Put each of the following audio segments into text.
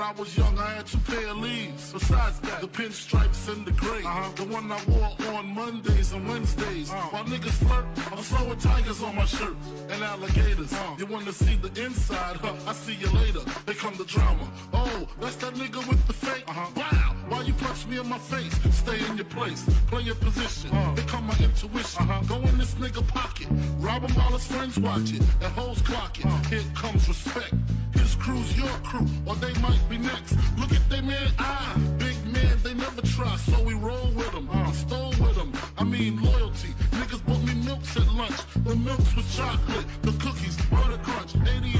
When I was young, I had two pair of leaves. Besides that, the pinstripes and the gray. Uh-huh. The one I wore on Mondays and Wednesdays. Uh. While niggas flirt, I'm throwing tigers on my shirt and alligators. Uh. You wanna see the inside? Huh, I see you later. They come the drama. Oh, that's that nigga with the fake. Uh-huh. Wow, why you punch me in my face? Stay in your place, play your position. Uh. Here come my intuition. Uh-huh. Go in this nigga pocket, rob him while his friends watch it, and hoes clock it. Uh. Here comes respect. His crew's your crew, or they might be next. Look at they man eye, big man, they never try, so we roll with them. I stole with them. I mean loyalty. Niggas bought me milks at lunch. The milks with chocolate, the cookies, butter crunch, 80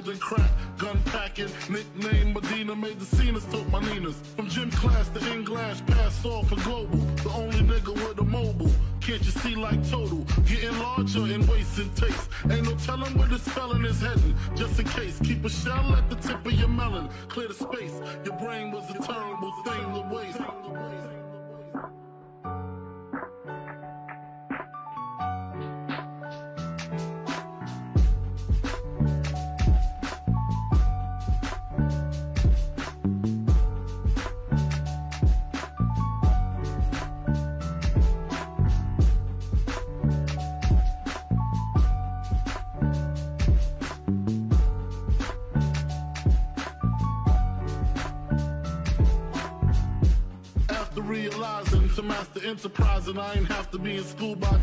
dabbled in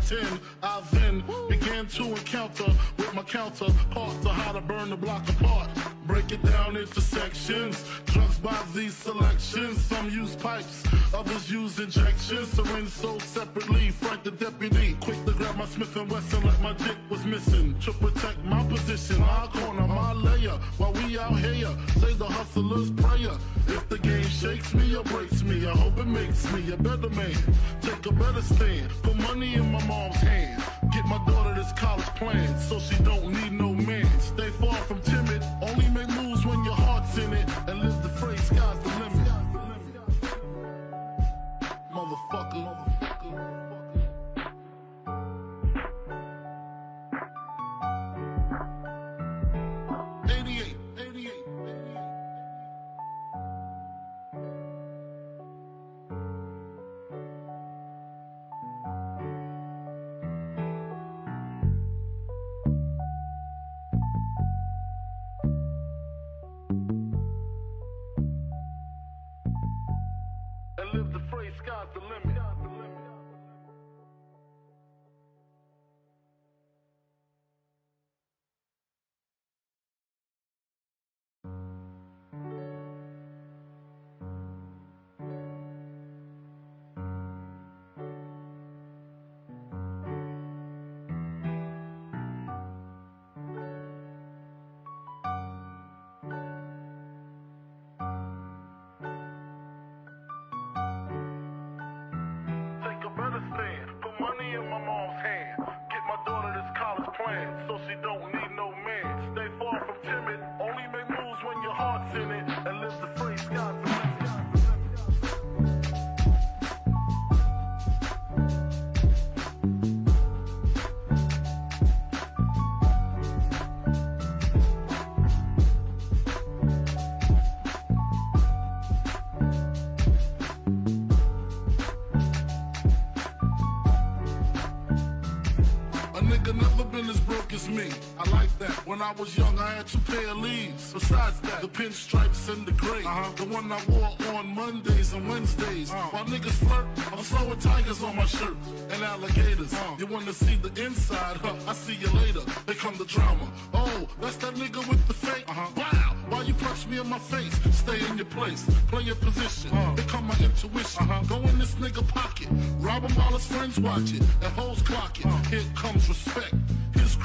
10, I then began to encounter with my counterparts I was young, I had two pair of leaves. Besides that, the pinstripes and the gray. Uh-huh. The one I wore on Mondays and Wednesdays. Uh. While niggas flirt, I'm throwing tigers on my shirt and alligators. Uh. You wanna see the inside? Huh, I see you later. They come the drama. Oh, that's that nigga with the fake. Uh-huh. Wow, why you punch me in my face? Stay in your place, play your position. Uh. Become my intuition. Uh-huh. Go in this nigga pocket, rob him while his friends watch it, and hoes clock it. Uh. Here comes respect.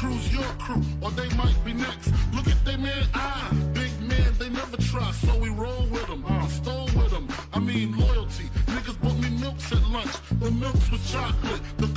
Crew's your crew, or they might be next. Look at they man, ah, big man, they never try, so we roll with them. Uh. Stole with them. I mean loyalty. Niggas bought me milks at lunch. The milks with chocolate, the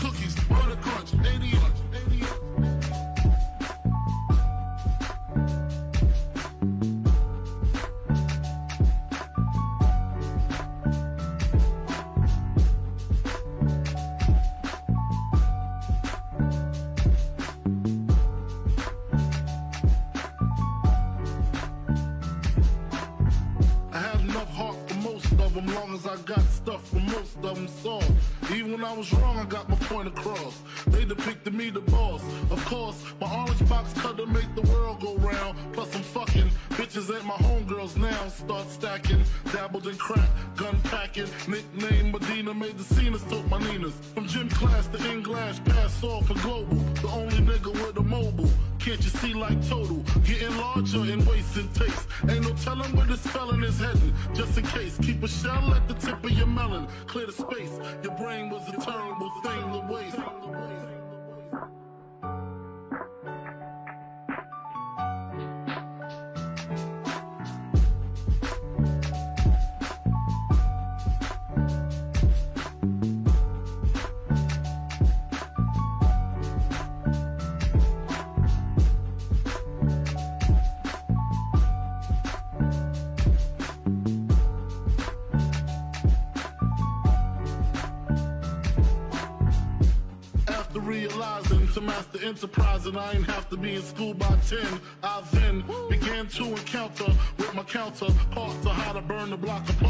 and I ain't have to be in school by 10. I then began to encounter with my counter counterparts of how to burn the block apart.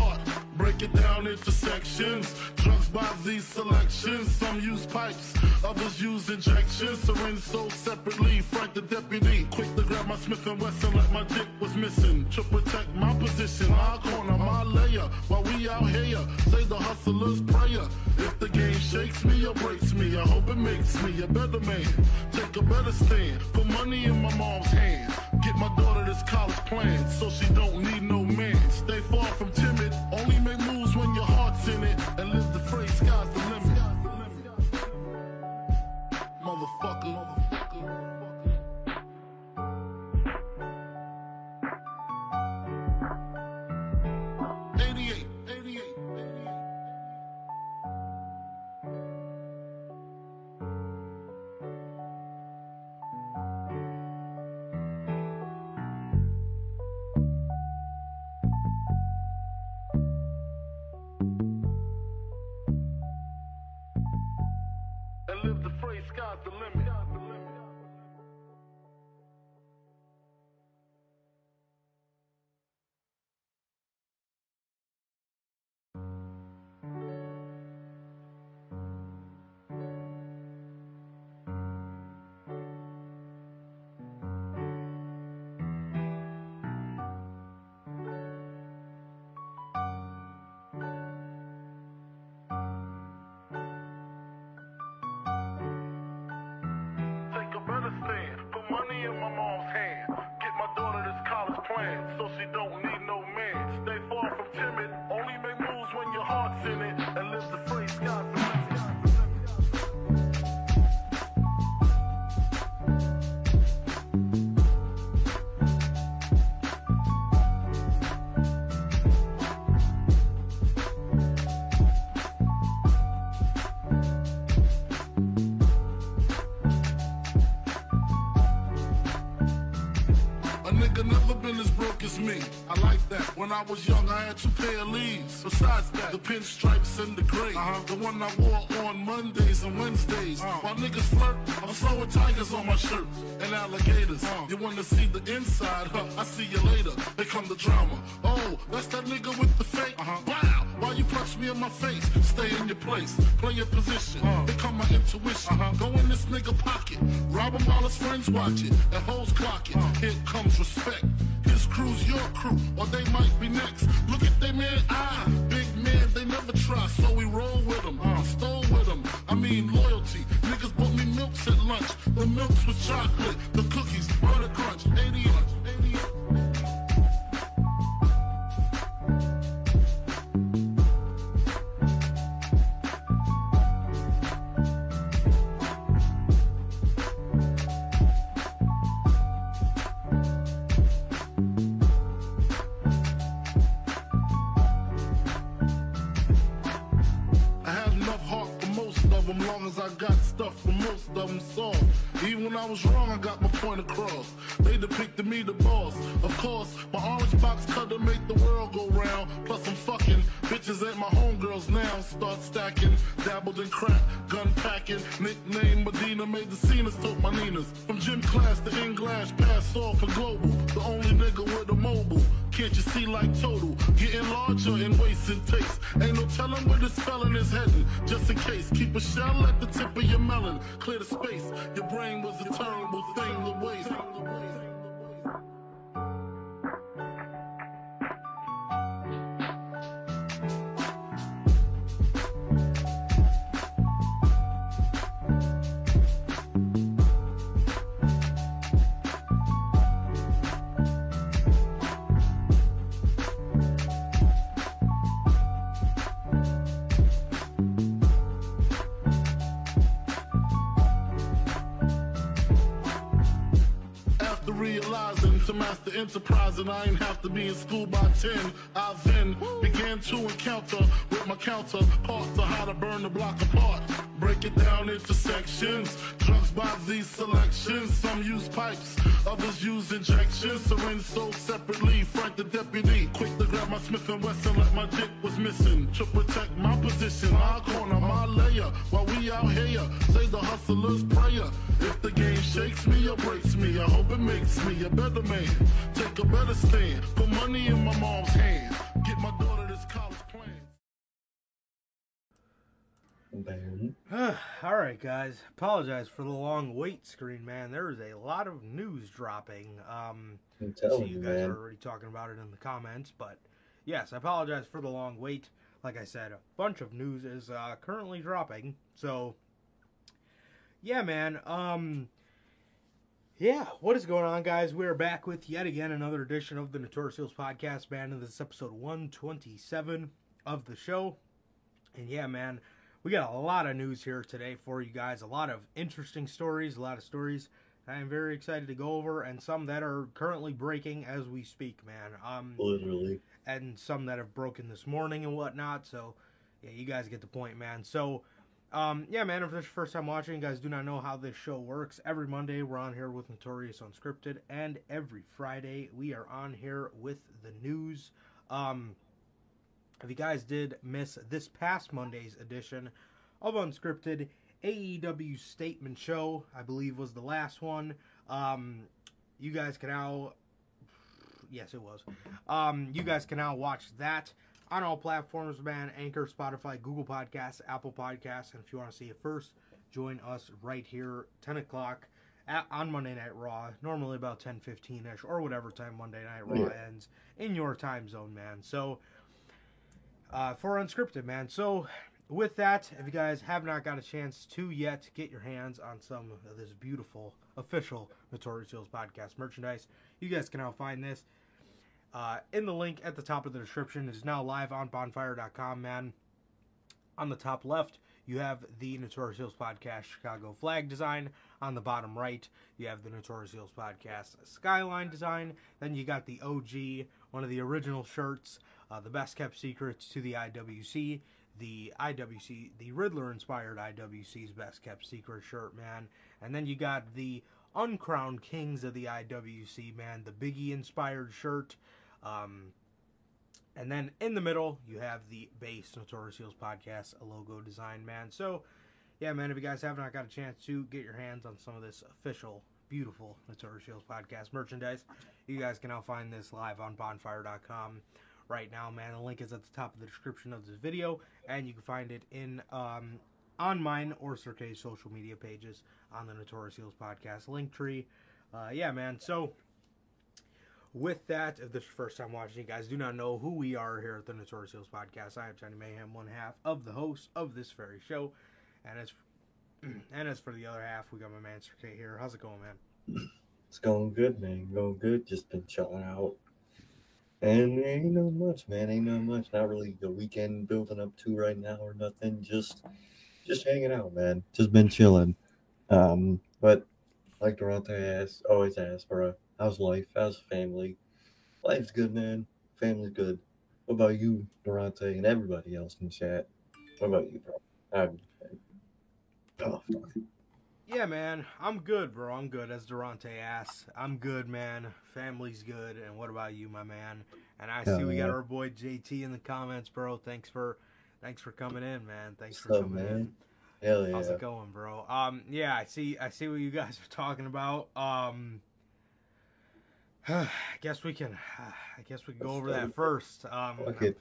When I was young, I had two pair of leaves. Besides that, the pinstripes and the gray. Uh-huh. The one I wore on Mondays and Wednesdays. Uh-huh. While niggas flirt, I'm throwing tigers on my shirt and alligators. Uh-huh. You wanna see the inside? Huh? I see you later. They come the drama. Oh, that's that nigga with the fake. Uh-huh. Me in my face? Stay in your place, play your position. Uh-huh. Become my intuition. Uh-huh. Go in this nigga pocket, rob him while his friends watch it, and hoes clock it. Uh-huh. Here comes respect His crew's your crew, or they might be next. Look at with my counterparts on how to burn the block apart. Apologize for the long wait screen, man. There is a lot of news dropping. Um, I'm see, telling you guys man. are already talking about it in the comments, but yes, I apologize for the long wait. Like I said, a bunch of news is uh, currently dropping. So, yeah, man. Um, yeah, what is going on, guys? We're back with yet again another edition of the Notorious Heels podcast, man. And this is episode 127 of the show. And yeah, man, we got a lot of news here today for you guys. A lot of interesting stories, a lot of stories I am very excited to go over, and some that are currently breaking as we speak, man. Um, Literally. and some that have broken this morning and whatnot. So, yeah, you guys get the point, man. So, um, yeah, man, if this is your first time watching, you guys do not know how this show works. Every Monday, we're on here with Notorious Unscripted, and every Friday, we are on here with the news. Um, if you guys did miss this past Monday's edition of Unscripted, AEW Statement Show, I believe was the last one. Um, you guys can now yes, it was. Um, you guys can now watch that on all platforms, man. Anchor, Spotify, Google Podcasts, Apple Podcasts, and if you want to see it first, join us right here, 10 o'clock at, on Monday Night Raw. Normally about 10, 15 ish, or whatever time Monday Night Raw ends in your time zone, man. So, uh, for unscripted, man. So, with that, if you guys have not got a chance to yet get your hands on some of this beautiful official Notorious Heels podcast merchandise, you guys can now find this uh, in the link at the top of the description. It is now live on bonfire.com, man. On the top left, you have the Notorious Heels Podcast Chicago flag design. On the bottom right, you have the Notorious Heels Podcast skyline design. Then you got the OG, one of the original shirts, uh, the best kept secrets to the IWC. The IWC, the Riddler inspired IWC's best kept secret shirt, man. And then you got the uncrowned kings of the IWC, man. The Biggie inspired shirt. Um, and then in the middle, you have the base Notorious Heels podcast logo design, man. So, yeah, man, if you guys have not got a chance to get your hands on some of this official, beautiful Notorious Heels podcast merchandise, you guys can now find this live on bonfire.com right now, man. The link is at the top of the description of this video, and you can find it in um, on mine or Sir K's social media pages on the Notorious Heels podcast link tree. Uh, yeah, man. So, with that, if this is your first time watching, you guys do not know who we are here at the Notorious Heels Podcast. I am Johnny Mayhem, one half of the host of this very show, and as and as for the other half, we got my man Sir here. How's it going, man? It's going good, man. Going good. Just been chilling out. And ain't no much, man. Ain't no much. Not really the weekend building up to right now or nothing. Just just hanging out, man. Just been chilling. Um, but like Durante asks, always asks, bro, how's life? How's family? Life's good, man. Family's good. What about you, Durante, and everybody else in the chat? What about you, bro? Been? Oh, fuck. Yeah, man, I'm good, bro. I'm good. As Durante asks, I'm good, man. Family's good. And what about you, my man? And I see we got our boy JT in the comments, bro. Thanks for, thanks for coming in, man. Thanks for up, coming in. Hell yeah. How's it going, bro? Um, yeah, I see. I see what you guys are talking about. Um, I guess we can. I guess we can go over that first. Um, Fuck it.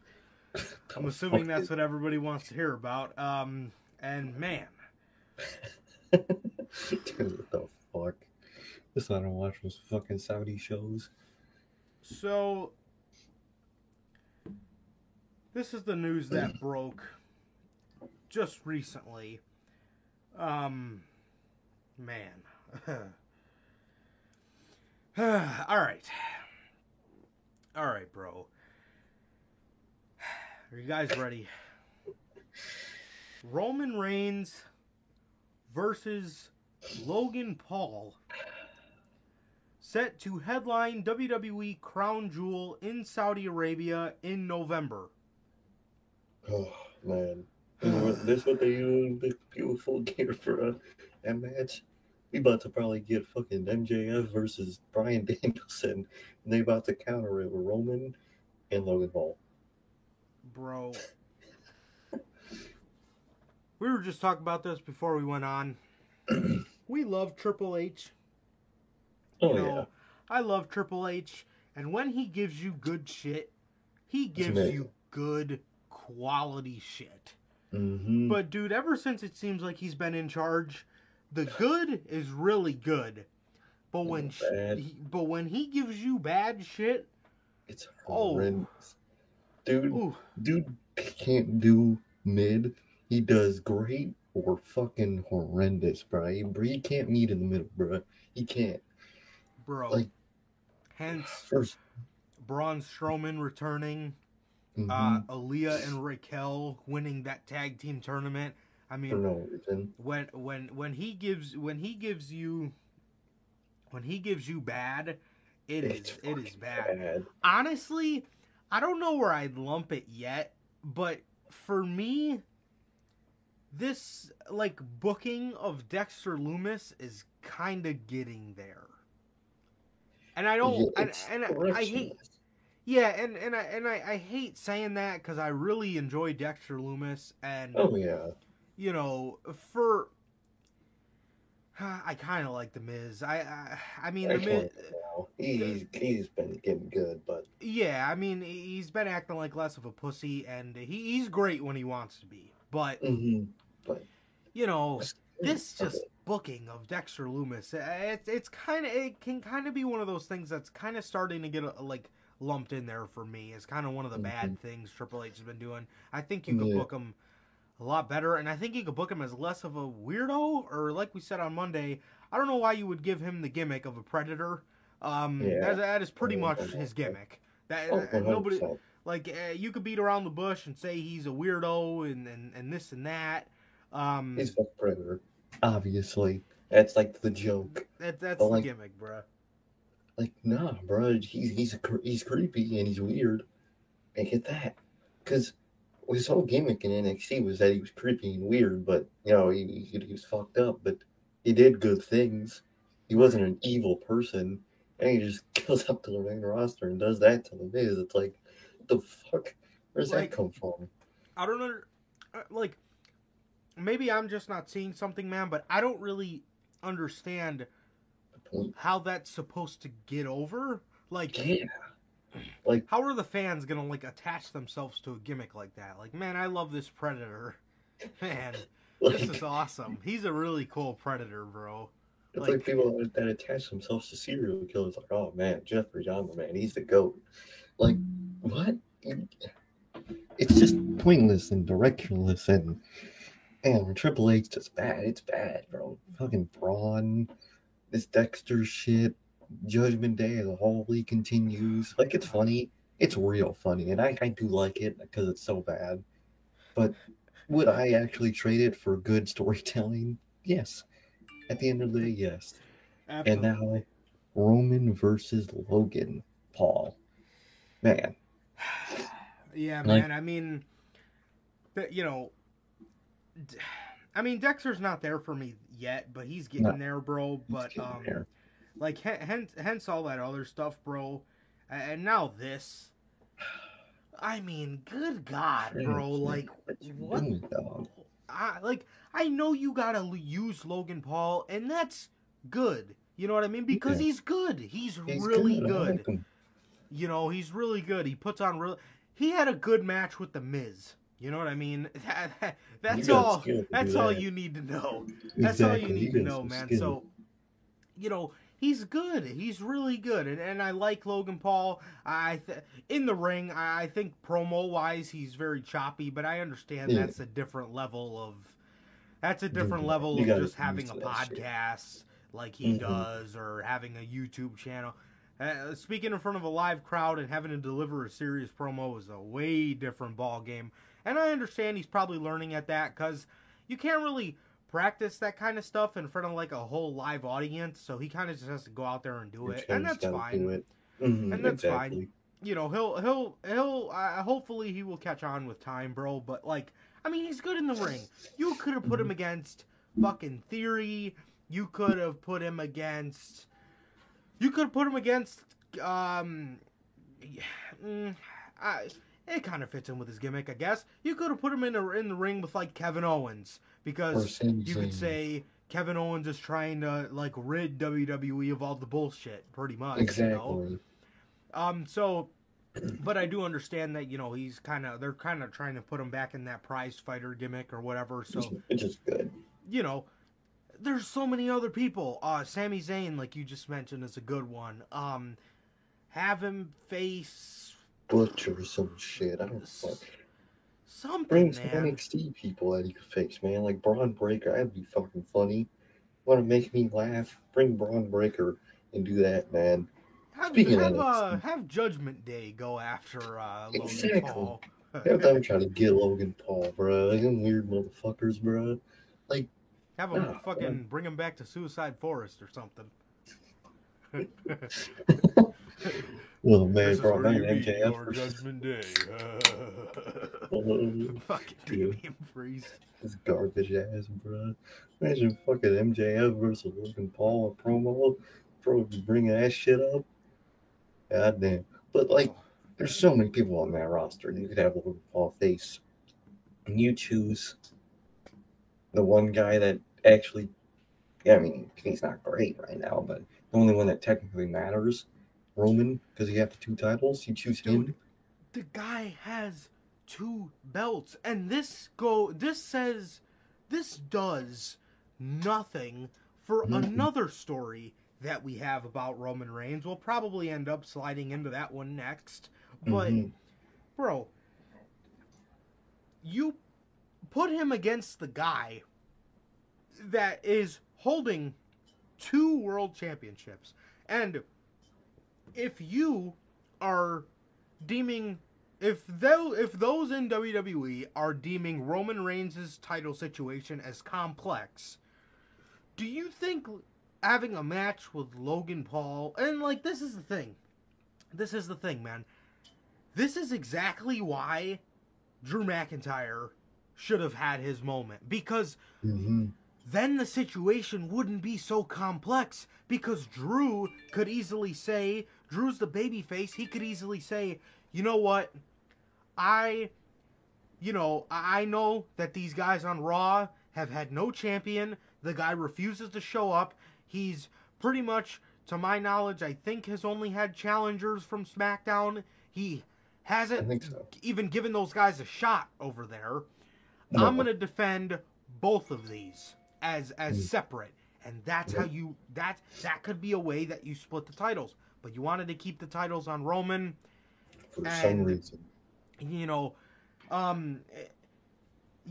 I'm assuming that's what everybody wants to hear about. Um, and man, Dude, what the fuck? Just I don't watch those fucking Saudi shows. so this is the news that broke just recently. Um, man. All right. All right, bro. Are you guys ready? Roman Reigns versus Logan Paul set to headline WWE Crown Jewel in Saudi Arabia in November. Oh man, You know what- this what they use the beautiful gear for uh, a, a match. We about to probably get fucking MJF versus Brian Danielson, and they about to counter it with Roman and Logan Paul. Bro. We were just talking about this before we went on. we love Triple H. Oh you yeah, I love Triple H, and when he gives you good shit, he gives you good quality shit. mm-hmm. But dude, ever since it seems like he's been in charge, the good is really good. But when sh- he, but when he gives you bad shit, it's oh. horrendous. Dude, ooh, dude can't do mid. He does great or fucking horrendous, bro. He, he can't meet in the middle, bro. He can't. bro. Like- Hence, First, Braun Strowman returning, mhm, uh, Aliyah and Raquel winning that tag team tournament. I mean, no when when when he gives when he gives you when he gives you bad, it is It's it is fucking bad. Honestly, I don't know where I'd lump it yet, but for me, this like booking of Dexter Lumis is kind of getting there. And I don't, Yeah, and, and I, I hate, yeah, and and I and I, I hate saying that because I really enjoy Dexter Lumis, and Oh yeah, you know, for I kind of like the Miz. I I, I mean the Miz. now, he's he's been getting good, but Yeah, I mean he's been acting like less of a pussy, and he, he's great when he wants to be. But mm-hmm. Mhm. you know, this Okay. just booking of Dexter Lumis, uh, it's it's kind of it can kind of be one of those things that's kind of starting to get uh like lumped in there for me. It's kind of one of the bad things Triple H has been doing. I think you could Yeah. book him a lot better, and I think you could book him as less of a weirdo, or like we said on Monday, I don't know why you would give him the gimmick of a predator. Um, Yeah. that, that is pretty much his gimmick. That oh, uh, nobody like uh, you could beat around the bush and say he's a weirdo and and, and this and that. Um, he's a predator. Obviously, that's like the joke. that, that's but, the like- gimmick, bruh. Like, nah, bro, he's he's a, he's creepy and he's weird. Make it that, because his whole gimmick in NXT was that he was creepy and weird, but you know he, he, he was fucked up, but he did good things. He wasn't an evil person, and he just goes up to the main roster and does that to the Miz. It's like, the fuck? Where's Like- that come from? I don't under, uh, like maybe I'm just not seeing something, man. But I don't really understand how that's supposed to get over. Like, Yeah, how are the fans gonna like attach themselves to a gimmick like that? Like, man, I love this predator. Man, like, this is awesome. He's a really cool predator, bro. It's Like- like, people that, that attach themselves to serial killers, like, oh man, Jeffrey Dahmer, man, he's the goat. Like, what? It's just pointless and directionless, and and Triple H just bad. It's bad, bro. Fucking Braun, this Dexter shit, Judgment Day as a whole he continues. Like, it's funny. It's real funny, and I, I do like it because it's so bad. But would I actually trade it for good storytelling? Yes. At the end of the day, yes. Absolutely. And now Roman versus Logan Paul. Man, Yeah, Like- man. I mean, you know, I mean, Dexter's not there for me yet, but he's getting No. there, bro. But um, there. like hence, hence all that other stuff, bro. And now this. I mean, good God, bro! Like, what you what? doing, dog? I like I know you gotta use Logan Paul, and that's good. You know what I mean? Because Yeah. he's good. He's, He's really good. like. You know, he's really good. He puts on real. He had a good match with the Miz. You know what I mean? That, that- that's all. That's all that. you need to know. That's all you need he to know, man. So, you know, he's good. He's really good, and, and I like Logan Paul. I th- in the ring, I think promo wise, he's very choppy, but I understand Yeah. that's a different level of. That's a different Yeah, level you of just having a podcast like he Mhm. does, or having a YouTube channel. Uh, speaking in front of a live crowd and having to deliver a serious promo is a way different ball game. And I understand he's probably learning at that because you can't really practice that kind of stuff in front of like a whole live audience. So he kind of just has to go out there and do it, and just that's gotta do fine. it. Mhm, And that's fine. You know, he'll he'll he'll. Uh, hopefully, he will catch on with time, bro. But like, I mean, he's good in the ring. You could have put Mm-hmm. him against fucking Theory. You could have put him against. You could have put him against. Um, yeah, mm, I, it kind of fits in with his gimmick, I guess. You could have put him in a, in the ring with like Kevin Owens because you could say Kevin Owens is trying to like rid WWE of all the bullshit, pretty much. You know? exactly. Um, so, but I do understand that you know he's kind of they're kind of trying to put him back in that prize fighter gimmick or whatever. So which is good. you know, there's so many other people. Uh, Sami Zayn, like you just mentioned, is a good one. Um, have him face Butcher or some shit. I don't fuck. something, Bring some man. NXT people that you could fix, man. Like Bron Breakker, that'd be fucking funny. Want to make me laugh? Bring Bron Breakker and do that, man. Have, Speaking have, of uh, have Judgment Day go after uh, Logan Exactly. Paul. Have them try to get Logan Paul, bro. Like them weird motherfuckers, bro. Like, Have him Oh, fucking bring him back to Suicide Forest or something. Oh man, This is bro, where man, you meet MJF. Judgment Day. Uh, fucking Yeah. Damian Priest. This garbage ass, bro. Imagine fucking MJF versus Logan Paul a promo. Bro, be bringing that shit up. God damn. But like, there's so many people on that roster. You could have Logan Paul face, and you choose the one guy that actually. I mean, he's not great right now, but the only one that technically matters, Roman, because he has the two titles. You choose him. The guy has two belts, and this go. This says, this does nothing for Mhm. another story that we have about Roman Reigns. We'll probably end up sliding into that one next, but. Mhm. bro, you put him against the guy that is holding two world championships. And if you are deeming if those if those in WWE are deeming Roman Reigns' title situation as complex, do you think having a match with Logan Paul and like this is the thing. This is the thing, man. This is exactly why Drew McIntyre should have had his moment because Mhm. then the situation wouldn't be so complex because Drew could easily say, Drew's the babyface, he could easily say, you know what? I, you know, I know that these guys on Raw have had no champion. The guy refuses to show up. He's pretty much, to my knowledge, I think has only had challengers from SmackDown. He hasn't so. even given those guys a shot over there. No. I'm gonna defend both of these as as Mm. separate, and that's how you that that could be a way that you split the titles. But you wanted to keep the titles on Roman, For some reason. you know, um,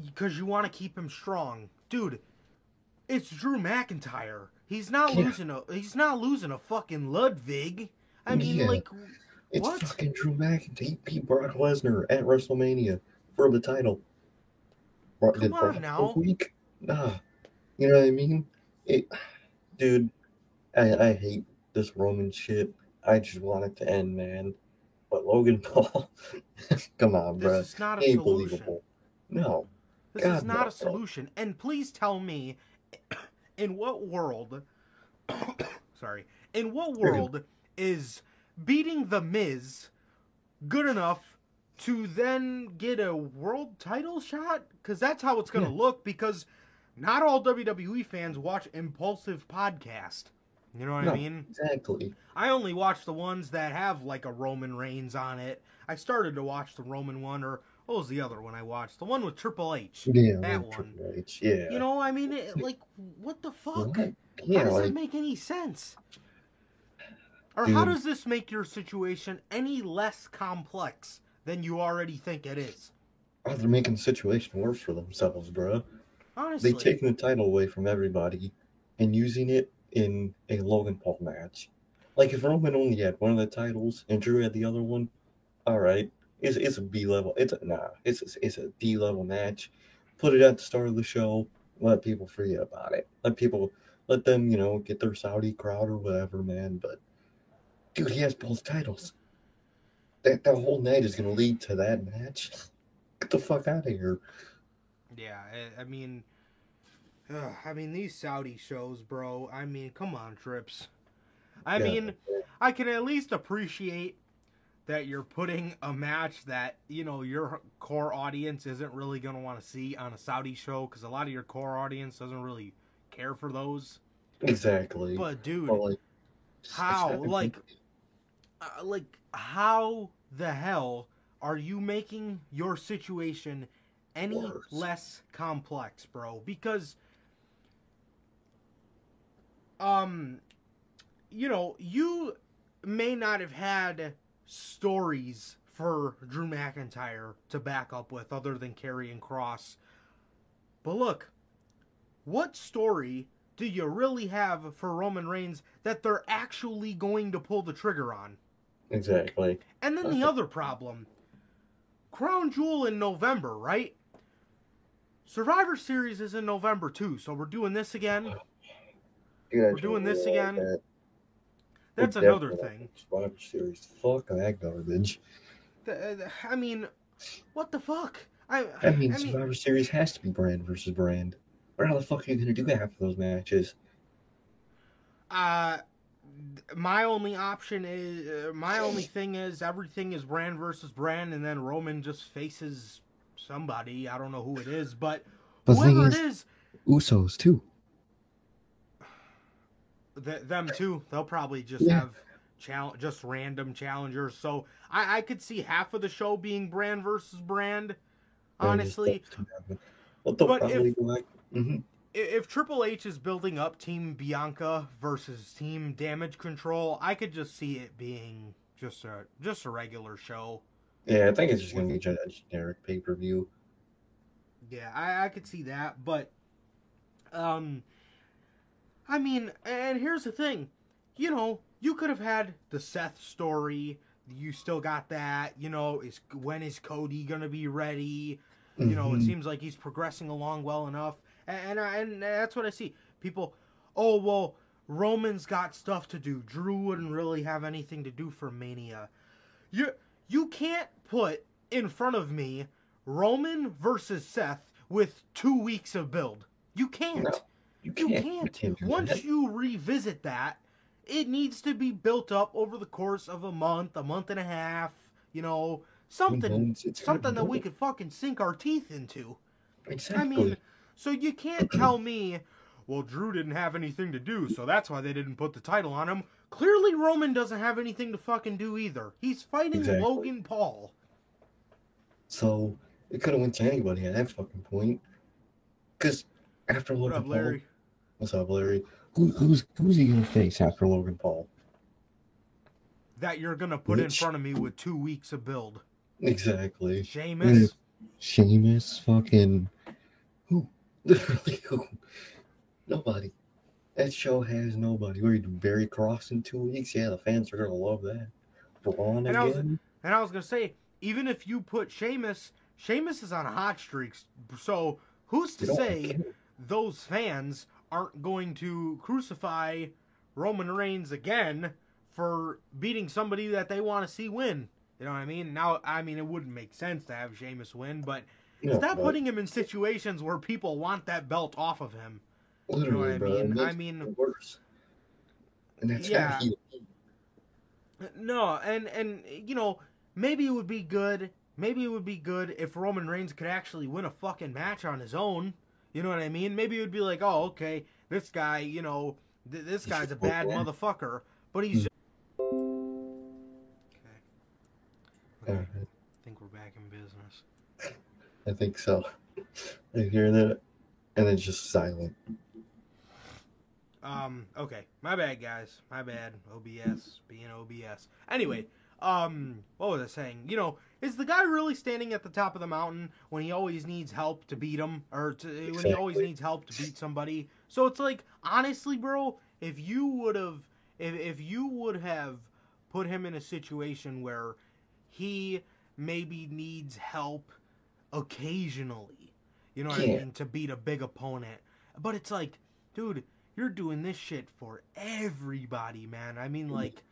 because you want to keep him strong, dude. It's Drew McIntyre. He's not Yeah. losing a he's not losing a fucking Ludwig. I mean, Yeah. like, It's what? fucking Drew McIntyre. He beat Brock Lesnar at WrestleMania for the title. Come did on Brock now. go weak? Nah. You know what I mean? It, dude, I, I hate this Roman shit. I just want it to end, man. But Logan Paul, come on, bro. This is not a solution. believable. No. This God, is not no. a solution. And please tell me, in what world, sorry, in what world is beating the Miz good enough to then get a world title shot? Because that's how it's going to Yeah. look. Because not all WWE fans watch Impulsive Podcast. You know what I mean? Exactly. I only watch the ones that have like a Roman Reigns on it. I started to watch the Roman one, or what was the other one I watched? The one with Triple H. Yeah, that one. Triple H, Yeah. You know, I mean, it, like, what the fuck? What? Yeah, how does like that make any sense? Or how does this make your situation any less complex than you already think it is? oh, they're making the situation worse for themselves, bro. Honestly, They taking the title away from everybody and using it in a Logan Paul match. Like if Roman only had one of the titles and Drew had the other one, all right, it's it's a B level. It's a, nah, it's a, it's a D level match. Put it at the start of the show. Let people forget about it. Let people let them you know get their Saudi crowd or whatever, man. But dude, he has both titles. That that whole night is gonna lead to that match. Get the fuck out of here. yeah. I, I mean, ugh, I mean these Saudi shows, bro. I mean, come on, trips. I Yeah. mean, I can at least appreciate that you're putting a match that you know your core audience isn't really going to want to see on a Saudi show because a lot of your core audience doesn't really care for those. exactly. But dude, like, how like uh, like how the hell are you making your situation any Worse. less complex, bro? Because um you know, you may not have had stories for Drew McIntyre to back up with other than and Kross. But look, what story do you really have for Roman Reigns that they're actually going to pull the trigger on? Exactly. And then the other problem Crown Jewel in November, right? Survivor Series is in November too, so we're doing this again. Dude, We're doing this again? that. That's We're another thing. Survivor Series. Fuck that garbage. The- the- I mean, what the fuck? I, I mean, I mean, Survivor Series has to be brand versus brand. Or how the fuck are you gonna do half of those matches? uh, my only option is uh, my only thing is everything is brand versus brand, and then Roman just faces somebody. I don't know who it is, but But whoever is, it is, Usos too. Th- them too. They'll probably just Yeah. have chal- just random challengers. So I-, I could see half of the show being brand versus brand. Honestly, what the But if- like? hmm if Triple H is building up Team Bianca versus Team Damage Control, I could just see it being just a just a regular show. Yeah, I think it's just gonna be a generic pay per view. Yeah, I, I could see that, but um I mean, and here's the thing. You know, you could have had the Seth story. You still got that, you know, is when is Cody going to be ready? You know, it Mhm. seems like he's progressing along well enough. And I, and that's what I see. People, "Oh, well, Roman's got stuff to do. Drew wouldn't really have anything to do for Mania." You you can't put in front of me Roman versus Seth with 2 weeks of build. You can't. No, you You can't. can't. can't Once that. you revisit that, it needs to be built up over the course of a month, a month and a half, you know, something months, something that we could fucking sink our teeth into. exactly. I mean, so you can't tell me, well, Drew didn't have anything to do, so that's why they didn't put the title on him. Clearly, Roman doesn't have anything to fucking do either. He's fighting Exactly. Logan Paul. so it could have went to anybody at that fucking point. Because after What Logan up, Larry? What's up, Larry? Who, who's who's he gonna face after Logan Paul? That you're gonna put in front of me with two weeks of build. Exactly. Sheamus. Sheamus, fucking who? Literally who? Nobody. That show has nobody. You do Karrion Kross in two weeks? Yeah, the fans are gonna love that. Braun And I was- again. And I was gonna say, even if you put Sheamus, Sheamus is on hot streaks. So who's to say care. those fans aren't going to crucify Roman Reigns again for beating somebody that they want to see win? You know what I mean? Now, I mean, it wouldn't make sense to have Sheamus win, but No, stop putting him in situations where people want that belt off of him. literally, I bro. mean? it makes I mean- worse. And that's Yeah. No, and and you know, maybe it would be good. Maybe it would be good if Roman Reigns could actually win a fucking match on his own. You know what I mean? Maybe it would be like, oh, okay, this guy, you know, th- this He's guy's a bad that. motherfucker, but he's. Okay. Okay. Alright, I think we're back in business. I think so. I hear that, and it's just silent. Um, okay. My bad, guys. My bad. OBS. Being OBS. Anyway, um, what was I saying? You know, is the guy really standing at the top of the mountain when he always needs help to beat him? Or to, when he always needs help to beat somebody? So it's like, honestly, bro, if you would have, if, if you would have put him in a situation where he maybe needs help occasionally, you know what I mean, to beat a big opponent. But it's like, dude, you're doing this shit for everybody, man. I mean, like,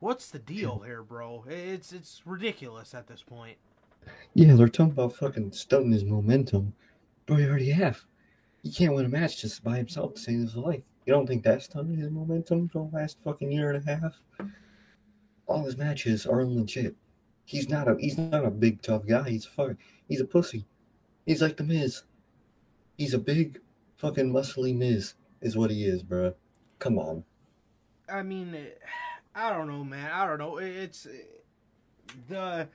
what's the deal here, bro? It's it's ridiculous at this point. Yeah, they're talking about fucking stunting his momentum. Bro, you already have. He can't win a match just by himself to save his life. You don't think that's stunting his momentum for the last fucking year and a half? All his matches are legit. He's not a he's not a big tough guy. He's a fuck he's a pussy. He's like the Miz. He's a big fucking muscly Miz is what he is, bro. Come on. I mean, I don't know, man. I don't know. It's the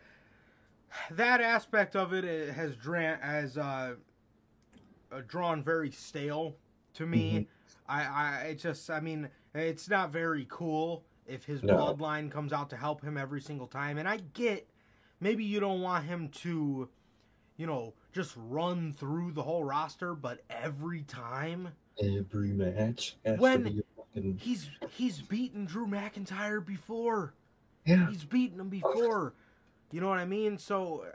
that aspect of it has drawn has uh, uh, drawn very stale to me. Mhm. I, I it just I mean it's not very cool if his No. bloodline comes out to help him every single time. And I get maybe you don't want him to, you know, just run through the whole roster, but every time Every match When- to be a fucking he's he's beaten Drew McIntyre before. Yeah. He's beaten him before. You know what I mean? So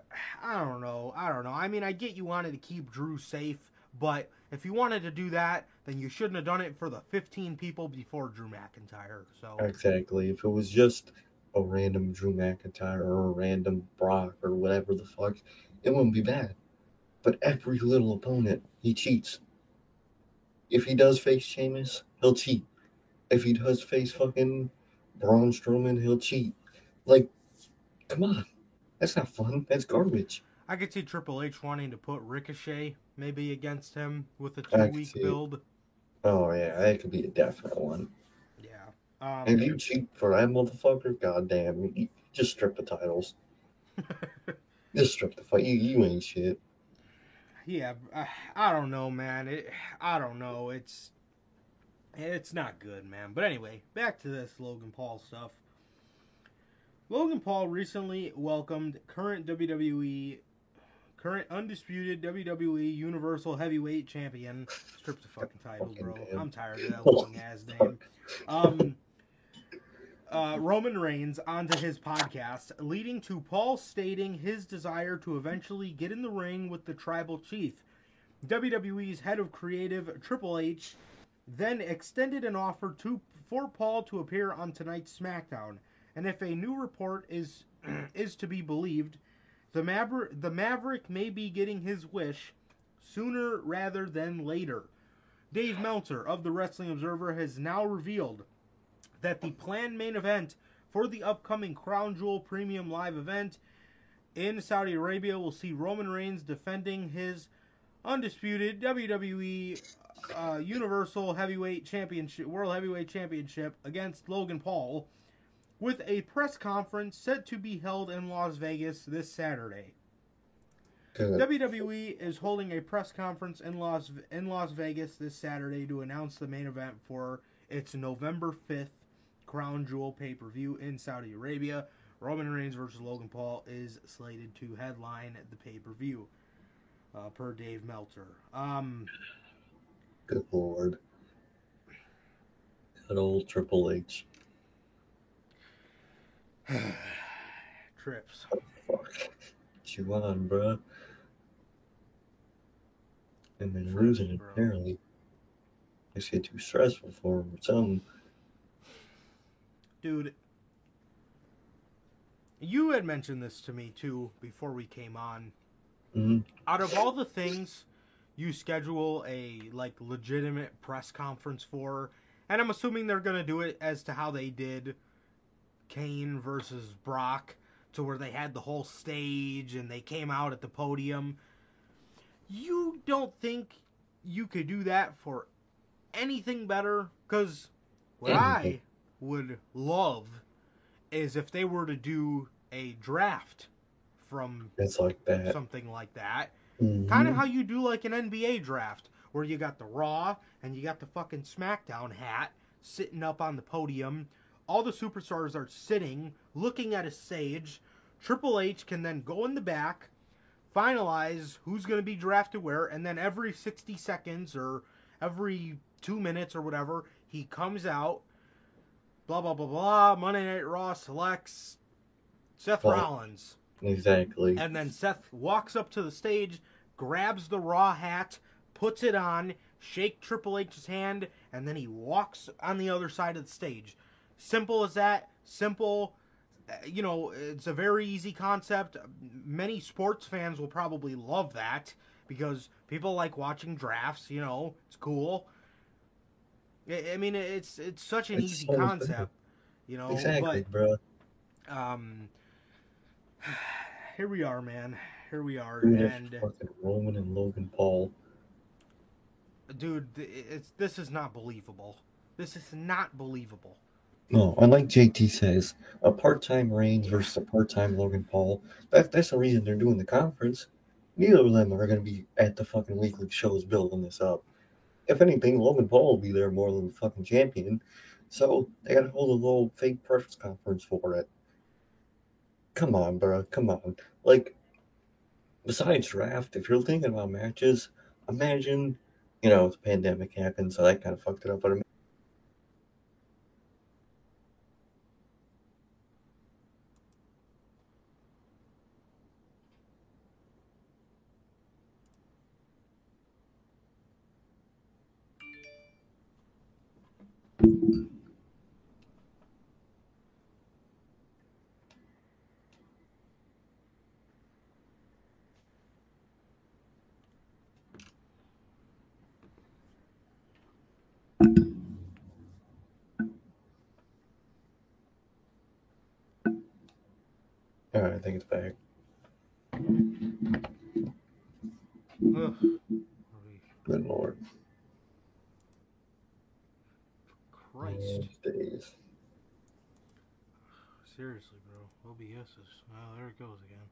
I don't know. I don't know. I mean, I get you wanted to keep Drew safe, but if you wanted to do that, then you shouldn't have done it for the 15 people before Drew McIntyre. So Exactly. If it was just a random Drew McIntyre or a random Brock or whatever the fuck, it wouldn't be bad. But every little opponent, he cheats. If he does face Sheamus, he'll cheat. If he does face fucking Braun Strowman, he'll cheat. Like, come on. That's not fun. That's garbage. I could see Triple H wanting to put Ricochet maybe against him with a two week build. Oh, yeah, that could be a definite one. Yeah. Um, If you cheat for that motherfucker, goddamn, you- just strip the titles. Just strip the fight. You, you ain't shit. yeah, I, I don't know, man. It, I don't know. It's it's not good, man. But anyway, back to this Logan Paul stuff. Logan Paul recently welcomed current WWE, current undisputed WWE Universal Heavyweight Champion. Strip the fucking title, bro. I'm tired of that long ass name. Um, uh, Roman Reigns onto his podcast, leading to Paul stating his desire to eventually get in the ring with the tribal chief. WWE's head of creative, Triple H, then extended an offer to for Paul to appear on tonight's SmackDown. And if a new report is is to be believed, the Maverick, the Maverick may be getting his wish sooner rather than later. Dave Meltzer of the Wrestling Observer has now revealed that the planned main event for the upcoming Crown Jewel Premium Live event in Saudi Arabia will see Roman Reigns defending his undisputed WWE uh, Universal Heavyweight Championship, World Heavyweight Championship against Logan Paul, with a press conference set to be held in Las Vegas this Saturday. WWE is holding a press conference in Las in Las Vegas this Saturday to announce the main event for its November 5th Crown Jewel pay-per-view in Saudi Arabia. Roman Reigns versus Logan Paul is slated to headline the pay-per-view, uh, per Dave Meltzer. Um, Good lord. Good old Triple H. trips. Fuck. Get you on, bruh. And then losing it, Bro. apparently. Makes it too stressful for him or something. Dude, you had mentioned this to me too before we came on. Mhm. out of all the things you schedule a like legitimate press conference for, and I'm assuming they're gonna do it as to how they did Kane versus Brock, to where they had the whole stage and they came out at the podium. You don't think you could do that for anything better? Because what I would love is if they were to do a draft from It's like that. something like that. Mhm. Kind of how you do like an NBA draft, where you got the Raw and you got the fucking SmackDown hat sitting up on the podium. All the superstars are sitting, looking at a sage. Triple H can then go in the back, finalize who's going to be drafted where, and then every 60 seconds or every two minutes or whatever, he comes out. Blah, blah, blah, blah. Monday Night Raw selects Seth Well, Rollins. Exactly. And then Seth walks up to the stage, grabs the Raw hat, puts it on, shake Triple H's hand, and then he walks on the other side of the stage. Simple as that. Simple. Uh, You know, it's a very easy concept. Many sports fans will probably love that because people like watching drafts. You know, it's cool. I mean, it's it's such an It's easy so simple. concept. You know, exactly, but bro. um here we are man here we are Dude, and Roman and Logan Paul. dude it's this is not believable this is not believable No, and like JT says, a part-time Reigns versus a part-time Logan Paul. That, that's the reason they're doing the conference. Neither of them are going to be at the fucking weekly shows building this up. If anything, Logan Paul will be there more than the fucking champion. So they got to hold a little fake press conference for it. Come on, bro. Come on. Like, besides draft, if you're thinking about matches, imagine, you know, the pandemic happened, so that kind of fucked it up. But I back. Ugh. Good lord. christ Days. seriously bro obs is well there it goes again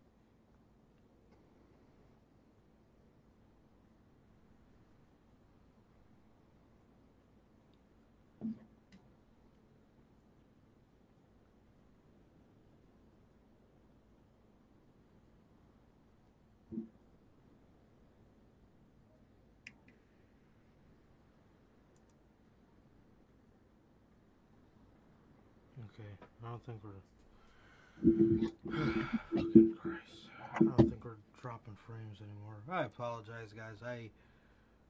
Okay, I don't think we're. Fucking Christ. I don't think we're dropping frames anymore. I apologize, guys. I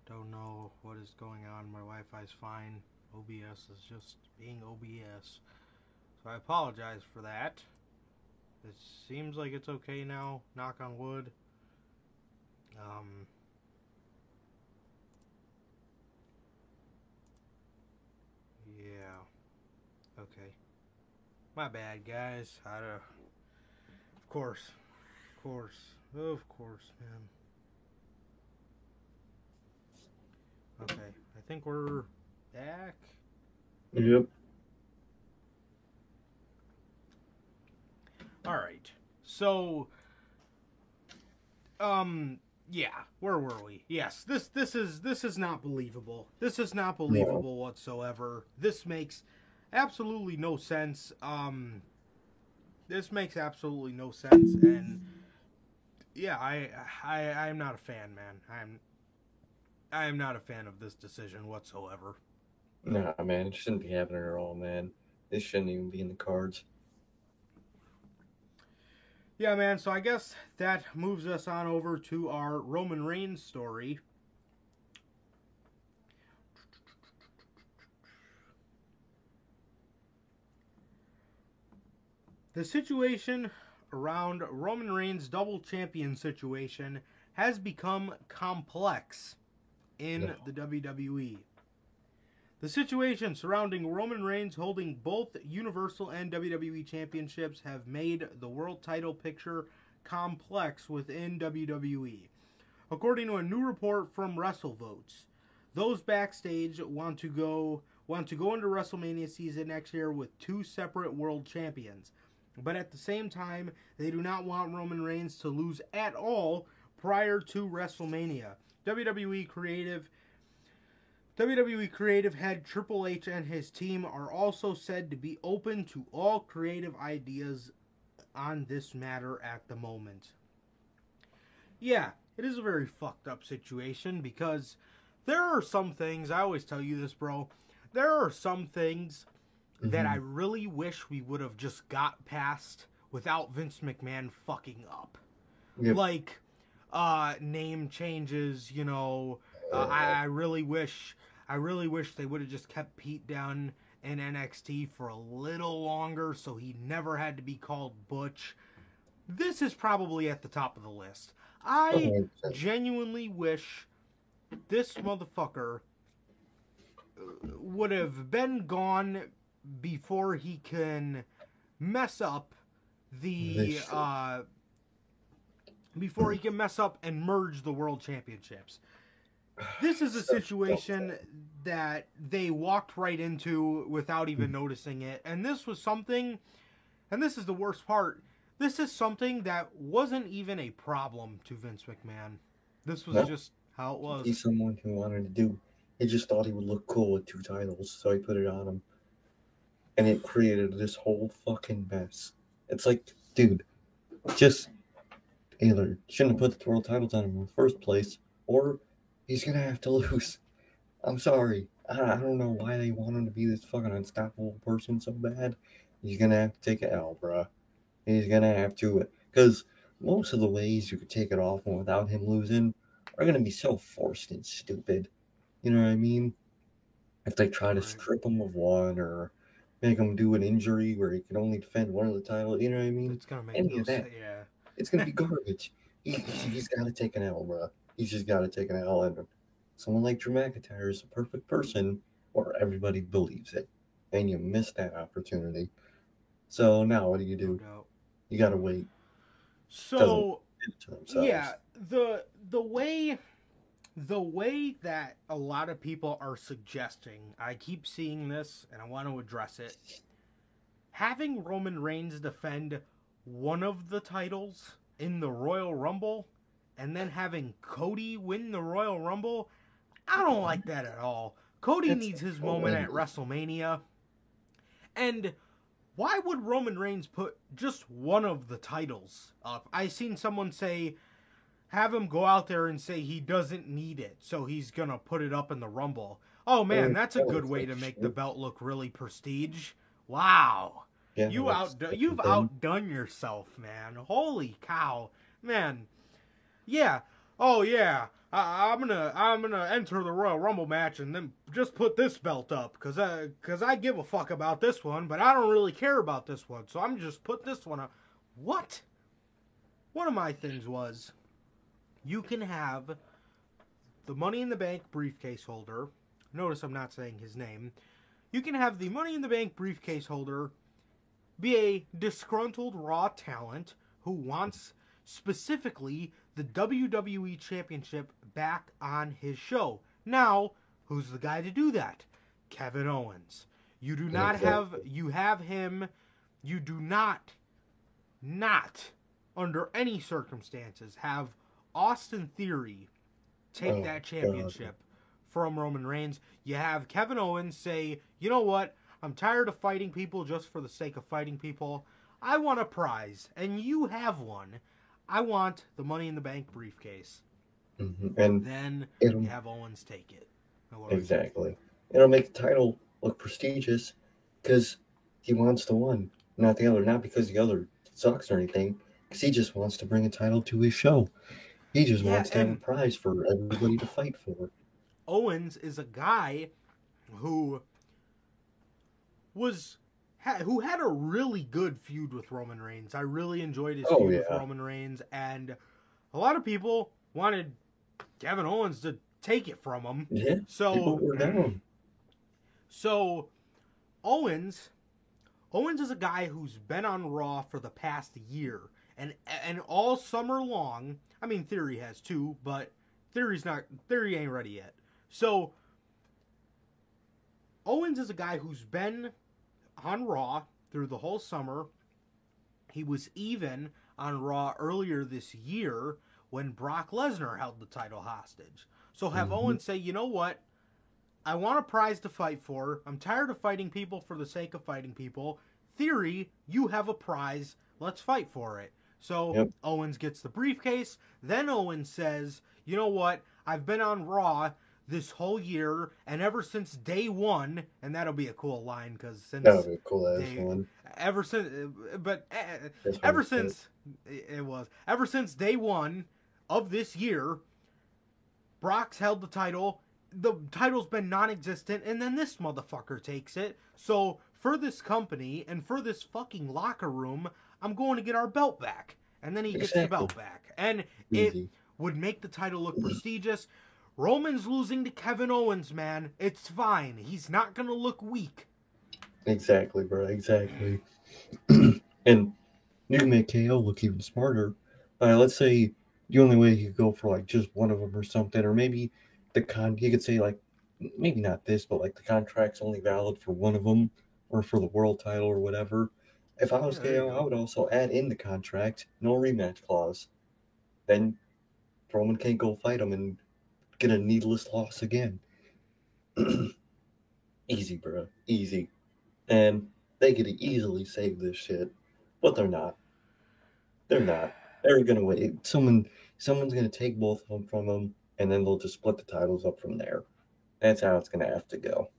don't know what is going on. My Wi Fi's fine. OBS is just being OBS. So I apologize for that. It seems like it's okay now. Knock on wood. Um. Yeah. Okay. My bad, guys. I, uh, of course, of course, of course, man. Okay, I think we're back. Yep. All right. So, um, yeah, where were we? Yes, this this is this is not believable. This is not believable whatsoever. This makes absolutely no sense. Um, this makes absolutely no sense, and yeah, I I I'm not a fan, man. I'm I am not a fan of this decision whatsoever. Nah, man, it shouldn't be happening at all, man. This shouldn't even be in the cards. Yeah, man. So I guess that moves us on over to our Roman Reigns story. The situation around Roman Reigns' double champion situation has become complex in the WWE. The situation surrounding Roman Reigns holding both Universal and WWE championships have made the world title picture complex within WWE. According to a new report from WrestleVotes, those backstage want to go want to go into WrestleMania season next year with two separate world champions. But at the same time, they do not want Roman Reigns to lose at all prior to WrestleMania. WWE creative WWE creative head Triple H and his team are also said to be open to all creative ideas on this matter at the moment. Yeah, it is a very fucked up situation because there are some things, I always tell you this, bro. There are some things that I really wish we would have just got past without Vince McMahon fucking up. Yep. Like uh name changes, you know, uh, I, I really wish I really wish they would have just kept Pete Dunne in NXT for a little longer so he never had to be called Butch. This is probably at the top of the list. I genuinely wish this motherfucker uh, would have been gone before he can mess up the uh before he can mess up and merge the world championships. This is a situation that they walked right into without even noticing it. And this was something and this is the worst part. This is something that wasn't even a problem to Vince McMahon. This was No. just how it was. He's someone who wanted to do. He just thought he would look cool with two titles, so he put it on him. And it created this whole fucking mess. It's like, dude, just either shouldn't have put the world titles on him in the first place, or he's gonna have to lose. I'm sorry. I, I don't know why they want him to be this fucking unstoppable person so bad. He's gonna have to take it out, bruh. He's gonna have to, because most of the ways you could take it off without him losing are gonna be so forced and stupid. You know what I mean? If they try to strip him of one or make him do an injury where he can only defend one of the title. you know what I mean? It's gonna make Any no of that. sense. Yeah. It's gonna be garbage. He, he's got to take an L, bro. He's just got to take an L, and someone like Drew McIntyre is a perfect person where everybody believes it, and you miss that opportunity. So now what do you do? doubt. You got to wait So yeah, the the way the way that a lot of people are suggesting, I keep seeing this and I want to address it. Having Roman Reigns defend one of the titles in the Royal Rumble and then having Cody win the Royal Rumble, I don't like that at all. Cody needs his moment at WrestleMania. And why would Roman Reigns put just one of the titles up? I seen someone say have him go out there and say he doesn't need it, so he's gonna put it up in the Rumble. Oh man, Oh, that's a good way to make the belt look really prestige. Wow. Yeah, You that's outdo- the you've outdone yourself, man. Holy cow, man. Yeah. Oh yeah. I, I'm gonna I'm gonna enter the Royal Rumble match and then just put this belt up because I because I give a fuck about this one, but I don't really care about this one, so I'm just put this one up. What? One of my things was you can have the Money in the Bank briefcase holder. Notice I'm not saying his name. You can have the Money in the Bank briefcase holder be a disgruntled Raw talent who wants specifically the WWE Championship back on his show. Now, who's the guy to do that? Kevin Owens. You do not have you have him you do not not under any circumstances have Austin Theory take Oh, that God. championship from Roman Reigns. You have Kevin Owens say, "You know what? I'm tired of fighting people just for the sake of fighting people. I want a prize, and you have one. I want the Money in the Bank briefcase." Mhm. And Then you have Owens take it. Now, what do we think? exactly, it'll make the title look prestigious because he wants the one, not the other. Not because the other sucks or anything. Because he just wants to bring a title to his show. He just Yeah, wants to have a prize for everybody to fight for. Owens is a guy who was ha, who had a really good feud with Roman Reigns. I really enjoyed his Oh, feud with. Roman Reigns, and a lot of people wanted Kevin Owens to take it from him. Yeah. So so Owens Owens is a guy who's been on Raw for the past year and and all summer long. I mean Theory has too, but Theory's not Theory ain't ready yet. So Owens is a guy who's been on Raw through the whole summer. He was even on Raw earlier this year when Brock Lesnar held the title hostage. So have Mhm. Owens say, you know what? I want a prize to fight for. I'm tired of fighting people for the sake of fighting people. Theory, you have a prize. Let's fight for it. So Yep. Owens gets the briefcase. Then Owens says, you know what? I've been on Raw this whole year, and ever since day one, and that'll be a cool line because since That would be a cool ass they- one. ever since, but uh, ever what it since it was ever since day one of this year, Brock's held the title. The title's been non-existent, and then this motherfucker takes it. So for this company and for this fucking locker room, I'm going to get our belt back, and then he gets the belt back, and it would make the title look prestigious. Roman's losing to Kevin Owens, man. It's fine. He's not gonna look weak. Exactly, bro. Exactly. and New make KO look even smarter. Uh, let's say the only way he could go for like just one of them or something, or maybe the con. He could say like maybe not this, but like the contract's only valid for one of them or for the world title or whatever. If I was Yeah, KO. I would also add in the contract no rematch clause. Then Roman can't go fight him and get a needless loss again. Easy, bro. Easy. And they could easily save this shit, but they're not. They're not. They're gonna wait. Someone, someone's gonna take both of them from them, and then they'll just split the titles up from there. That's how it's gonna have to go.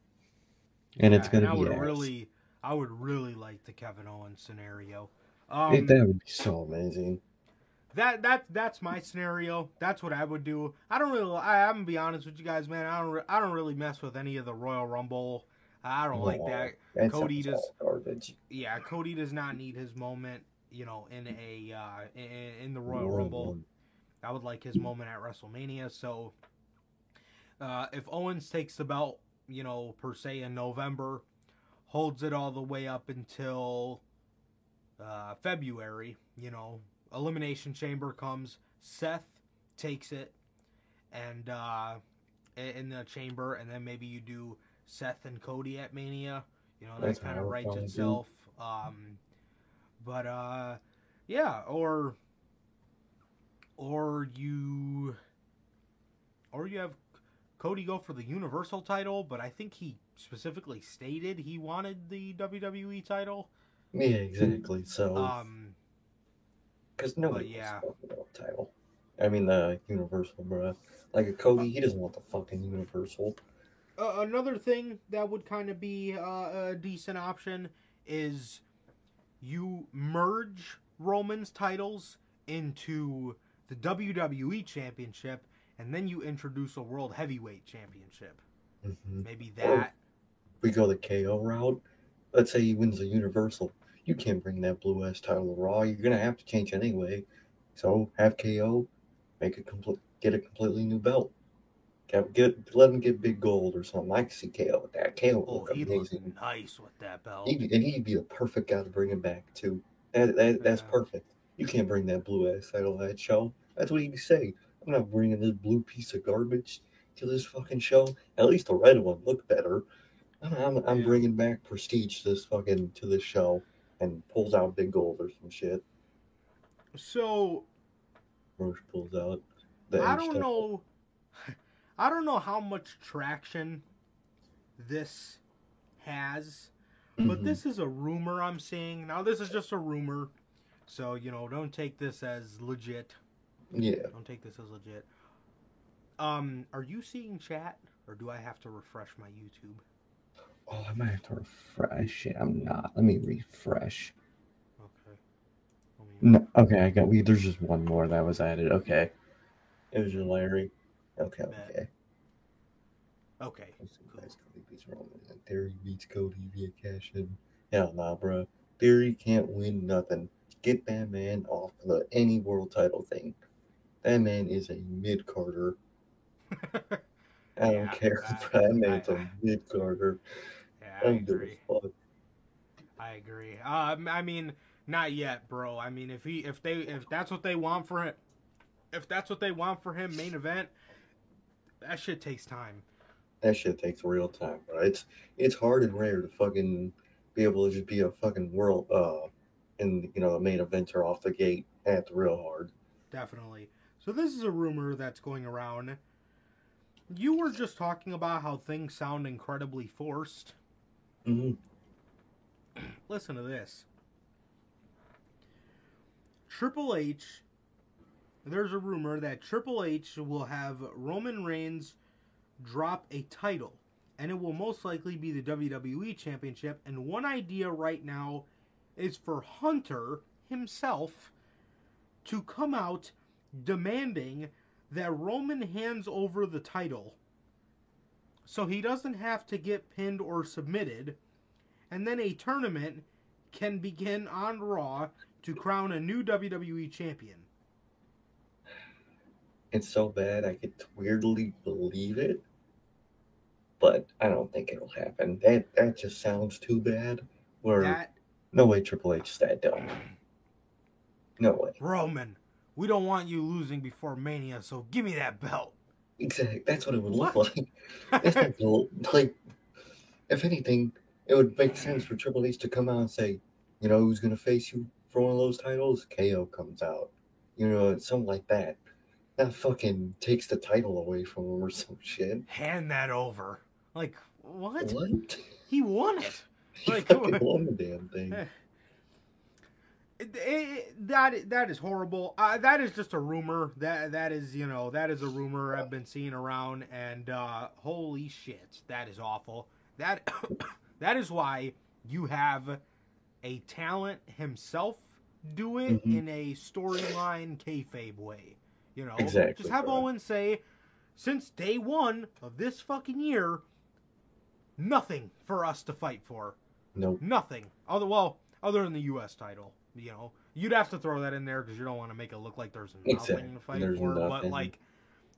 And it's gonna I be would ass. really, I would really like the Kevin Owens scenario. It- Um, that would be so amazing. that that that's my scenario. That's what I would do. I don't really. I, I'm gonna be honest with you guys, man. I don't. I don't really mess with any of the Royal Rumble. I don't like that. That Cody does- garbage. Yeah, Cody does not need his moment. You know, in a uh, in, in the Royal Rumble. I would like his moment at WrestleMania. So, uh, if Owens takes the belt, you know, per se in November, holds it all the way up until uh, February, you know, Elimination Chamber comes, Seth takes it, and uh, in the chamber, and then maybe you do Seth and Cody at Mania. You know, that That's kind of writes itself. Um, but uh, yeah, or or you or you have Cody go for the Universal title, but I think he specifically stated he wanted the WWE title. Yeah, exactly. So, Um, because nobody yeah. wants the title. I mean, the Universal, bro. Like a Cody, he doesn't want the fucking Universal. uh, another thing that would kind of be uh, a decent option is you merge Roman's titles into the WWE Championship, and then you introduce a World Heavyweight Championship. hmm Maybe that. We go the KO route. Let's say he wins the Universal. You can't bring that blue ass title to Raw. You're gonna have to change anyway. So have KO, make a complete, get a completely new belt. Get, get let him get big gold or something. I can see KO with that. KO Oh, look he amazing. nice with that belt. He'd, and he'd be the perfect guy to bring him back too. That, that that's Yeah. perfect. You can't bring that blue ass title to that show. That's what he'd say. I'm not bringing this blue piece of garbage to this fucking show. At least the red one looked better. I'm, I'm, bringing back prestige to this fucking to this show, and pulls out big gold or some shit. So Roche pulls out. I don't title. know. I don't know how much traction this has, but Mhm. this is a rumor I'm seeing. Now this is just a rumor, so you know, don't take this as legit. Yeah. Don't take this as legit. Um, are you seeing chat, or do I have to refresh my YouTube? Oh, I might have to refresh it. I'm not. Let me refresh. Okay. Me- No, okay, I got. We there's just one more that was added. Okay. It was your Larry. Okay, okay. Okay. Let's see, guys, Cody beats Roman. And Theory beats Cody via cash in. Hell nah, bro. Theory can't win nothing. Get that man off the any world title thing. That man is a mid carder. I don't Yeah, care. I- that man's I- a mid carder. I agree. I agree. Um, I mean, not yet, bro. I mean, if he, if they, if that's what they want for him, if that's what they want for him, main event, that shit takes time. That shit takes real time, bro. It's it's hard and rare to fucking be able to just be a fucking world uh in you know the main eventer off the gate. That's real hard. Definitely. So this is a rumor that's going around. You were just talking about how things sound incredibly forced. Hmm Listen to this. Triple H. There's a rumor that Triple H will have Roman Reigns drop a title, and it will most likely be the WWE Championship. And one idea right now is for Hunter himself to come out demanding that Roman hands over the title so he doesn't have to get pinned or submitted and then a tournament can begin on Raw to crown a new WWE champion. It's so bad I could weirdly believe it, but I don't think it'll happen. That that just sounds too bad. Where That no way Triple H is that dumb. No way. Roman, we don't want you losing before Mania, so give me that belt. Exactly. That's what it would look What? like. Not gonna- like, if anything, it would make sense for Triple H to come out and say, you know, who's gonna face you for one of those titles? KO comes out. You know, something like that. That fucking takes the title away from him or some shit. Hand that over. Like what? What? He won it. He Like- fucking won the damn thing. It- it- that that is horrible. Uh, that is just a rumor. That that is you know that is a rumor I've been seeing around, and uh, holy shit, that is awful. That that is why you have a talent himself do it Mhm. in a storyline kayfabe way. You know, Exactly, just have bro. Owen say, since day one of this fucking year, nothing for us to fight for. Nope. Nothing. Other well, other than the U.S. title, you know, you'd have to throw that in there because you don't want to make it look like there's nothing Exactly. to fight There's for. But like,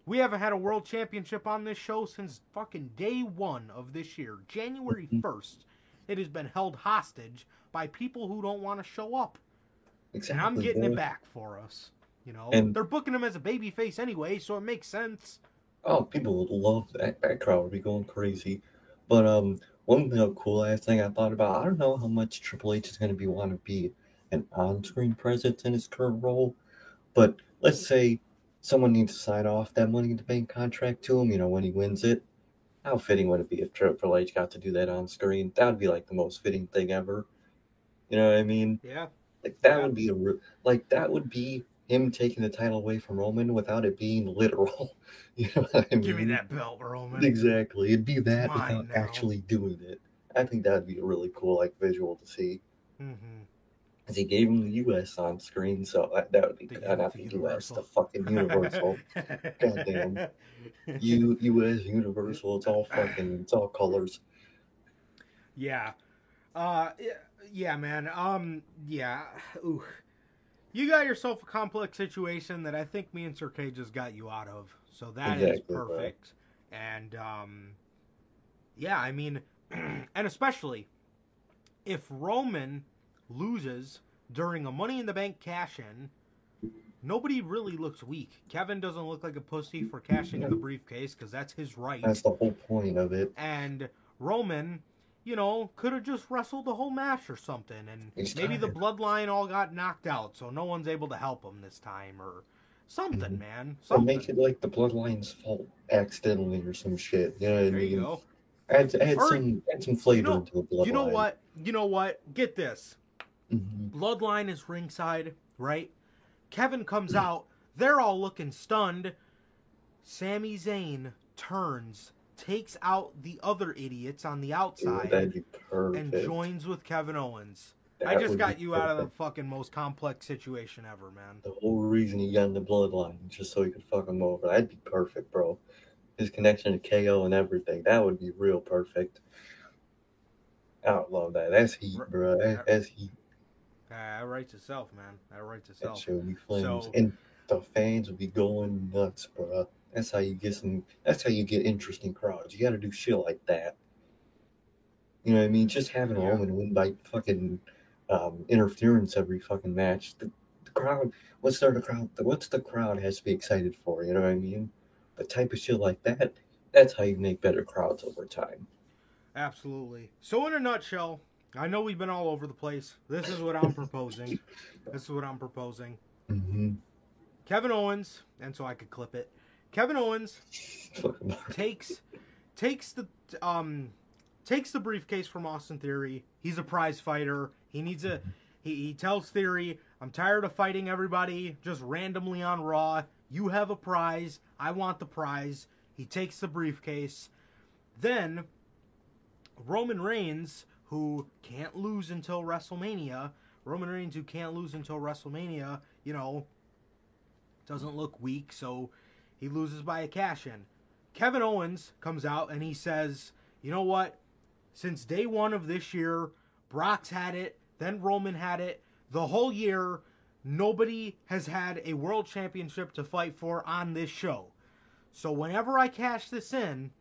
we haven't had a world championship on this show since fucking day one of this year, January Mhm. first. It has been held hostage by people who don't want to show up, Exactly. and I'm getting it back for us. You know, And- they're booking him as a baby face anyway, so it makes sense. Oh, people would love that. That crowd would be going crazy. But um, one cool ass thing I thought about. I don't know how much Triple H is going to be want to be an on-screen presence in his current role, but let's say someone needs to sign off that Money in the Bank contract to him. You know, when he wins it, how fitting would it be if Triple H got to do that on screen? That would be like the most fitting thing ever. You know what I mean? Yeah, Like that Yeah. would be a like that would be him taking the title away from Roman without it being literal. You know what I mean? give me that belt, Roman. Exactly. It'd be that mine without now. actually doing it. I think that'd be a really cool like visual to see. hmm Because he gave him the US on screen, so that, that would be The uh, not the the US, the Universal. fucking Universal. Goddamn. U US Universal, it's all fucking it's all colors. Yeah. Uh yeah, man. Um yeah. Ooh. You got yourself a complex situation that I think me and Sir K just got you out of. So that is Exactly, bro. perfect. And um yeah, I mean and especially if Roman loses during a money in the bank cash in, nobody really looks weak. Kevin doesn't look like a pussy for cashing in the briefcase because that's his right That's the whole point of it. and Roman, you know, could have just wrestled the whole match or something, and maybe the bloodline all got knocked out, so no one's able to help him this time, or something, Mhm. man. Or Something. make it like the bloodline's fault accidentally or some shit. You know what I there mean? you go. Add, add Or- some add some flavor know- into the bloodline. You know what? You know what? Get this. Mhm. Bloodline is ringside, right? Kevin comes out. They're all looking stunned. Sami Zayn turns, takes out the other idiots on the outside, perfect. and joins with Kevin Owens. I just got you out of the fucking most complex situation ever, man. the whole reason he got in the bloodline just so he could fuck him over. That'd be perfect, bro. His connection to KO and everything. That would be real perfect. I would love that. That's heat, bro. That, that's heat. Uh, that writes itself, man. That writes That itself. show be flames. So- and the fans will be going nuts, bro. That's how you get some. That's how you get interesting crowds. You got to do shit like that. You know what I mean? Just having Yeah. Roman win by fucking um, interference every fucking match. The, the crowd. What's there? The crowd. What's the crowd has to be excited for? You know what I mean? The type of shit like that. That's how you make better crowds over time. Absolutely. So, in a nutshell, I know we've been all over the place. This is what I'm proposing. This is what I'm proposing. Mm-hmm. Kevin Owens, and so I could clip it. Kevin Owens takes takes the um takes the briefcase from Austin Theory. He's a prize fighter. He needs a he, he tells Theory, I'm tired of fighting everybody just randomly on Raw. You have a prize. I want the prize. He takes the briefcase. Then Roman Reigns, who can't lose until WrestleMania, Roman Reigns who can't lose until WrestleMania, you know, doesn't look weak, so he loses by a cash in. Kevin Owens comes out and he says, you know what? Since day one of this year, Brock's had it, then Roman had it. The whole year, nobody has had a world championship to fight for on this show. So whenever I cash this in,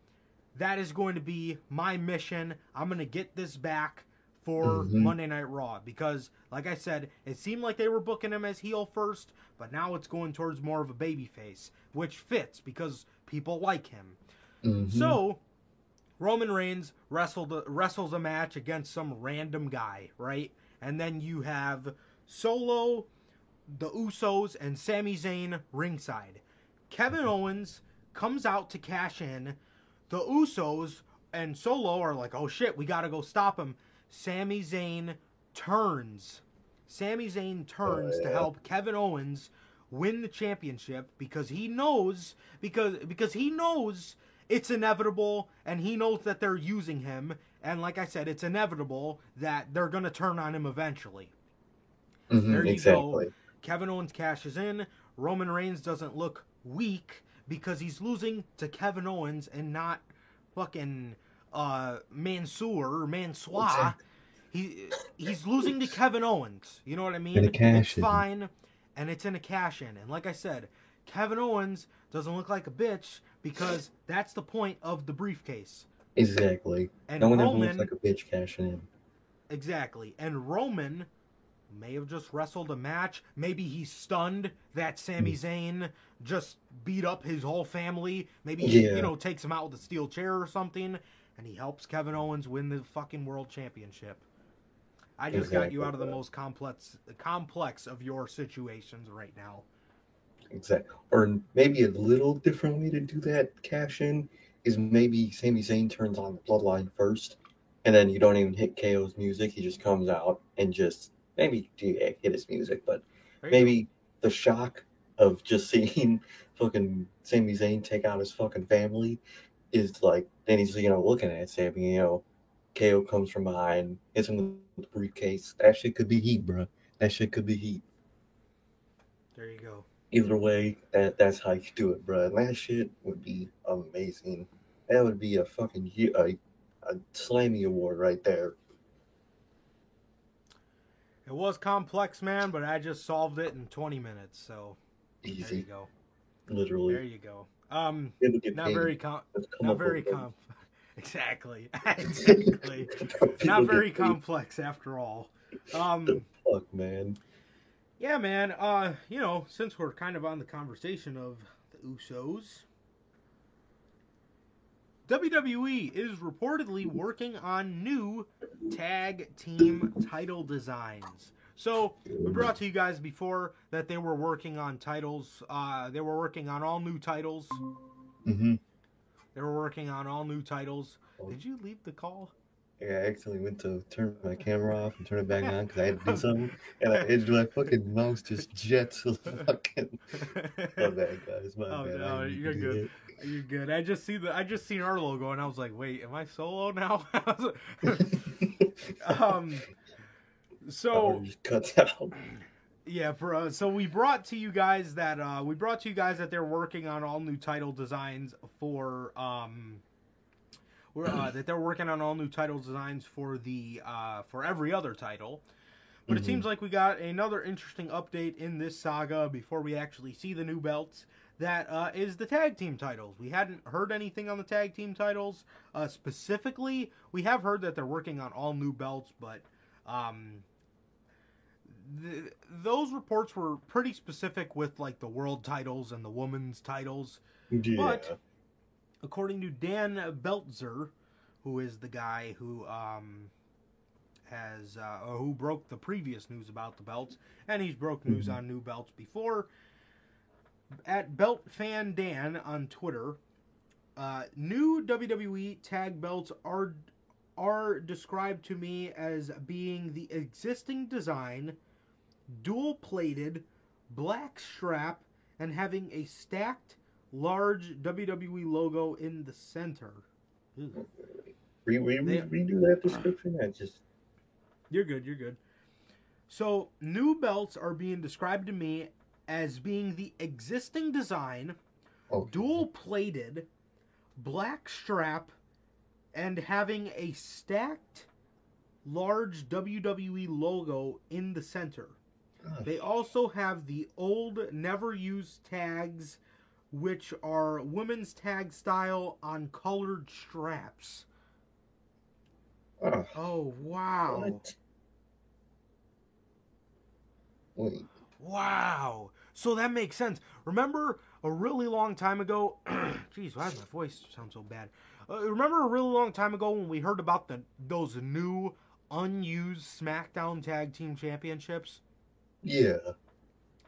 that is going to be my mission. I'm going to get this back for Mhm. Monday Night Raw because, like I said, it seemed like they were booking him as heel first, but now it's going towards more of a baby face, which fits because people like him. Mhm. So, Roman Reigns wrestled wrestles a match against some random guy, right? And then you have Solo, the Usos, and Sami Zayn ringside. Kevin Owens comes out to cash in. The Usos and Solo are like, "Oh shit, we gotta go stop him." Sami Zayn turns. Sami Zayn turns Oh, to help Kevin Owens win the championship because he knows because because he knows it's inevitable and he knows that they're using him and like I said it's inevitable that they're going to turn on him eventually. Mhm, There you exactly. go. Kevin Owens cashes in. Roman Reigns doesn't look weak because he's losing to Kevin Owens and not fucking uh Mansoor or Mansoir. He he's losing to Kevin Owens. You know what I mean? In it's cash-in. fine, and it's in a cash in. And like I said, Kevin Owens doesn't look like a bitch because that's the point of the briefcase. Exactly. And no one ever Roman, looks like a bitch cashing in. exactly. And Roman may have just wrestled a match. Maybe he stunned that Sami Hmm. Zayn just beat up his whole family. Maybe he, Yeah. you know, takes him out with a steel chair or something, and he helps Kevin Owens win the fucking world championship. I just got you out of the bro. most complex complex of your situations right now. Exactly. Or maybe a little different way to do that cash in is maybe Sami Zayn turns on the bloodline first, and then you don't even hit KO's music. He just comes out and just maybe yeah, hit his music, but maybe the shock of just seeing fucking Sami Zayn take out his fucking family is like then he's you know looking at Sami, you know, KO comes from behind, hits him with the briefcase. That shit could be heat, bro. That shit could be heat. There you go. Either way, that that's how you do it, bro. And that shit would be amazing. That would be a fucking a, a Slammy award right there. It was complex, man, but I just solved it in 20 minutes. So there you go. literally. There you go. Um, not very com- not very com. Exactly. exactly. Not very paid. complex after all. Um, Fuck, man. yeah, man. Uh, you know, since we're kind of on the conversation of the Usos, WWE is reportedly working on new tag team title designs. So we brought to you guys before that they were working on titles. Uh, they were working on all new titles. Mm-hmm. They were working on all new titles. Did you leave the call? Yeah, I accidentally went to turn my camera off and turn it back on because I had to do something, and I, it, my fucking mouse just jets. fucking. My bad, guys. My Oh, bad. No, you're good. You're good. I just see the I just seen our logo and I was like, wait, am I solo now? um. So cuts out. yeah, bro. So we brought to you guys that uh, we brought to you guys that they're working on all new title designs for um. We're, uh, that they're working on all new title designs for the uh, for every other title, But it Mhm. seems like we got another interesting update in this saga before we actually see the new belts. That uh, is the tag team titles. We hadn't heard anything on the tag team titles uh, specifically. We have heard that they're working on all new belts, but um, th- those reports were pretty specific with like the world titles and the women's titles. Yeah. But according to Dan Beltzer, who is the guy who um, has uh, who broke the previous news about the belts, and he's broke news Mhm. on new belts before. At Belt Fan Dan on Twitter, uh, new WWE tag belts are are described to me as being the existing design, dual plated, black strap, and having a stacked large WWE logo in the center. Ew. Re, re, re, They- redo that description. I just You're good, you're good. So, new belts are being described to me as being the existing design, oh dual plated, black strap, and having a stacked large WWE logo in the center. gosh. They also have the old, never used tags, which are women's tag style on colored straps. Oh, Oh, wow. what? Wait. Wow. So that makes sense. Remember a really long time ago? Jeez, why does my voice sound so bad? Uh, remember a really long time ago when we heard about the those new unused SmackDown Tag Team Championships? Yeah.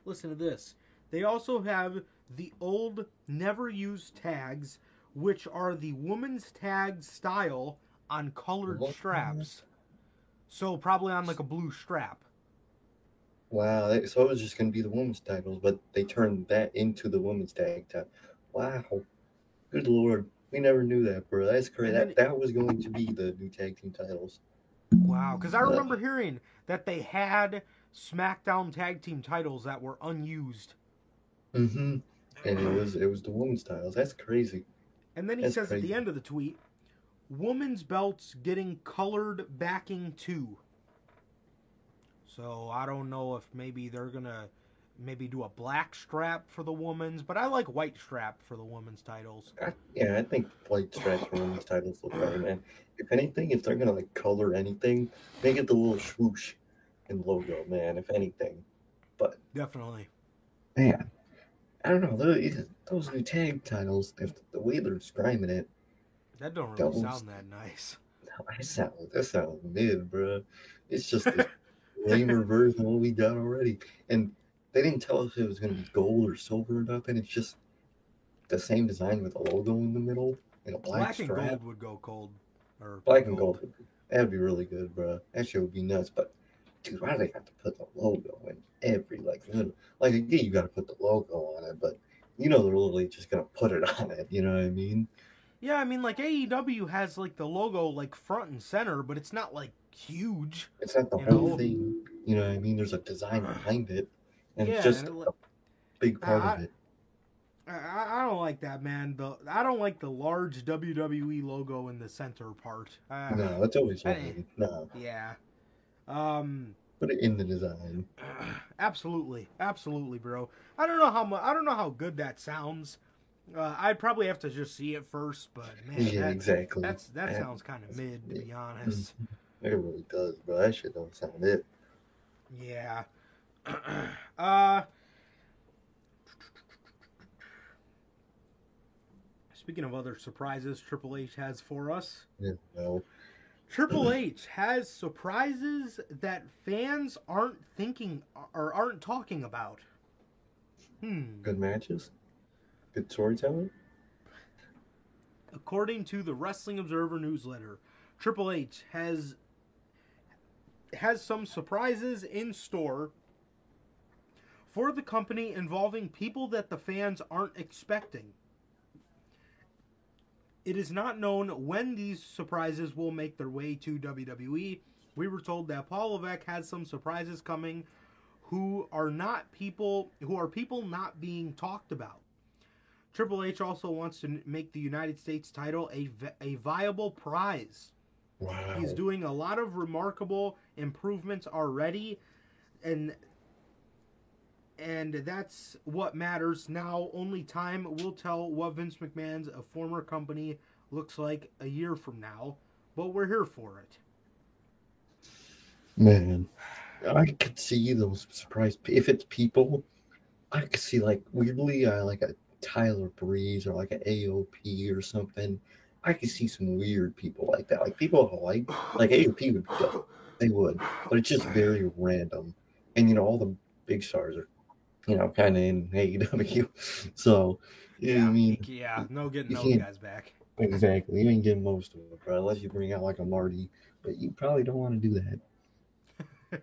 Listen to this. They also have the old, never used tags, which are the women's tag style on colored straps. So probably on like a blue strap. Wow. that- So it was just gonna be the women's titles, but they turned that into the women's tag title. Wow. Good lord. We never knew that, bro. That's crazy. And That, then- that was going to be the new tag team titles. Wow, because I Yeah. remember hearing that they had SmackDown tag team titles that were unused. Mm-hmm. And it was it was the women's titles. That's crazy. And then he That's says at crazy. the end of the tweet, women's belts getting colored backing too. So I don't know if maybe they're gonna maybe do a black strap for the women's, but I like white strap for the women's titles. I, yeah, I think white strap for women's titles look better, man. If anything, if they're gonna like color anything, make it the little swoosh and logo, man. If anything, but Definitely. man, I don't know. Those, those new tag titles, if the way they're describing it, That don't really Those- sound that nice. I sound that sounds mid, bro. It's just a lamer version of what we got already, and they didn't tell us it was gonna be gold or silver or nothing. It's just the same design with a logo in the middle and a black, Black, and gold would go cold. Or Black and gold. That'd be really good, bro. That shit would be nuts. But dude, why do they have to put the logo in every like little like again, you gotta put the logo on it, but you know they're literally just gonna put it on it, you know what I mean? Yeah, I mean like AEW has like the logo like front and center, but it's not like huge. It's not the whole know? thing. You know what I mean? There's a design behind it. And Yeah, it's just and it a big part I- of it. I- I, don't like that, man. The I don't like the large WWE logo in the center part. Uh, No, that's always I-. No. Yeah. Um. Put it in the design. absolutely, absolutely, bro. I don't know how much. I don't know how good that sounds. Uh, I'd probably have to just see it first, but man, yeah, that, exactly. that's that sounds kind of mid, to be honest. It really does, bro. That shit don't sound it. Yeah. uh. Speaking of other surprises, Triple H has for us. Yeah, no. Triple H has surprises that fans aren't thinking or aren't talking about. Hmm. Good matches. Good storytelling. According to the Wrestling Observer newsletter, Triple H has has some surprises in store for the company involving people that the fans aren't expecting. It is not known when these surprises will make their way to WWE. We were told that Paul Levesque has some surprises coming who are not people who are people not being talked about. Triple H also wants to make the United States title a, a viable prize. Wow. He's doing a lot of remarkable improvements already and and that's what matters now. Only time will tell what Vince McMahon's a former company looks like a year from now, but we're here for it. Man, I could see those surprise. If it's people, I could see like weirdly, uh, like a Tyler Breeze or like an AOP or something. I could see some weird people like that, like people I like, like AOP would be dope. They would, but it's just very random. And you know, all the big stars are, you know, kind of in AEW. So, you know I mean? yeah, no getting you those guys back. Exactly. You ain't getting most of it, bro, unless you bring out like a Marty. But you probably don't want to do that.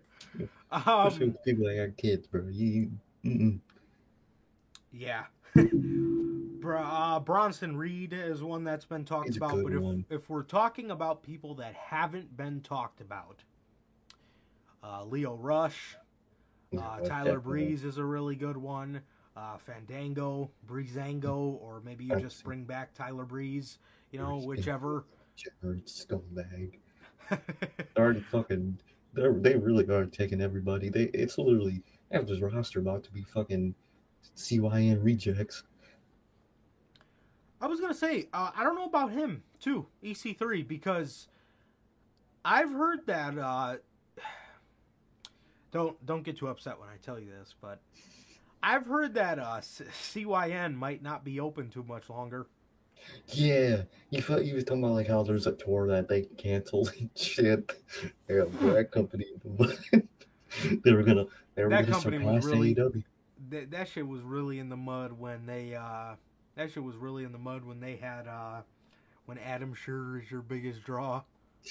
Especially Um, with people that got kids, bro. You, mm-mm. yeah. Bra- uh, Bronson Reed is one that's been talked a about, but if, one. if we're talking about people that haven't been talked about, uh, Lio Rush, Uh, Tyler definitely- Breeze is a really good one. Uh, Fandango, Breezango, or maybe you just bring back Tyler Breeze. You know, whichever. Jared scumbag. Already fucking. They're, they really are taking everybody. They it's literally they have this roster about to be fucking CYN rejects. I was gonna say, uh, I don't know about him too, EC3, because I've heard that. Uh, don't don't get too upset when I tell you this, but I've heard that uh, CYN might not be open too much longer. Yeah, you felt you was talking about like how there's a tour that they canceled and shit. Yeah, that company. they were gonna they were That gonna company was really- AEW. That that shit was really in the mud when they. Uh, that shit was really in the mud when they had. Uh, when Adam Scherr is your biggest draw.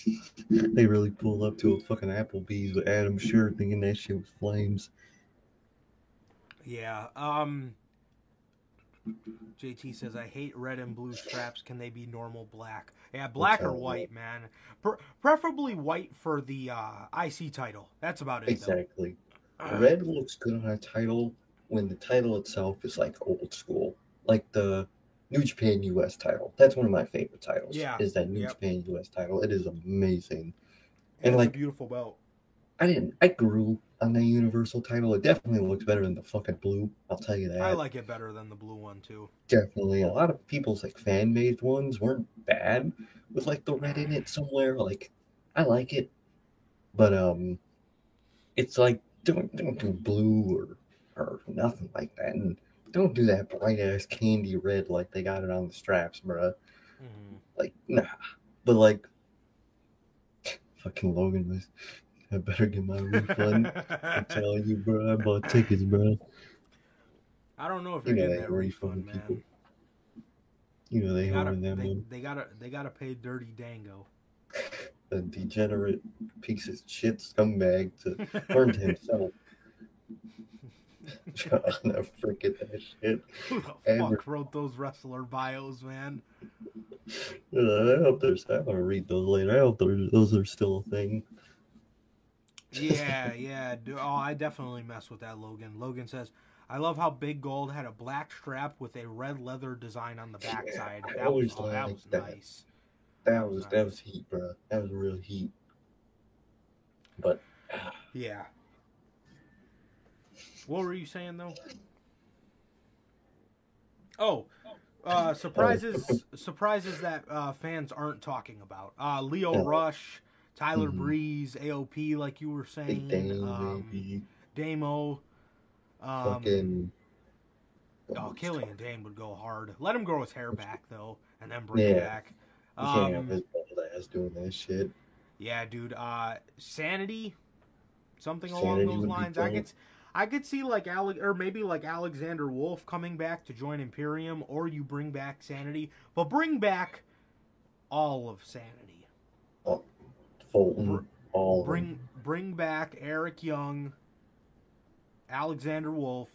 They really pulled up to a fucking Applebee's with Adam Scherr thinking that shit was flames. Yeah. Um JT says I hate red and blue straps. Can they be normal black? Yeah, black or white, man. Pre- preferably white for the uh, IC title. That's about it. Exactly. Though. Red looks good on a title when the title itself is like old school, like the New Japan US title. That's one of my favorite titles. Yeah. is that New Yep. Japan US title? It is amazing. and it's like- a beautiful belt. I didn't. I grew on the Universal title. It definitely looks better than the fucking blue. I'll tell you that. I like it better than the blue one too. definitely a lot of people's like fan made ones weren't bad with like the red in it somewhere. Like I like it, but um, it's like don't don't do blue or or nothing like that, and don't do that bright ass candy red like they got it on the straps, bruh. Mhm. Like nah, but like fucking Logan was. I better get my refund. I'm telling you, bro. I bought tickets, bro. I don't know if You you're know getting that that refund, refund people. You know they They gotta, them they, they gotta, they gotta pay Dirty Dango. a degenerate piece of shit scumbag to learn to himself. I'll never forget that shit. Who the fuck wrote those wrestler bios, man? I hope there's. I'm gonna read those later. I hope those are still a thing. Yeah, yeah. Oh, I definitely mess with that, Logan. Logan says, I love how Big Gold had a black strap with a red leather design on the backside. I that was, oh, that was that. nice. That was that was heat, bro. That was real heat. But Yeah. What were you saying, though? Oh, uh, surprises surprises that uh, fans aren't talking about. Uh, Lio Yeah. Rush, Tyler Mhm. Breeze, AOP, like you were saying. Dain, um, Damo. Um, fucking. Oh, Killian Dain would go hard. Let him grow his hair back though, and then bring it Yeah. back. Can't have Um, his bald ass doing that shit. yeah, dude. Uh, Sanity, something Sanity along those lines. I could, I could see like Alec, or maybe like Alexander Wolfe coming back to join Imperium, or you bring back Sanity, but bring back all of Sanity. Fulton, all of. Bring bring back Eric Young, Alexander Wolfe,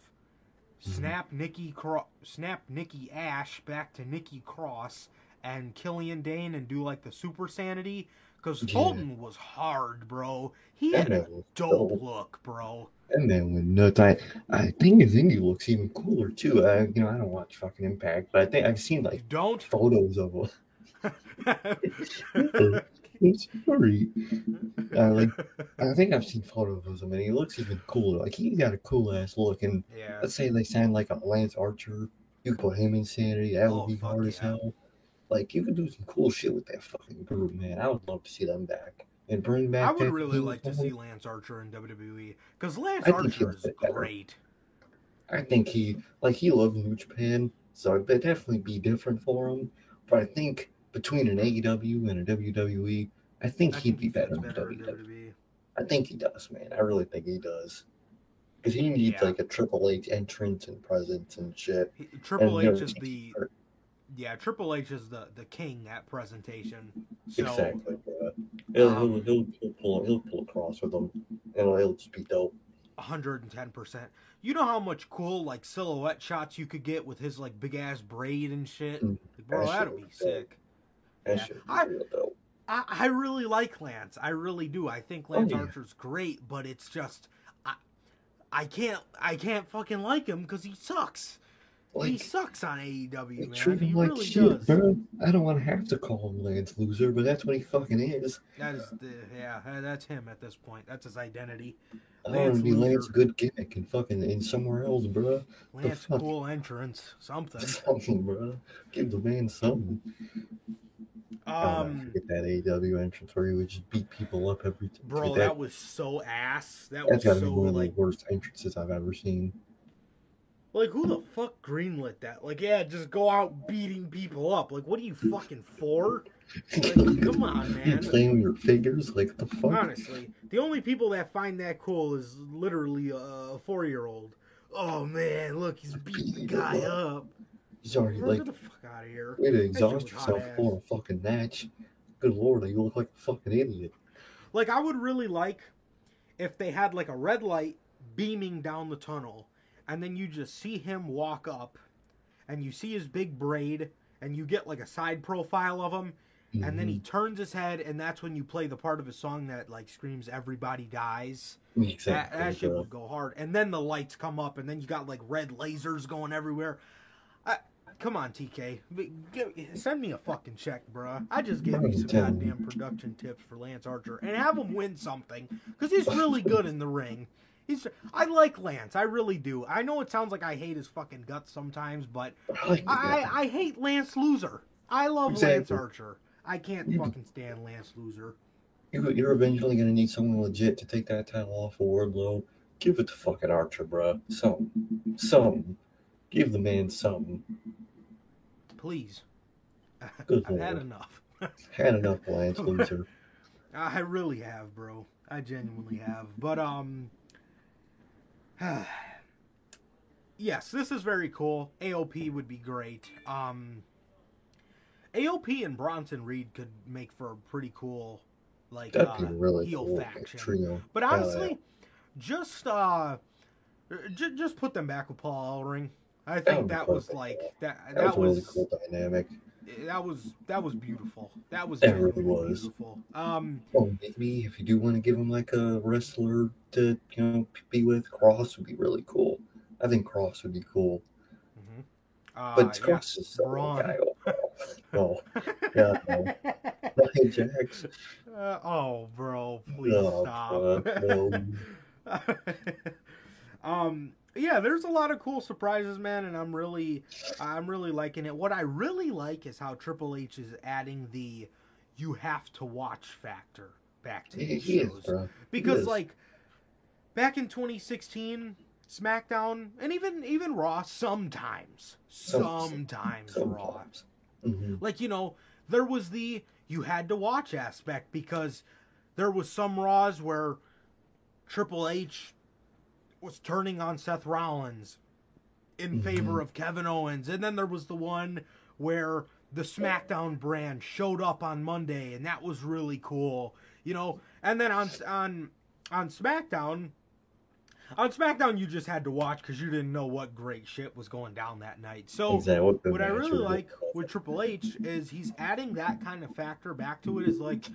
Mm-hmm. snap Nikki Cro- snap Nikki Ash back to Nikki Cross and Killian Dain and do like the Super Sanity because Yeah. Fulton was hard, bro. He That had a dope dope. look, bro. And then when nuts, I I think his indie looks even cooler too. I you know I don't watch fucking Impact, but I think I've seen like You don't. photos of him. it's sorry. Uh, like, I think I've seen photos of him, and he looks even cooler. Like he got a cool ass look. And yeah. let's say they sound like a Lance Archer. You put him in Sanity. That would Oh, be fuck hard as hell. Like you could do some cool shit with that fucking group, man. I would love to see them back and bring back. I would really like to see Lance Archer in WWE because Lance I Archer is better. great. I think he like he loved New Japan, so it'd definitely be different for him. But I think between an AEW and a WWE, I think I he'd think be better in better in WWE. WWE. I think he does, man. I really think he does. Because he needs Yeah. like a Triple H entrance and presence and shit. He- Triple And, H is the yeah. Triple H is the the king at presentation. So exactly, bro. He'll, um, he'll, he'll, he'll pull he'll pull across with him, and it'll just be dope. 110%. You know how much cool like silhouette shots you could get with his like big ass braid and shit? Mm, Bro, that that'd be sick. That Yeah. should be I- real dope. I, I really like Lance. I really do. I think Lance yeah. Archer's great, but it's just I I can't I can't fucking like him because he sucks. He sucks on AEW, man. treat him He like really shit, does. bro. I don't want to have to call him Lance Loser, but that's what he fucking is. That is the yeah. That's him at this point. That's his identity. I Lance want to be Lance Loser. good gimmick and fucking in somewhere else, bro. Lance cool entrance, something. Something, bro. Give the man something. Um, forget that AEW entrance where he would just beat people up every time. bro, that, that was so ass. That that's was gotta so be one of like the worst entrances I've ever seen. Like who the fuck greenlit that? Like yeah, just go out beating people up. Like what are you fucking for? Like, come on, You man. playing with your figures like the fuck? Honestly, the only people that find that cool is literally a four year old. Oh man, look, he's beating the guy up. He's already like the fuck out of here. way to exhaust yourself for a fucking match. Good lord, you look like a fucking idiot. Like I would really like if they had like a red light beaming down the tunnel, and then you just see him walk up, and you see his big braid, and you get like a side profile of him, and then he Mm-hmm. turns his head, and that's when you play the part of his song that like screams "Everybody dies." Mhm. That, that shit bro. would go hard, and then the lights come up, and then you got like red lasers going everywhere. I, come on, TK, give, send me a fucking check, bruh. I just gave you some goddamn production tips for Lance Archer, and have him win something because he's really good in the ring. He's, I like Lance, I really do. I know it sounds like I hate his fucking guts sometimes, but I I. I hate Lance Loser. I love Lance Archer. I can't You- fucking stand Lance Loser. You, you're eventually gonna need someone legit to take that title off of Wardlow. Give it to fucking Archer, bro. Some, some. Give the man something. Please. Good I've had lord. enough. Had enough, Lance Loser. I really have, bro. I genuinely have. But um Yes, this is very cool. AOP would be great. Um AOP and Bronson Reed could make for a pretty cool like uh, really heel cool. faction. Trio. But honestly, just uh j- just put them back with Paul Ellering. I think that was perfect, like that That, that, was a was really cool dynamic. That was that was beautiful. That was That really was. beautiful. Um Well, maybe if you do want to give him like a wrestler to you know be with, Kross would be really cool. I think Kross would be cool, mhm. uh, but yeah. Kross is so guy. Oh, yeah, no. Nia Jax. Uh, oh, bro, please No, stop. bro, um, yeah, there's a lot of cool surprises, man, and I'm really, I'm really liking it. What I really like is how Triple H is adding the "you have to watch" factor back to He, these he is, shows bro. because, like, back in 2016. SmackDown and even even Raw sometimes Some- sometimes Raw Sometimes. hmm like you know there was the you had to watch aspect because there was some raws where triple h was turning on seth rollins in Mhm. favor of kevin owens and then there was the one where the smackdown brand showed up on monday and that was really cool you know and then on on on smackdown on SmackDown, you just had to watch because you didn't know what great shit was going down that night. So, Exactly. What, what I really like with Triple H is he's adding that kind of factor back to it. Is like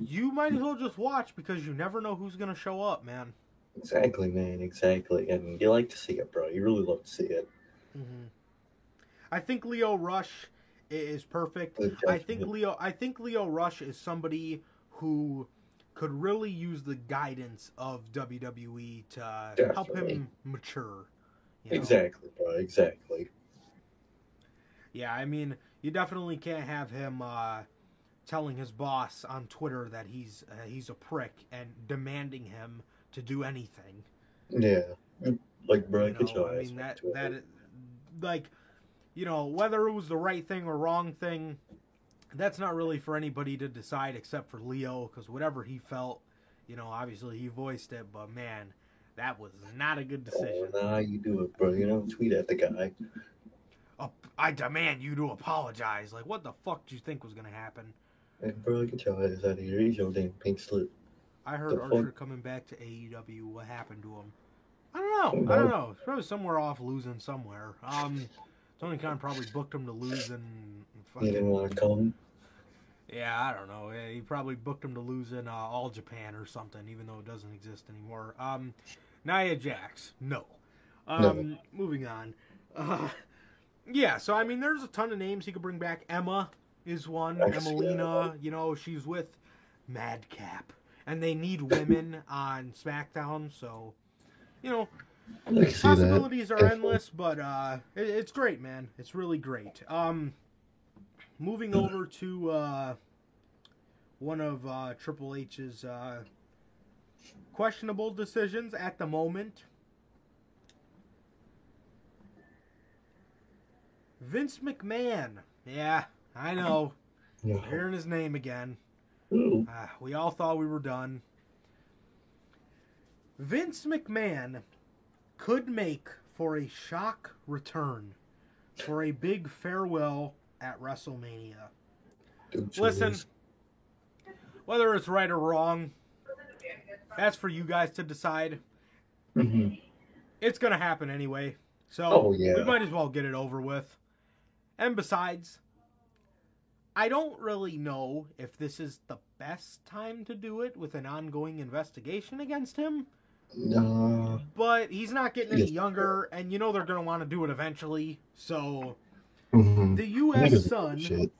you might as well just watch because you never know who's gonna show up, man. Exactly, man. Exactly. And you like to see it, bro. You really love to see it. Mm-hmm. I think Lio Rush is perfect. I think. Lio. I think Lio Rush is somebody who could really use the guidance of WWE to help him mature. you know? Exactly, bro. Exactly. Yeah, I mean, you definitely can't have him uh, telling his boss on Twitter that he's uh, he's a prick and demanding him to do anything. Yeah. Like, bro, you get know, your I mean that to it. that like you know whether it was the right thing or wrong thing that's not really for anybody to decide except for leo because whatever he felt you know obviously he voiced it but man that was not a good Oh, decision nah, you do it, bro. You don't tweet at the guy. Oh, i demand you to apologize like what the fuck do you think was gonna happen And bro, get your ass out of here. He's your damn pink slip. I heard archer coming back to aew what happened to him i don't know i don't know He's probably somewhere off losing somewhere um tony khan probably booked him to lose and He didn't want to come. Yeah, I don't know. He probably booked him to lose in uh, All Japan or something, even though it doesn't exist anymore. Um, Nia Jax, no. Um, Moving on. Uh, yeah, so I mean, there's a ton of names he could bring back. Emma is one. Emelina, you know, she's with Madcap, and they need women on SmackDown, so you know, I can see that. possibilities are endless, but uh, it, it's great, man. It's really great. Um, moving over to uh, one of uh, Triple H's uh, questionable decisions at the moment. Vince McMahon. Yeah, I know. No. Hearing his name again. Uh, we all thought we were done. Vince McMahon could make for a shock return for a big farewell at WrestleMania. Listen, whether it's right or wrong, that's for you guys to decide. Mhm. It's going to happen anyway. So Oh, yeah. we might as well get it over with. And besides, I don't really know if this is the best time to do it with an ongoing investigation against him. Nah. But he's not getting any younger, and you know they're going to want to do it eventually. So Mhm. the U.S. Sun, Shit.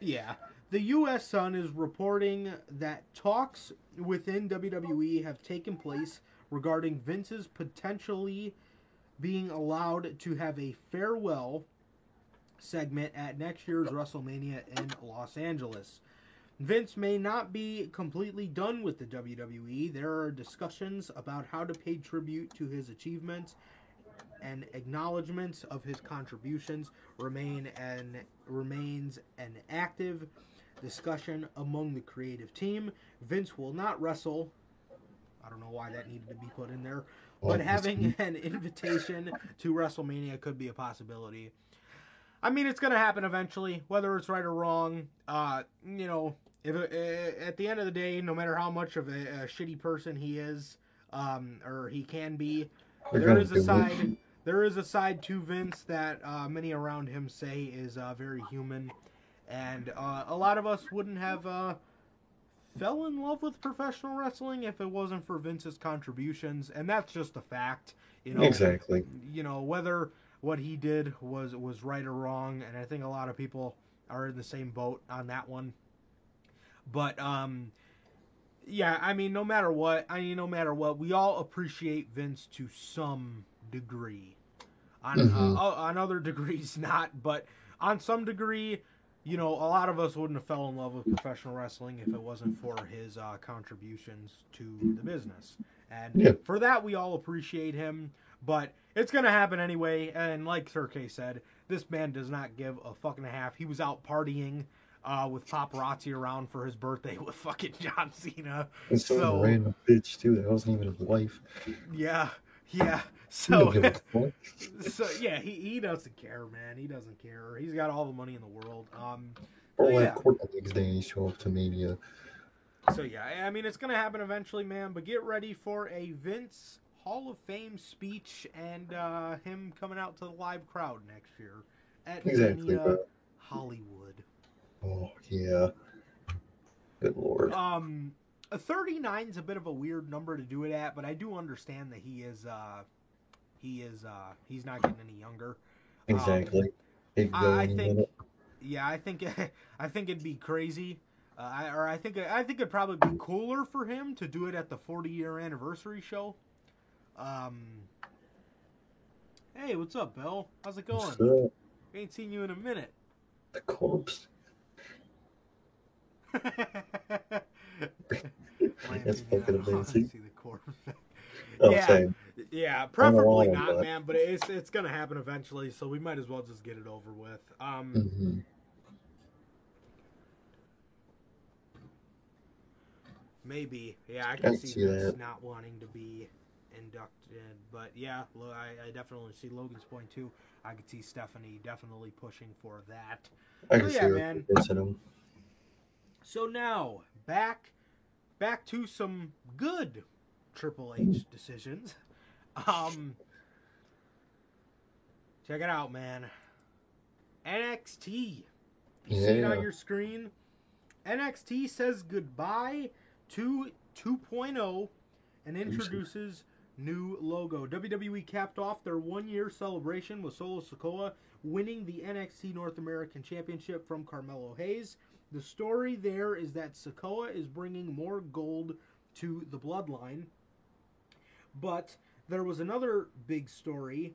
yeah, the U.S. Sun is reporting that talks within WWE have taken place regarding Vince's potentially being allowed to have a farewell segment at next year's WrestleMania in Los Angeles. Vince may not be completely done with the WWE. There are discussions about how to pay tribute to his achievements and acknowledgments of his contributions remain and remains an active discussion among the creative team. Vince will not wrestle. I don't know why that needed to be put in there, but having an invitation to WrestleMania could be a possibility. I mean, it's going to happen eventually, whether it's right or wrong. Uh, you know, if uh, at the end of the day, no matter how much of a, a shitty person he is, um, or he can be, They're there a do it. side. There is a side to Vince that uh, many around him say is uh, very human, and uh, a lot of us wouldn't have uh, fell in love with professional wrestling if it wasn't for Vince's contributions, and that's just a fact. You know, Exactly. you know whether what he did was was right or wrong and i think a lot of people are in the same boat on that one but um yeah i mean no matter what i mean no matter what we all appreciate vince to some degree on Mhm. uh, on other degrees not but on some degree you know a lot of us wouldn't have fell in love with professional wrestling if it wasn't for his uh, contributions to the business and Yeah. for that we all appreciate him but it's gonna happen anyway and like k said this man does not give a fucking half he was out partying uh, with paparazzi around for his birthday with fucking john cena It's some So- random bitch too. That wasn't even his wife. yeah yeah so give a fuck. so yeah he, he doesn't care man he doesn't care he's got all the money in the world um Or like yeah. court the next day and show up to Mania. So yeah, I mean it's gonna happen eventually, man. But get ready for a Vince Hall of Fame speech and uh, him coming out to the live crowd next year at Exactly, bro. Hollywood. Oh yeah. Good lord. Um, a 39 is a bit of a weird number to do it at, but I do understand that he is uh, he is uh, he's not getting any younger. exactly. Big I- I think- yeah, I think I think it'd be crazy. Uh, I, or I think I think it'd probably be cooler for him to do it at the 40 year anniversary show. Um, hey, what's up, Bill? How's it going? What's up? Ain't seen you in a minute. The corpse. That's fucking amazing. See the corpse. Oh, Yeah. same. Yeah, preferably not, but- man. But it's it's gonna happen eventually, so we might as well just get it over with. Um, hmm maybe, yeah, I can I see, see Vince that. not wanting to be inducted, but yeah, I, I definitely see Logan's point too. I could see Stephanie definitely pushing for that. I can see yeah, her man. him. So now back back to some good Triple H decisions. Um check it out, man. NXT. You see it on your screen? NXT says goodbye to 2.0 and introduces new logo. WWE capped off their one year celebration with Solo Sikoa winning the NXT North American Championship from Carmelo Hayes. The story there is that Sikoa is bringing more gold to the bloodline. But there was another big story.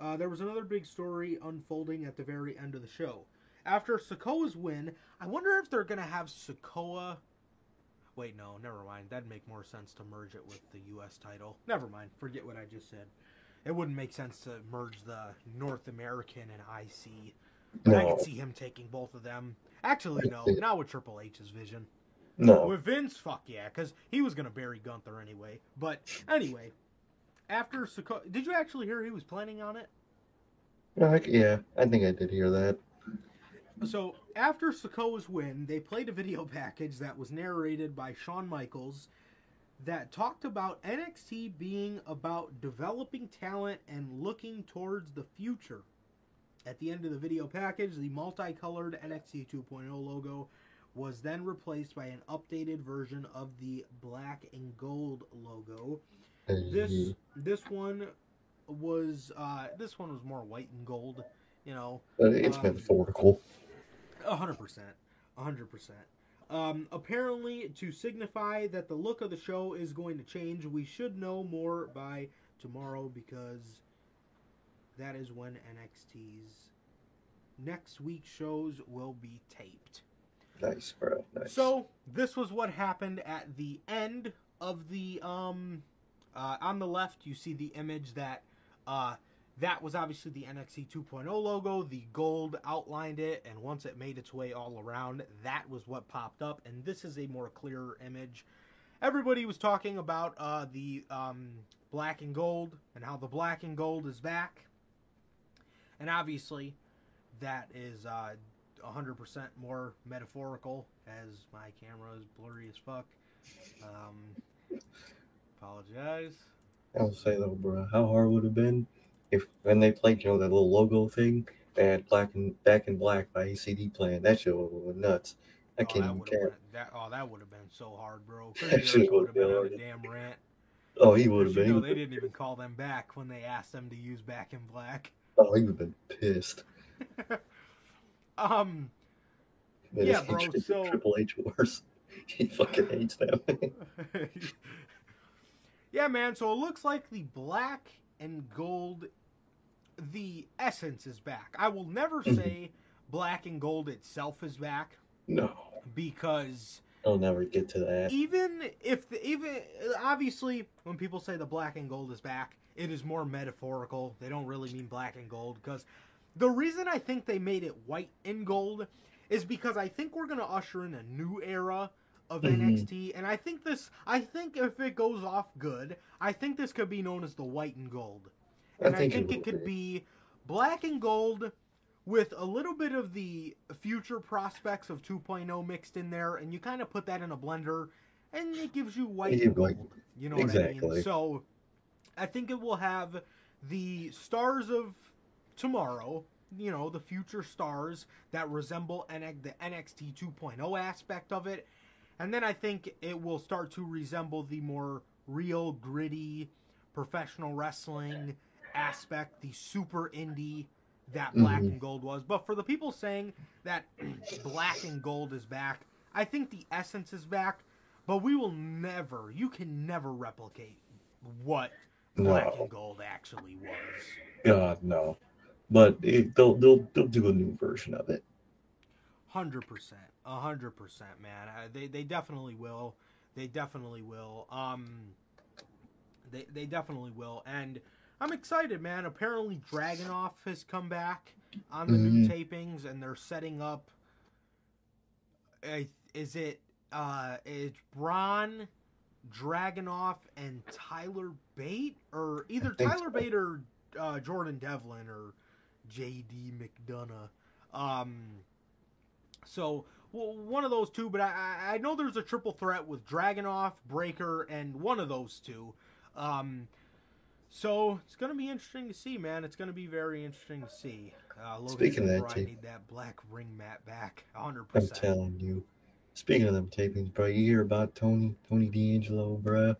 Uh, there was another big story unfolding at the very end of the show. After Sikoa's win, I wonder if they're going to have Sikoa. Wait, no, never mind. That'd make more sense to merge it with the U.S. title. Never mind. Forget what I just said. It wouldn't make sense to merge the North American and IC. But I No, could see him taking both of them. Actually, no. Not with Triple H's vision. no. With Vince, fuck yeah, because he was gonna bury Gunther anyway. But anyway, after Sikoa, did you actually hear he was planning on it? Yeah, I think I did hear that. So after Sikoa's win, they played a video package that was narrated by Shawn Michaels that talked about NXT being about developing talent and looking towards the future. At the end of the video package, the multicolored NXT 2.0 logo was then replaced by an updated version of the black and gold logo. This this one was uh, this one was more white and gold, you know, it's um, metaphorical. A hundred percent, a hundred percent. Um, apparently, to signify that the look of the show is going to change, we should know more by tomorrow because that is when NXT's next week's shows will be taped. Nice, bro. Nice. So this was what happened at the end of the um uh, on the left you see the image that uh that was obviously the NXT 2.0 logo. The gold outlined it, and once it made its way all around, that was what popped up. And this is a more clear image. Everybody was talking about uh, the um, black and gold and how the black and gold is back. And obviously, that is uh, 100% more metaphorical as my camera is blurry as fuck. Um, apologize. I'll say though, bro, how hard would it have been if when they played, you know, that little logo thing, they had black and back and black by AC/DC playing. That shit was nuts. I Oh, can't that even care. That, oh, that would have been so hard, bro. That shit would have been on a damn rant. Oh, he would have you know, they didn't even call them back when they asked them to use Back in Black. Oh, he would have been pissed. Um, That Yeah, bro, hatred so- Triple H worse. He fucking hates them. yeah, man. So it looks like the black and gold, the essence is back. I will never Mhm. say black and gold itself is back no, because I'll never get to that. even if the, even obviously when people say the black and gold is back it is more metaphorical they don't really mean black and gold because the reason i think they made it white and gold is because i think we're going to usher in a new era of Mhm. nxt and i think this i think if it goes off good i think this could be known as the white and gold and i think, it it could be. black and gold with a little bit of the future prospects of 2.0 mixed in there, and you kind of put that in a blender, and it gives you white and gold. You know what I mean? exactly. So, I think it will have the stars of tomorrow. You know, the future stars that resemble NX, the NXT 2.0 aspect of it, and then I think it will start to resemble the more real, gritty, professional wrestling aspect, the super indie that black Mhm. and gold was. But for the people saying that black and gold is back, I think the essence is back. But we will never, you can never replicate what black No. and gold actually was. God no. But it, they'll they'll they'll do a new version of it. Hundred percent, a hundred percent, man. They they definitely will. They definitely will. Um, they they definitely will, and I'm excited, man. Apparently, Dragunov has come back on the new Mhm. tapings, and they're setting up. Is it uh it's Bron, Dragunov, and Tyler Bate, or either Tyler so. Bate or uh, Jordan Devlin or J.D. McDonagh. Um, so well, one of those two, but I, I- I know there's a triple threat with Dragunov, Breakker, and one of those two. Um, so it's gonna be interesting to see, man. It's gonna be very interesting to see. Uh, Logan Speaking of that, "Bro, I need that black ring mat back, 100. I'm percent telling you. Speaking of them tapings, bro, you hear about Tony Tony D'Angelo, bro?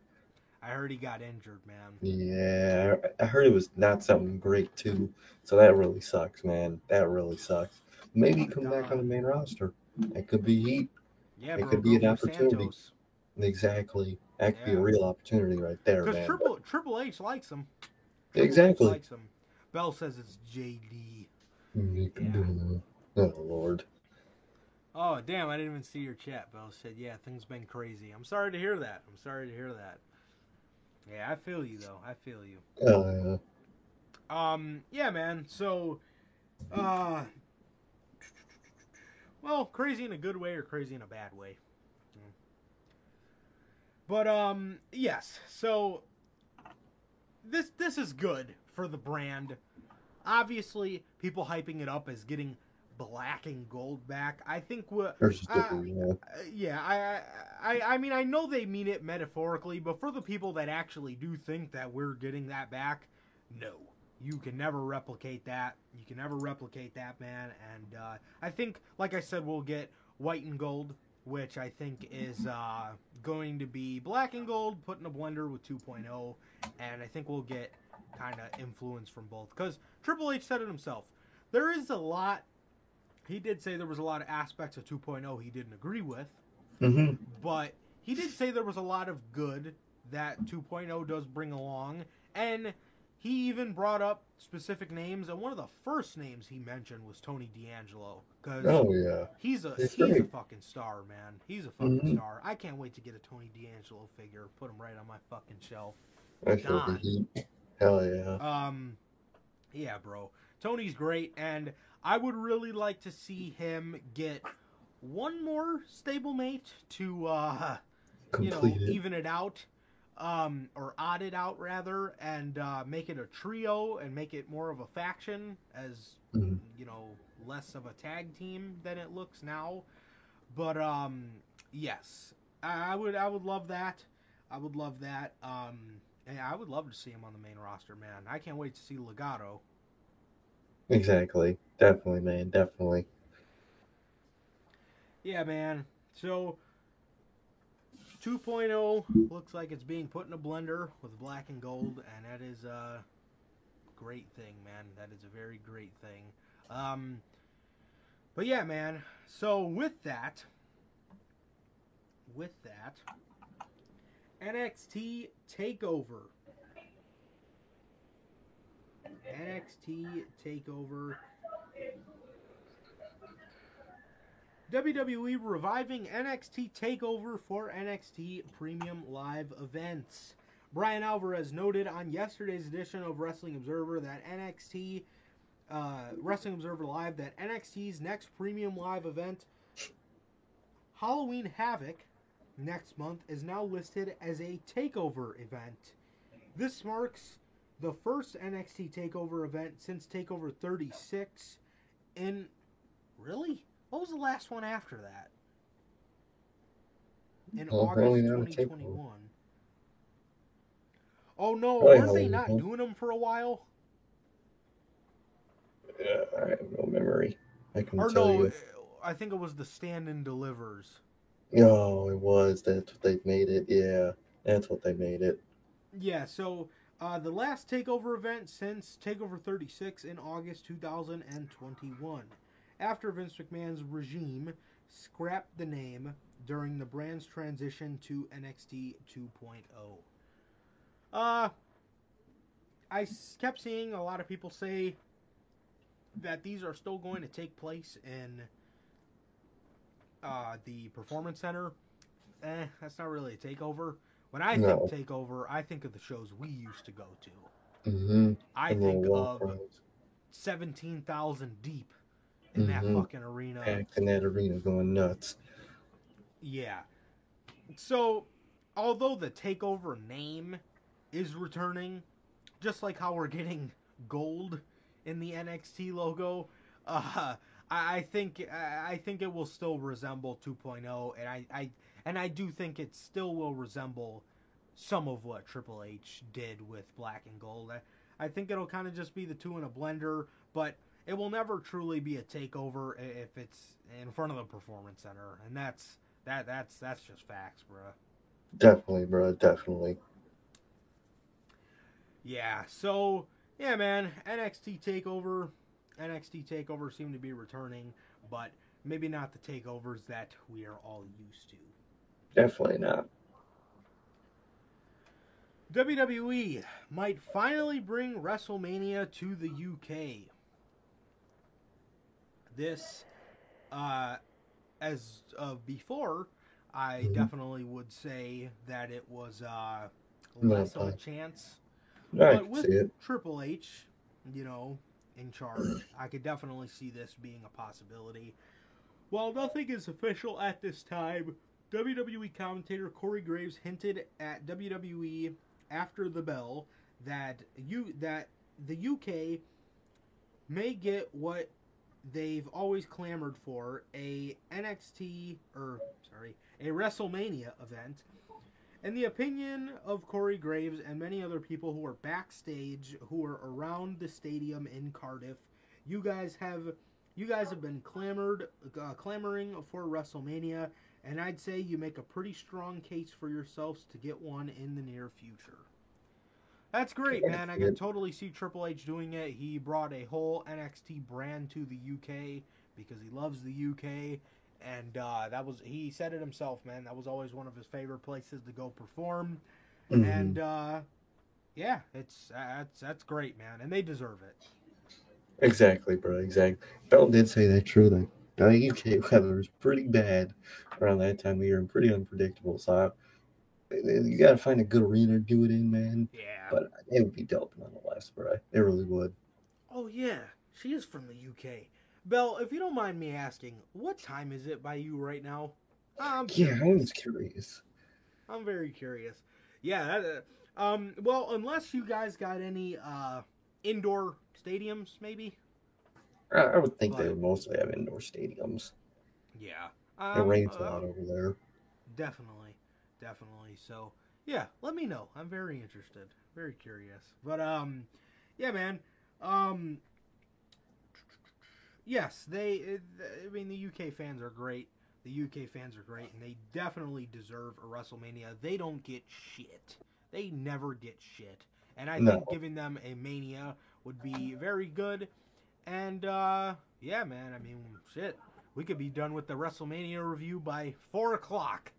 I heard he got injured, man. Yeah, I I heard it was not something great too. So that really sucks, man. That really sucks. Maybe come back on the main roster. It could be heat. Yeah, It could be an opportunity. Santos. Exactly. That could be a real opportunity right there, Because. Triple Triple H likes him. Triple H Exactly. likes him. Bell says it's JD. Mm, Oh Lord. Oh damn! I didn't even see your chat. Bell said, "Yeah, things been crazy." I'm sorry to hear that. I'm sorry to hear that. Yeah, I feel you though. I feel you. Uh, Um, yeah, man. So, uh, well, crazy in a good way or crazy in a bad way. But um, yes. So this this is good for the brand. Obviously, people hyping it up as getting black and gold back. I think what Uh, yeah. uh, yeah, I, I, I mean, I know they mean it metaphorically, but for the people that actually do think that we're getting that back, no, you can never replicate that. You can never replicate that, man. And uh, I think, like I said, we'll get white and gold, which I think is uh, going to be black and gold put in a blender with 2.0, and I think we'll get kind of influence from both. Because Triple H said it himself. There is a lot. He did say there was a lot of aspects of 2.0 he didn't agree with, hmm but he did say there was a lot of good that 2.0 does bring along, and he even brought up specific names, and one of the first names he mentioned was Tony D'Angelo, because Oh yeah. he's a That's he's a fucking star, man. He's a fucking Mhm. star. I can't wait to get a Tony D'Angelo figure, put him right on my fucking shelf. Don. Hell yeah. Um, yeah, bro. Tony's great, and I would really like to see him get one more stablemate to, uh, you know, it. even it out, um, or odd it out rather, and uh, make it a trio and make it more of a faction as Mhm. you know less of a tag team than it looks now. But um, yes, I, I would I would love that. I would love that. Um, I would love to see him on the main roster, man. I can't wait to see Legato. Exactly. Definitely, man. Definitely. Yeah, man. So 2.0 looks like it's being put in a blender with black and gold, and that is a great thing, man. That is a very great thing. Um, but yeah, man. So with that, with that, NXT Takeover. NXT Takeover. WWE reviving NXT TakeOver for NXT Premium Live events. Bryan Alvarez noted on yesterday's edition of Wrestling Observer that NXT uh, Wrestling Observer Live that NXT's next Premium Live event, Halloween Havoc, next month is now listed as a takeover event. This marks the first NXT takeover event since Takeover 36 in really what was the last one after that? In August probably not a 2021. Oh no, Probably weren't they not doing them for a while? Uh, I have no memory. I can Or tell no, you. I think it was the stand and delivers. Oh, it was. That's what they made it. Yeah, that's what they made it. Yeah, so Uh, the last takeover event since Takeover 36 in August 2021. After Vince McMahon's regime scrapped the name during the brand's transition to NXT 2.0. Uh, I s- kept seeing a lot of people say that these are still going to take place in uh, the Performance Center. Eh, that's not really a takeover. When I No. think takeover, I think of the shows we used to go to. Mm-hmm. I think of 17,000 deep in that Mhm. fucking arena. packed in that arena going nuts. Yeah. So, although the takeover name is returning, just like how we're getting gold in the NXT logo, uh, I, think I I think it will still resemble 2.0, and I, I and I do think it still will resemble some of what Triple H did with Black and Gold. I, I think it'll kind of just be the two in a blender, but it will never truly be a takeover if it's in front of the performance center, and that's that that's that's just facts, bruh. Definitely, bro. Definitely. Yeah, so yeah, man, NXT Takeover, NXT Takeover seem to be returning, but maybe not the takeovers that we are all used to. Definitely not. WWE might finally bring WrestleMania to the UK. This, uh, as of before, I Mhm. definitely would say that it was uh, less of a chance. I But with. Triple H, you know, in charge, I could definitely see this being a possibility. While nothing is official at this time, WWE commentator Corey Graves hinted at WWE after the bell that you that the UK may get what they've always clamored for a NXT or sorry a WrestleMania event in the opinion of Corey Graves and many other people who were backstage, who were around the stadium in Cardiff, you guys have you guys have been clamored uh, clamoring for WrestleMania, and I'd say you make a pretty strong case for yourselves to get one in the near future. That's great, man. I can totally see Triple H doing it. He brought a whole NXT brand to the UK because he loves the UK and uh, that was he said it himself, man. That was always one of his favorite places to go perform, Mhm. and uh, yeah, it's that's that's great, man, and they deserve it. Exactly, bro. Exactly. Bell did say that true. That the UK weather is pretty bad around that time of year and pretty unpredictable. So I, you got to find a good arena to do it in, man. Yeah. But it would be dope nonetheless, bro. It really would. oh yeah, she is from the UK. Belle, if you don't mind me asking, what time is it by you right now? I'm Yeah, I curious. curious. I'm very curious. Yeah. That, uh, um. Well, unless you guys got any uh indoor stadiums, maybe. I, I would think they would mostly have indoor stadiums. Yeah. It Um, rains a uh, lot over there. Definitely, definitely. So yeah, let me know. I'm very interested, very curious. But um, yeah, man. Um, yes, they. I mean, the UK fans are great. The UK fans are great, and they definitely deserve a WrestleMania. They don't get shit. They never get shit, and I No. think giving them a Mania would be very good. And uh, yeah, man. I mean, shit. We could be done with the WrestleMania review by four o'clock.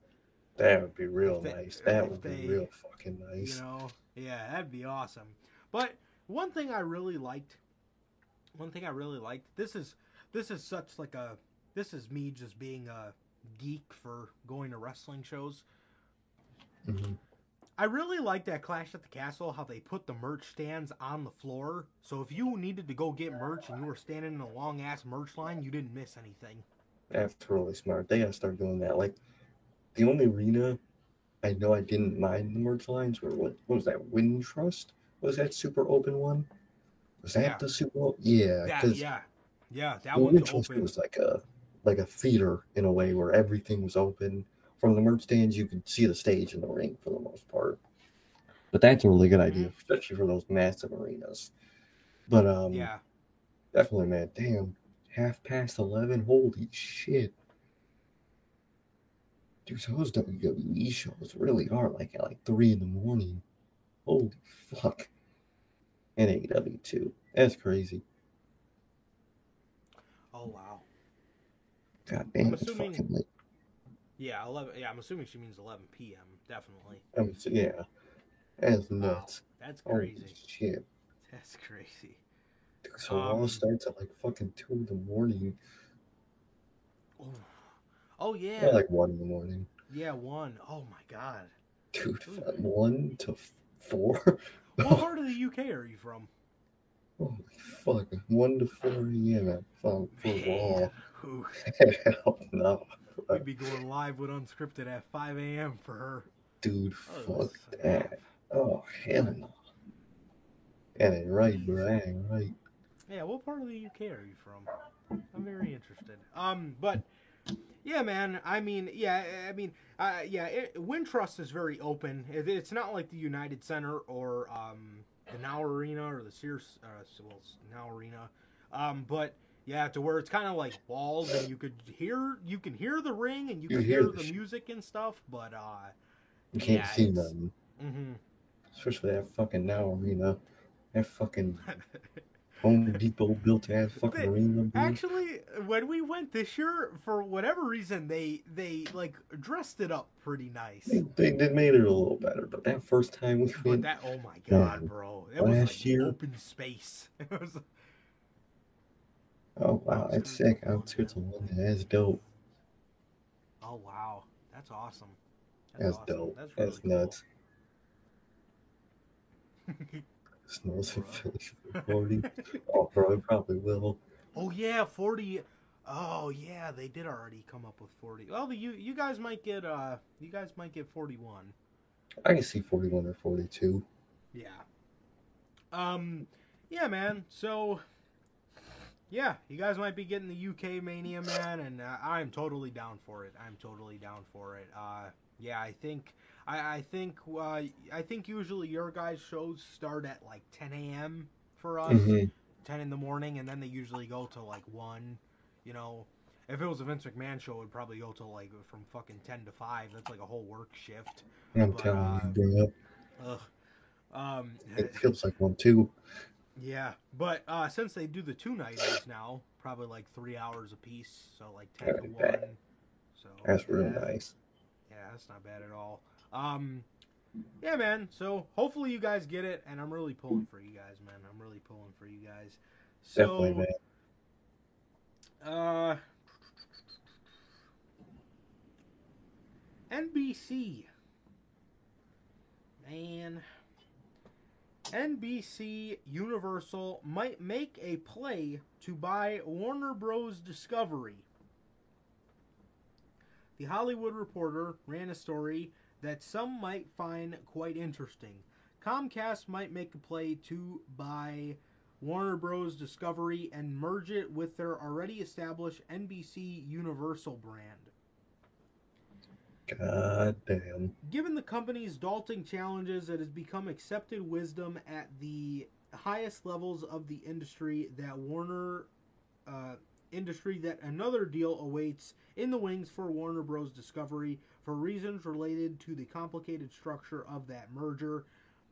That would be real they- nice. That would they- be real fucking nice. You know, yeah, that'd be awesome. But one thing I really liked, one thing I really liked. This is this is such like a this is me just being a geek for going to wrestling shows. Mhm. I really like that Clash at the Castle how they put the merch stands on the floor. So if you needed to go get merch and you were standing in a long ass merch line, you didn't miss anything. That's really smart. They gotta start doing that. Like the only arena I know I didn't mind the merch lines were what, what was that? Wintrust? Was that super open one? Was that Yeah. the super? o- Yeah, That, because yeah, yeah, that the one's Wind Trust open. was like a like a theater in a way where everything was open. From the merch stands, you could see the stage in the ring for the most part. But that's a really good idea, Mm-hmm. especially for those massive arenas. But um, Yeah, Definitely, man. Damn. Half past 11. Holy shit. Dude, those WWE shows really are like at like 3 in the morning. Holy fuck. And AEW too. That's crazy. Oh wow. God damn, I'm it's assuming- fucking late. Yeah, eleven. Yeah, I'm assuming she means eleven p.m. Definitely. I mean, so, yeah. That's Wow, nuts. that's Holy crazy. shit. That's crazy. So Um, starts at like fucking two in the morning. Ooh. Oh yeah. Yeah. like one in the morning. yeah, one. Oh my god. Dude, Ooh. from one to four? What part of the UK are you from? Holy fuck. One to four a.m. for, for Raw. Man, ooh, Hell no. we'd be going live with unscripted at 5 a.m. for her. Dude, Oh, fuck that. Oh, hell no. And it right, bang, right. Yeah, what part of the UK are you from? I'm very interested. Um, but yeah, man. I mean, yeah, I mean, uh, yeah. It, Wintrust is very open. It, it's not like the United Center or um, the Now Arena or the Sears, uh, well, Now Arena. Um, but yeah, to where it's kind of like walls and you could hear, you can hear the ring and you You can hear hear the the music and stuff. But uh, You can't Yeah, see it's- nothing. hmm Especially that fucking now arena. That fucking Home Depot built ass fucking arena. Actually, when we went this year, for whatever reason, they they like dressed it up pretty nice. They, they, they made it a little better, but that first time we went, that, oh my god, Man, bro, it was last like year- open space. It was, oh wow, that's sick. Of London, that's dope. oh wow, that's awesome. That's awesome. dope. That's, That's, really nuts. Philly recording. oh, it probably will. Oh yeah, forty. Oh yeah, they did already come up with forty. Well, the, you you guys might get uh you guys might get forty one. I can see 41 or 42. Yeah. Um, yeah, man. So, yeah, you guys might be getting the UK Mania, man, and uh, I'm totally down for it. I'm totally down for it. Uh, yeah, I think I, I think uh, I think usually your guys' shows start at like 10 a.m. for us, Mhm. 10 in the morning, and then they usually go to like one. You know, if it was a Vince McMahon show, it would probably go to like from fucking 10 to 5. That's like a whole work shift. I'm But, telling uh, you. Ugh. Um, It feels like one too. Yeah, but uh, since they do the two nighters now, probably like three hours a piece, so like ten to one. bad. So That's real yeah, nice. Yeah, that's not bad at all. Um, yeah, man. So hopefully you guys get it, and I'm really pulling for you guys, man. I'm really pulling for you guys. So, Definitely, man. uh, NBC. Man. NBC Universal might make a play to buy Warner Bros. Discovery. The Hollywood Reporter ran a story that some might find quite interesting. Comcast might make a play to buy Warner Bros. Discovery and merge it with their already established NBC Universal brand. God damn. Given the company's daunting challenges, it has become accepted wisdom at the highest levels of the industry that Warner uh, industry that another deal awaits in the wings for Warner Bros. Discovery for reasons related to the complicated structure of that merger.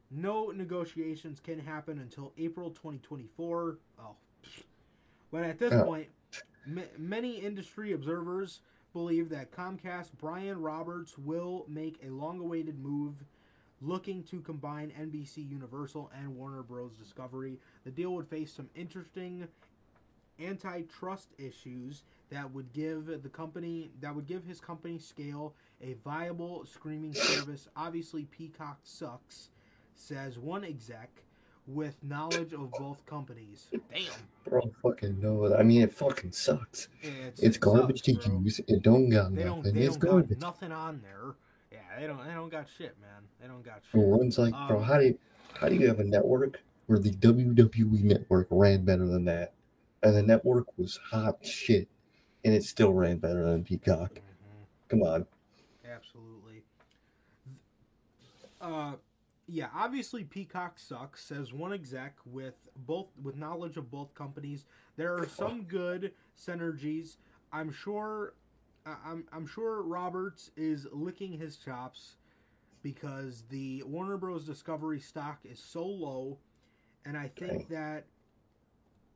No negotiations can happen until April 2024. Oh, but at this Oh. point, m- many industry observers believe that Comcast Brian Roberts will make a long-awaited move looking to combine NBC Universal and Warner Bros. Discovery. The deal would face some interesting antitrust issues that would give the company that would give his company scale a viable streaming service. Obviously Peacock sucks, says one exec with knowledge of both companies. Damn. Bro, fucking know it. I mean, it fucking sucks. It's, It's garbage sucks, to bro. use. It don't got They don't. nothing. They It's don't garbage. got nothing on there. Yeah, they don't. They don't got shit, man. They don't got It shit. runs like, bro, Um, how do you, how do you have a network where the WWE network ran better than that, and the network was hot shit, and it still ran better than Peacock? Mhm. Come on. Absolutely. Uh, yeah. Obviously, Peacock sucks. Says one exec with both with knowledge of both companies. There are some good synergies. I'm sure. I'm I'm sure Roberts is licking his chops because the Warner Bros. Discovery stock is so low, and I think that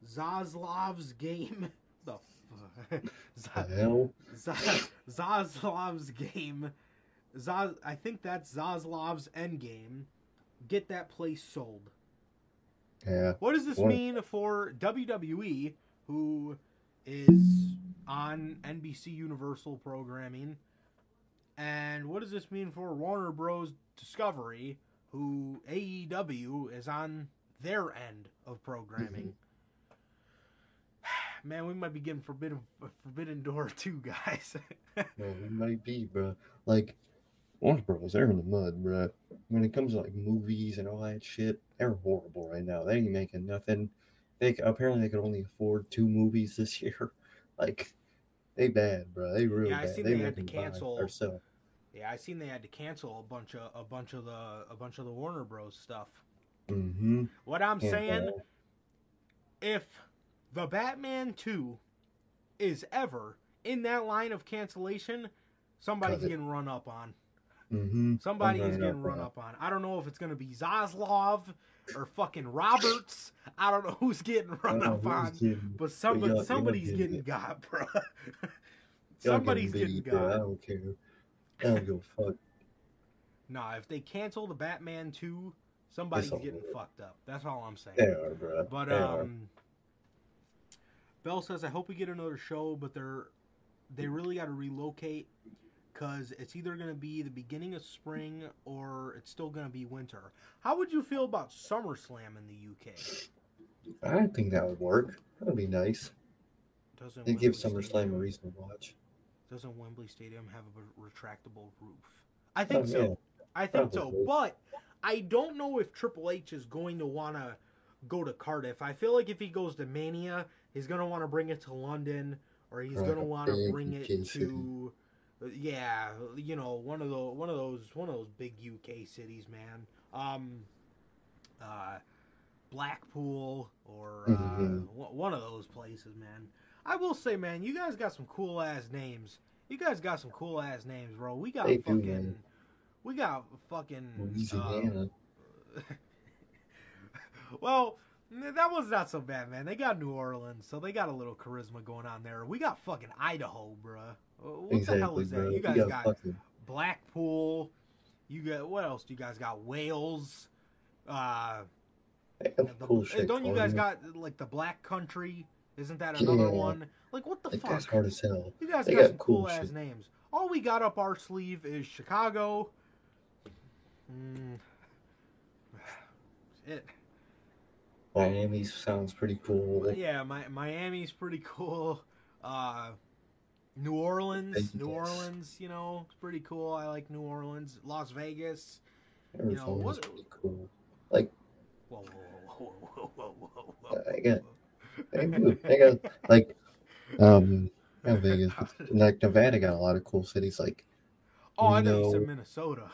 Zaslav's game, the fuck, The hell? Z- Zaslav's game, Zaz, I think that's Zaslav's end game. Get that place sold. Yeah. What does this What- mean for WWE, who is on NBC Universal programming? And what does this mean for Warner Bros. Discovery, who AEW is on their end of programming? Mm-hmm. Man, we might be getting forbidden forbidden door too, guys. No, it might be, bro. Like, Warner Bros. They're in the mud, bro. When it comes to like movies and all that shit, they're horrible right now. They ain't making nothing. They apparently they could only afford two movies this year. Like, they bad, bro. They real Yeah, I bad. seen they they had to cancel- or sell. yeah, I seen they had to cancel a bunch of a bunch of the a bunch of the Warner Bros. stuff. Mm-hmm. What I'm Yeah, saying, if the Batman 2 is ever in that line of cancellation, somebody's getting run up on. Mm-hmm. Somebody is getting run up on. I don't know if it's going to be Zaslav or fucking Roberts. I don't know who's getting run up on. getting- But somebody, y'all- y'all somebody's getting getting got, bro. somebody's getting getting bro. I don't care. I don't give a fuck. Nah, if they cancel the Batman 2, somebody's getting fucked up. That's all I'm saying. They are, bro. But they are. Bell says, "I hope we get another show, but they're they really got to relocate because it's either going to be the beginning of spring or it's still going to be winter. How would you feel about SummerSlam in the UK? I think that would work. That would be nice. Doesn't They give Wembley SummerSlam a reason to watch. Doesn't Wembley Stadium have a retractable roof? I think Oh, so. yeah. I think so, but I don't know if Triple H is going to want to go to Cardiff. I feel like if he goes to Mania, he's going to want to bring it to London, or he's to want to bring it to, yeah, you know, one of the one of those one of those big UK cities, man. Um, uh, Blackpool or uh, Mhm. one of those places, man. I will say, man, you guys got some cool ass names. You guys got some cool ass names, bro. We got They fucking. man. We got fucking. uh, Louisiana. well, n- that was not so bad, man. They got New Orleans, so they got a little charisma going on there. We got fucking Idaho, bruh. What exactly, the hell is that? You guys got got Blackpool. You got what else? Do you guys got Wales? Uh, the- cool shit. don't you guys got like the Black Country? Isn't that another Yeah. one? Like what the Like, fuck? that's hard as hell. You guys They got, got some cool, cool ass shit. names. All we got up our sleeve is Chicago. Mm. It. Miami sounds pretty cool. Yeah, my, Miami's pretty cool. Uh, New Orleans, New Orleans, you know, it's pretty cool. I like New Orleans. Las Vegas. You know, what- pretty cool. Like, Whoa, whoa, whoa, whoa, whoa, whoa, whoa. I got- they, do. they got like, um, not Vegas, like Nevada got a lot of cool cities. Like, Oh, I thought you Reno. said Minnesota.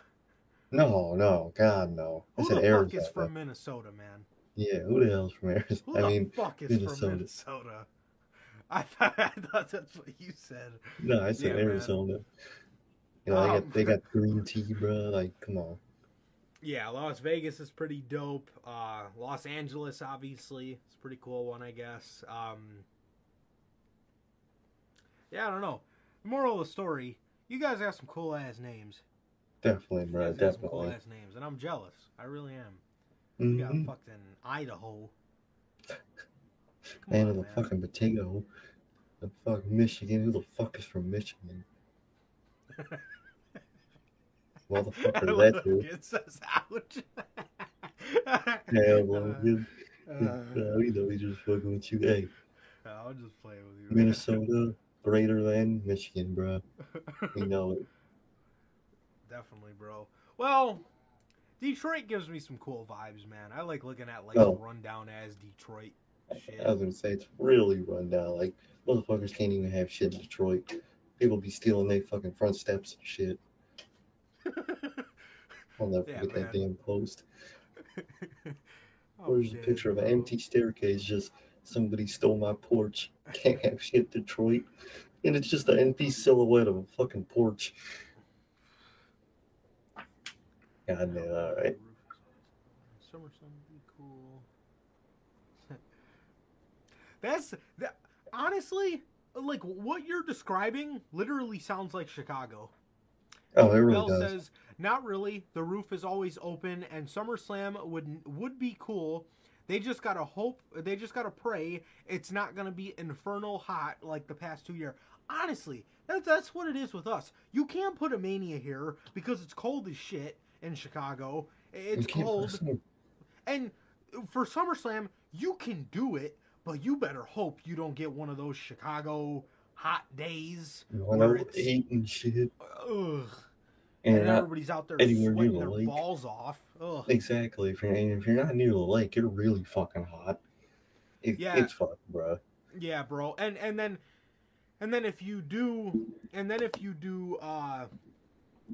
no, no, God, no. I Who said the fuck Arizona. is from Minnesota, man? Yeah, who the hell's from Arizona? Who I the mean, fuck is Minnesota. from Minnesota? I thought, I thought that's what you said. no, I said Yeah, man. Arizona. You know, they Um, got they got green tea, bro. Like, come on. Yeah, Las Vegas is pretty dope. Uh, Los Angeles, obviously, it's a pretty cool one, I guess. Um, yeah, I don't know. Moral of the story: you guys got some cool ass names. Definitely, bro. some cool Definitely. ass names, and I'm jealous. I really am. You got Mhm. fucking Idaho. Man on, of the man. fucking potato. The fuck Michigan. Who the fuck is from Michigan? Motherfucker, that dude. Gets us out. Yeah, well, Uh, you, uh, we know we just fucking with you. Hey, I'll just play with you. Minnesota, greater than Michigan, bro. We know it. Definitely, bro. Well, Detroit gives me some cool vibes, man. I like looking at like Oh. rundown as Detroit shit. I was gonna say it's really run down. Like motherfuckers can't even have shit in Detroit. People be stealing their fucking front steps and shit. I'll never Yeah, forget that damn post. Oh, There's a picture of an empty staircase. Just somebody stole my porch. Can't have shit Detroit. And it's just an empty silhouette of a fucking porch. God damn, all right. SummerSlam would be cool. That's that. Honestly, like what you're describing, literally sounds like Chicago. Oh, it really Bell does. says, "Not really. The roof is always open, and SummerSlam would would be cool. They just gotta hope. They just gotta pray it's not gonna be infernal hot like the past two year. Honestly, that, that's what it is with us. You can't put a mania here because it's cold as shit in Chicago. It's cold, and for SummerSlam, you can do it, but you better hope you don't get one of those Chicago hot days. where it's- 108 and shit. Ugh. And, And everybody's out there sweating the their lake. balls off. Ugh. exactly. If you're, if you're not near the lake, you're really fucking hot. It, Yeah. It's fucked, bro. Yeah, bro. And and then and then if you do and then if you do uh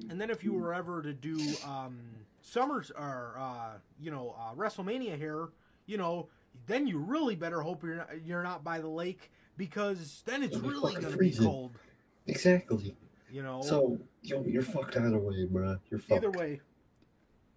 and then if you were ever to do um summers or uh you know uh WrestleMania here, you know, then you really better hope you're not you're not by the lake because then it's really going to be cold, Exactly. you know. So you're, you're fucked either way, bro. You're fucked. Either way,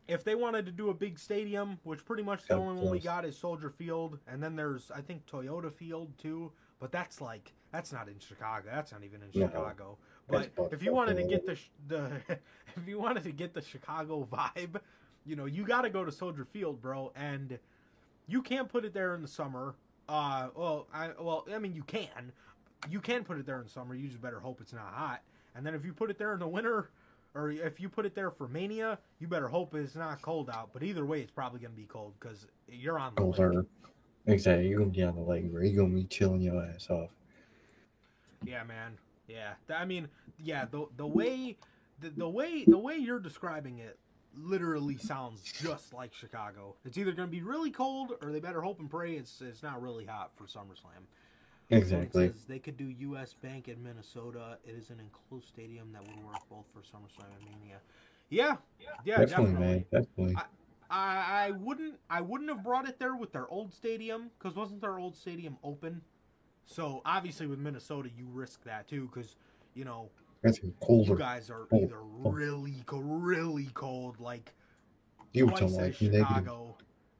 if they wanted to do a big stadium, which pretty much the God only one we got is Soldier Field, and then there's I think Toyota Field too, but that's like that's not in Chicago. That's not even in No. Chicago. But if you wanted to get the the if you wanted to get the Chicago vibe, you know you got to go to Soldier Field, bro, and you can't put it there in the summer. Uh, well, I well, I mean you can, you can put it there in summer. You just better hope it's not hot. And then if you put it there in the winter, or if you put it there for Mania, you better hope it's not cold out. But either way, it's probably gonna be cold because you're on the lake. Colder. Exactly. You're gonna be on the lake, bro. You're gonna be chilling your ass off. Yeah, man. Yeah, I mean, yeah. The the way the, the way the way you're describing it literally sounds just like Chicago. It's either gonna be really cold, or they better hope and pray it's it's not really hot for SummerSlam. Exactly. says they could do U.S. Bank in Minnesota. It is an enclosed stadium that would work both for SummerSlam and Mania. Yeah, yeah, definitely, definitely. man. Definitely. I, I wouldn't I wouldn't have brought it there with their old stadium because wasn't their old stadium open? So obviously with Minnesota you risk that too because you know That's you guys are Oh, either oh. really really cold like You were as like. Chicago.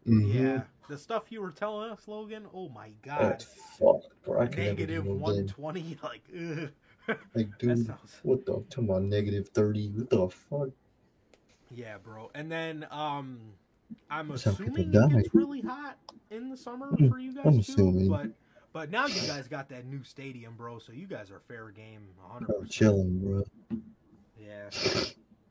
Mhm. Yeah, the stuff you were telling us, Logan. Oh my God, That's fucked, bro. I can never negative one twenty. Like, ugh. Like, dude, sounds. what the? Talking about negative thirty? What the fuck? Yeah, bro. And then um I'm assuming it gets really hot in the summer Mm, for you guys I'm too. assuming. But but now you guys got that new stadium, bro, so you guys are fair game 100%. I'm chilling, bro. Yeah.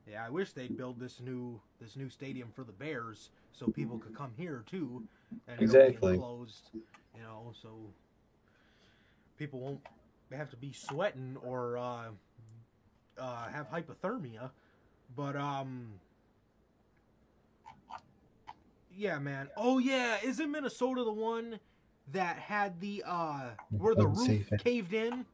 Yeah, I wish they'd build this new this new stadium for the Bears so people could come here too and Exactly. be enclosed, you know, so people won't have to be sweating or uh uh have hypothermia. But um Yeah, man. Oh yeah, isn't Minnesota the one that had the uh where the roof caved in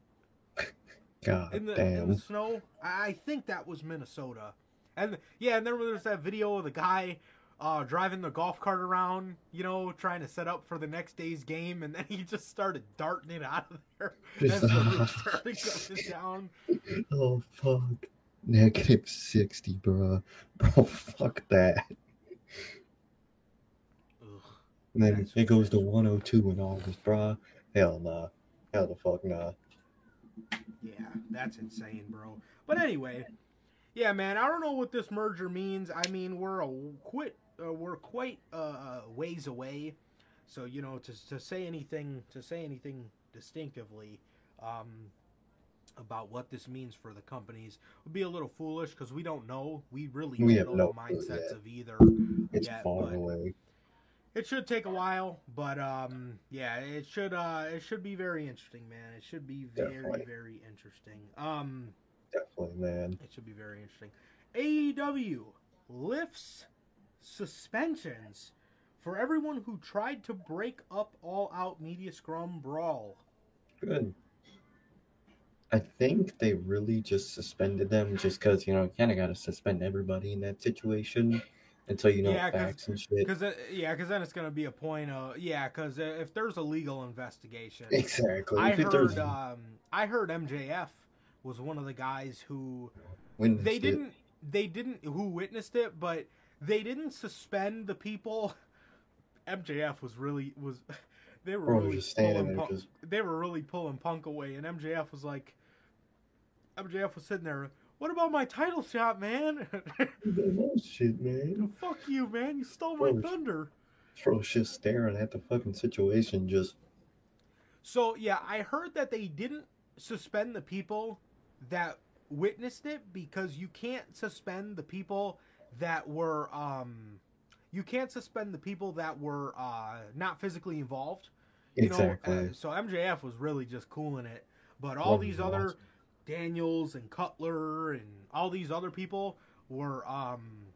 God in the damn. in the snow? I think that was Minnesota. And yeah, and then there's that video of the guy uh, driving the golf cart around, you know, trying to set up for the next day's game, and then he just started darting it out of there the roof started down. Oh fuck. Negative sixty, bro. Bro, fuck that. And then it goes to 102 in August, bro. Hell nah. Hell the fuck nah. Yeah, that's insane, bro. But anyway, yeah, man, I don't know what this merger means. I mean, we're a quit, uh, we're quite uh, ways away. So you know, to to say anything, to say anything distinctively um, about what this means for the companies would be a little foolish because we don't know. We really We don't have know no the mindsets yet. of either. It's Yeah, far away. It should take a while, but um, yeah, it should uh, it should be very interesting, man. It should be very Definitely. very interesting. Um. Definitely, man. It should be very interesting. AEW lifts suspensions for everyone who tried to break up All Out Media Scrum Brawl. Good. I think they really just suspended them just because, you know, kind of got to suspend everybody in that situation until you know Yeah, 'cause- facts and shit. Because yeah, because then it's gonna be a point of yeah, because if there's a legal investigation, Exactly. I If heard um, I heard MJF was one of the guys who witnessed they didn't they didn't who witnessed it but they didn't suspend the people. MJF was really was they were Bro, really pulling punk, just- they were really pulling Punk away, and MJF was like, MJF was sitting there. What about my title shot, man? shit, man. Fuck you, man! You stole my Bro, thunder. Was just staring at the fucking situation, just So yeah, I heard that they didn't suspend the people that witnessed it because you can't suspend the people that were um you can't suspend the people that were uh not physically involved. You exactly. know, uh, so MJF was really just cooling it, but all Well, these he other. Daniels and Cutler and all these other people were um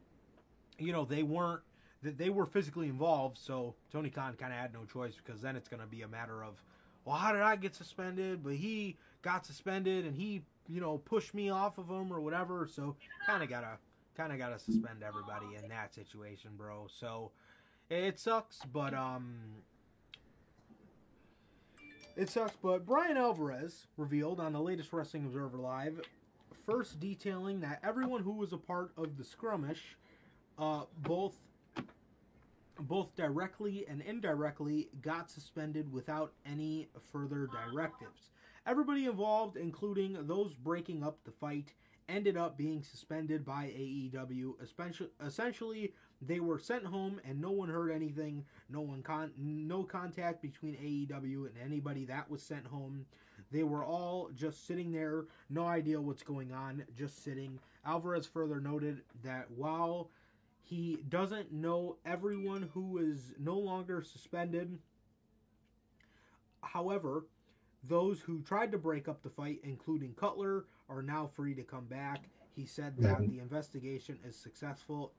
you know, they weren't that they were physically involved, so Tony Khan kind of had no choice because then it's going to be a matter of, well, how did I get suspended? But he got suspended and he, you know, pushed me off of him or whatever. So kind of gotta, kind of gotta suspend everybody in that situation, bro. So it sucks, but um, it sucks. But Bryan Alvarez revealed on the latest Wrestling Observer Live, first detailing that everyone who was a part of the skirmish, uh, both both directly and indirectly got suspended without any further directives. Everybody involved, including those breaking up the fight, ended up being suspended by AEW. Essentially, they were sent home and no one heard anything. No one con- no contact between AEW and anybody that was sent home. They were all just sitting there, no idea what's going on, just sitting. Alvarez further noted that while he doesn't know everyone who is no longer suspended. However, those who tried to break up the fight, including Cutler, are now free to come back. He said that Mhm. the investigation is successful.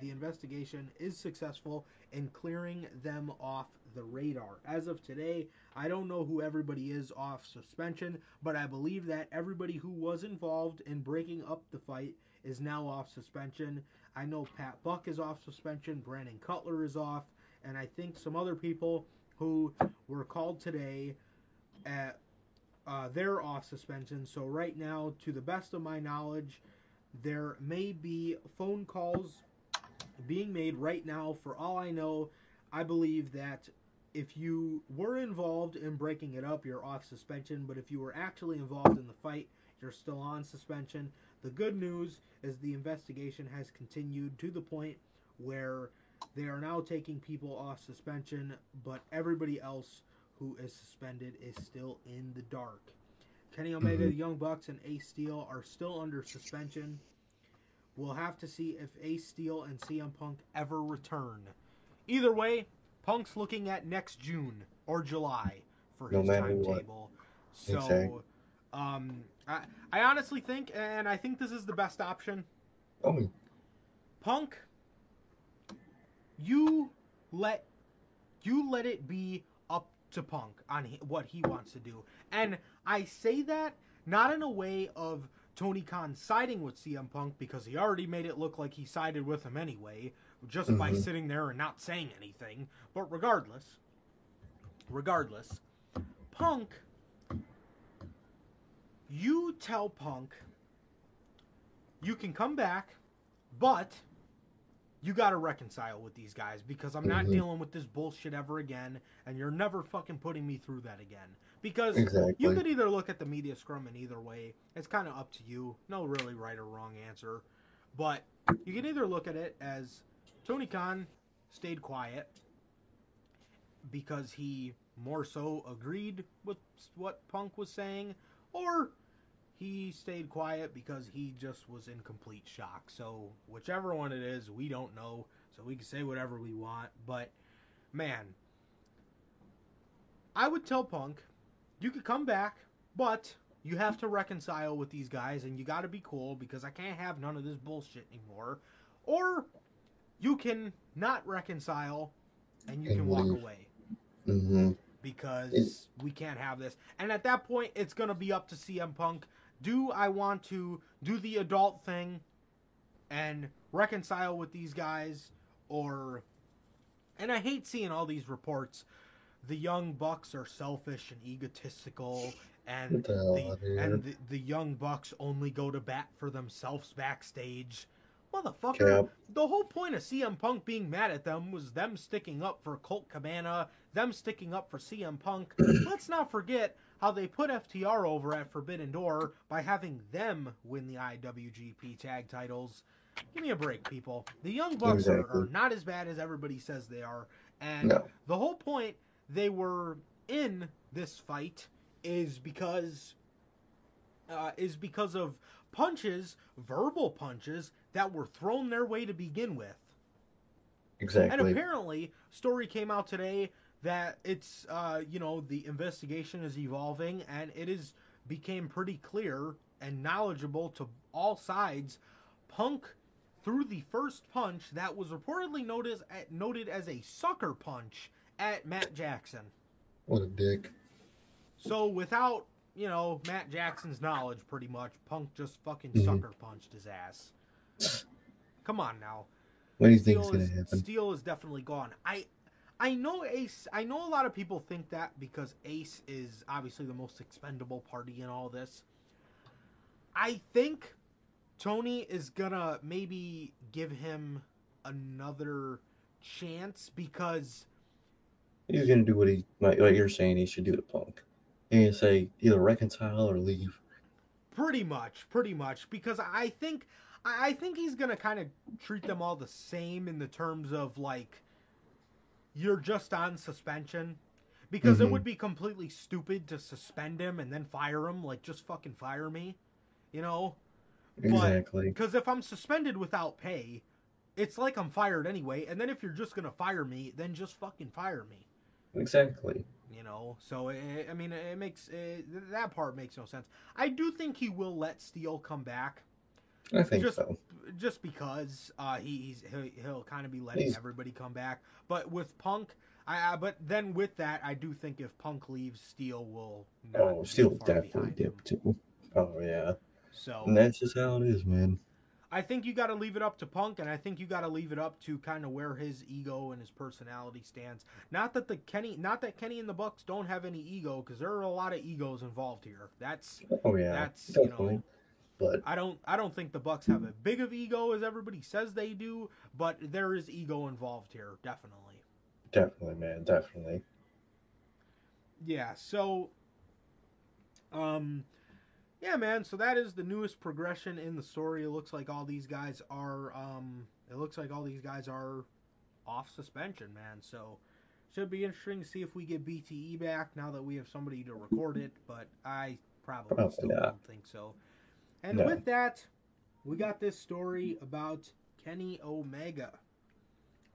The investigation is successful in clearing them off the radar. As of today, I don't know who everybody is off suspension, but I believe that everybody who was involved in breaking up the fight is now off suspension. I know Pat Buck is off suspension, Brandon Cutler is off, and I think some other people who were called today at uh, they're off suspension. So right now, to the best of my knowledge, there may be phone calls being made right now. For all I know, I believe that if you were involved in breaking it up, you're off suspension. But if you were actually involved in the fight, you're still on suspension. The good news is the investigation has continued to the point where they are now taking people off suspension, but everybody else who is suspended is still in the dark. Kenny Omega, Mhm. the Young Bucks, and Ace Steel are still under suspension. We'll have to see if Ace Steel and CM Punk ever return. Either way, Punk's looking at next June or July for No his timetable. So, Exactly. um, I, I honestly think, and I think this is the best option. Oh, Punk, you let you let it be to Punk on he, what he wants to do, and I say that not in a way of Tony Khan siding with CM Punk because he already made it look like he sided with him anyway, just by Mhm. sitting there and not saying anything. But regardless, regardless, Punk, you tell Punk you can come back, but you got to reconcile with these guys because I'm not Mhm. dealing with this bullshit ever again, and you're never fucking putting me through that again. Because Exactly. you could either look at the media scrum in either way. It's kind of up to you. No really right or wrong answer. But you can either look at it as Tony Khan stayed quiet because he more so agreed with what Punk was saying, or he stayed quiet because he just was in complete shock. So, whichever one it is, we don't know. So, we can say whatever we want. But, man, I would tell Punk, you could come back, but you have to reconcile with these guys and you got to be cool because I can't have none of this bullshit anymore. Or you can not reconcile and you can walk away mm-hmm. because we can't have this. And at that point, it's going to be up to CM Punk. Do I want to do the adult thing and reconcile with these guys or and I hate seeing all these reports the young bucks are selfish and egotistical and the hell the, and the, the young bucks only go to bat for themselves backstage Motherfucker, Cap. the whole point of CM Punk being mad at them was them sticking up for Colt Cabana, them sticking up for CM Punk. Let's not forget how they put FTR over at Forbidden Door by having them win the IWGP tag titles. Give me a break, people. The Young Bucks are, Exactly. are not as bad as everybody says they are. And No. the whole point they were in this fight is because uh, is because of punches, verbal punches that were thrown their way to begin with. Exactly. And apparently, story came out today that it's uh, you know the investigation is evolving and it is became pretty clear and knowledgeable to all sides. Punk threw the first punch that was reportedly noted noted as a sucker punch at Matt Jackson. What a dick. So without you know Matt Jackson's knowledge, pretty much Punk just fucking Mhm. sucker punched his ass. Come on now. What do you think is gonna happen? Steel is definitely gone. I I know Ace. I know a lot of people think that because Ace is obviously the most expendable party in all this. I think Tony is gonna maybe give him another chance because He's gonna do what he like, like you're saying he should do to Punk. And say either reconcile or leave. Pretty much, pretty much, because I think I I think he's gonna kind of treat them all the same in the terms of like you're just on suspension, because it Mhm. would be completely stupid to suspend him and then fire him. Like just fucking fire me, you know? Exactly. Because if I'm suspended without pay, it's like I'm fired anyway. And then if you're just gonna fire me, then just fucking fire me. Exactly. you know so it, i mean it makes it, that part makes no sense i do think he will let Steel come back I think just so. Just because uh he, he's he'll, he'll kind of be letting He's- everybody come back but with punk I, I but then with that i do think if punk leaves Steel will Oh, Steel definitely dip too. Oh yeah. so And that's just how it is, man. I think you got to leave it up to Punk, and I think you got to leave it up to kind of where his ego and his personality stands. Not that the Kenny, not that Kenny and the Bucks don't have any ego, because there are a lot of egos involved here. That's Oh yeah. That's, you know- But I don't I don't think the Bucks have as big of ego as everybody says they do, but there is ego involved here, definitely. definitely, man, definitely. Yeah, so um yeah, man, so that is the newest progression in the story. It looks like all these guys are um it looks like all these guys are off suspension, man. So should be interesting to see if we get BTE back now that we have somebody to record it, but I probably Probably still not. don't think so. And No. with that, we got this story about Kenny Omega.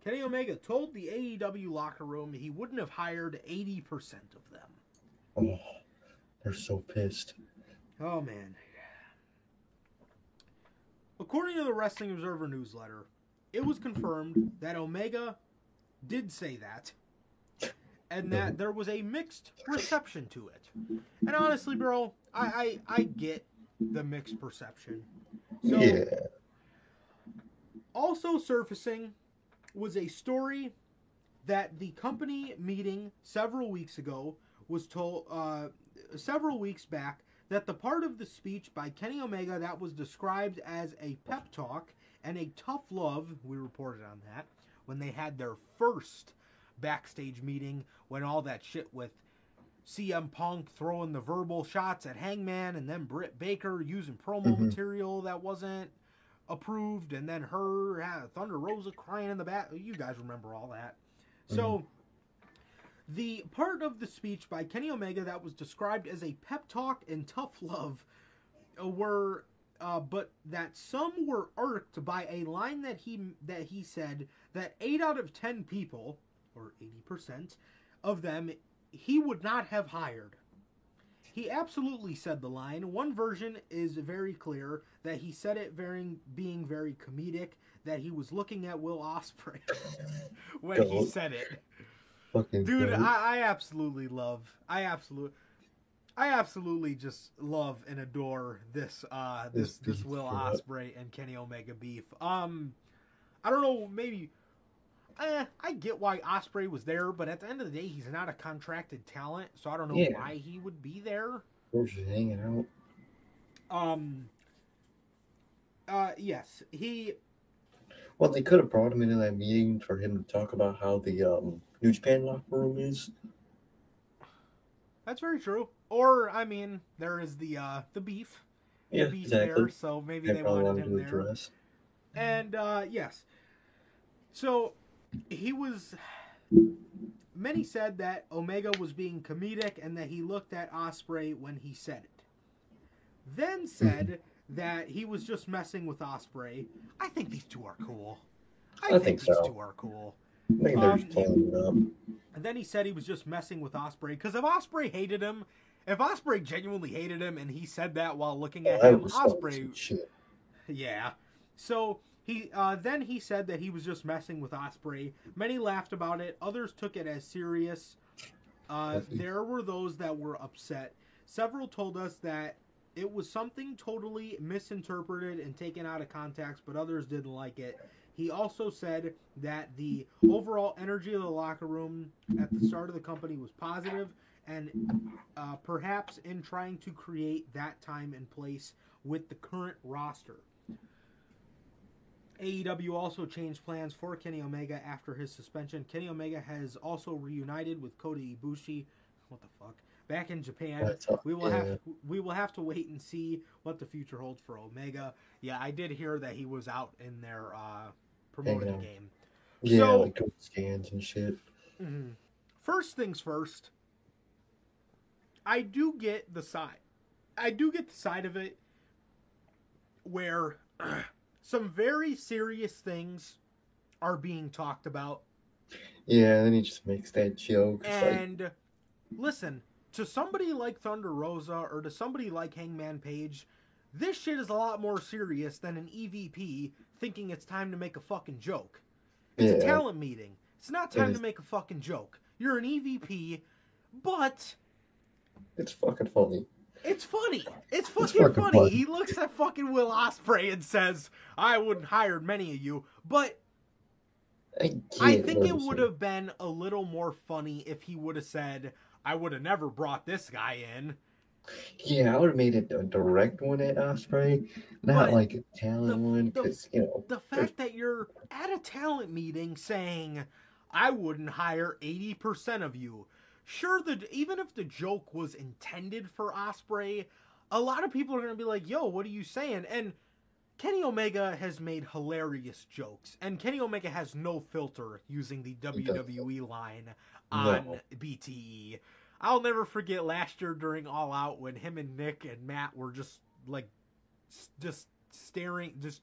Kenny Omega told the AEW locker room he wouldn't have hired 80% of them. Oh, they're so pissed. Oh man. According to the Wrestling Observer newsletter, it was confirmed that Omega did say that and that there was a mixed reception to it. And honestly, bro, I I, I get the mixed perception. So yeah. also surfacing was a story that the company meeting several weeks ago was told uh, several weeks back that the part of the speech by Kenny Omega that was described as a pep talk and a tough love, we reported on that when they had their first backstage meeting when all that shit with CM Punk throwing the verbal shots at Hangman and then Britt Baker using promo Mhm. material that wasn't approved and then her uh, Thunder Rosa crying in the back. You guys remember all that. So the part of the speech by Kenny Omega that was described as a pep talk and tough love uh, were uh, but that some were irked by a line that he that he said that 8 out of 10 people or 80% of them he would not have hired. He absolutely said the line. One version is very clear that he said it very being very comedic that he was looking at Will Ospreay when he said it. Fucking Dude. I, I absolutely love. I absolutely I absolutely just love and adore this uh this This this Will. Ospreay and Kenny Omega beef. Um I don't know, maybe eh, I get why Ospreay was there, but at the end of the day, he's not a contracted talent, so I don't know Yeah. why he would be there. We're just hanging out. Um. Uh. Yes. He. Well, they could have brought him into that meeting for him to talk about how the um, New Japan locker room is. That's very true. Or I mean, there is the uh the beef. Yeah, the beef exactly. there, so maybe They they wanted him there. address. And uh, yes, so he was. Many said that Omega was being comedic and that he looked at Ospreay when he said it. Then said that he was just messing with Ospreay. I think these two are cool. I, I think, think these so. two are cool. I think they're Um, just playing it up. And then he said he was just messing with Ospreay because if Ospreay hated him, if Ospreay genuinely hated him and he said that while looking at I him, Ospreay shit. yeah. So he uh, then he said that he was just messing with Ospreay. Many laughed about it. Others took it as serious. Uh, there were those that were upset. Several told us that it was something totally misinterpreted and taken out of context, but others didn't like it. He also said that the overall energy of the locker room at the start of the company was positive, and uh, perhaps in trying to create that time and place with the current roster. AEW also changed plans for Kenny Omega after his suspension. Kenny Omega has also reunited with Kota Ibushi. What the fuck? Back in Japan. We will yeah. have we will have to wait and see what the future holds for Omega. Yeah, I did hear that he was out in there uh, promoting the game. Yeah, So- like doing scans and shit. Mhm. First things first, I do get the side. I do get the side of it where some very serious things are being talked about. Yeah, and then he just makes that joke. It's like, And listen, to somebody like Thunder Rosa or to somebody like Hangman Page, this shit is a lot more serious than an EVP thinking it's time to make a fucking joke. It's a talent meeting. It's not time is. to make a fucking joke. You're an EVP, but it's fucking funny. It's funny. It's fucking, funny. funny. He looks at fucking Will Ospreay and says, "I wouldn't hire many of you," but I, I think it would have been a little more funny if he would have said, "I would have never brought this guy in." Yeah, I would have made it a direct one at Ospreay, not But like a talent the- one, because you know. The fact that you're at a talent meeting saying, "I wouldn't hire eighty percent of you," sure, the even if the joke was intended for Ospreay, a lot of people are gonna be like, "Yo, what are you saying?" And Kenny Omega has made hilarious jokes, and Kenny Omega has no filter using the WWE line on No. BTE. I'll never forget last year during All Out when him and Nick and Matt were just like, just staring, just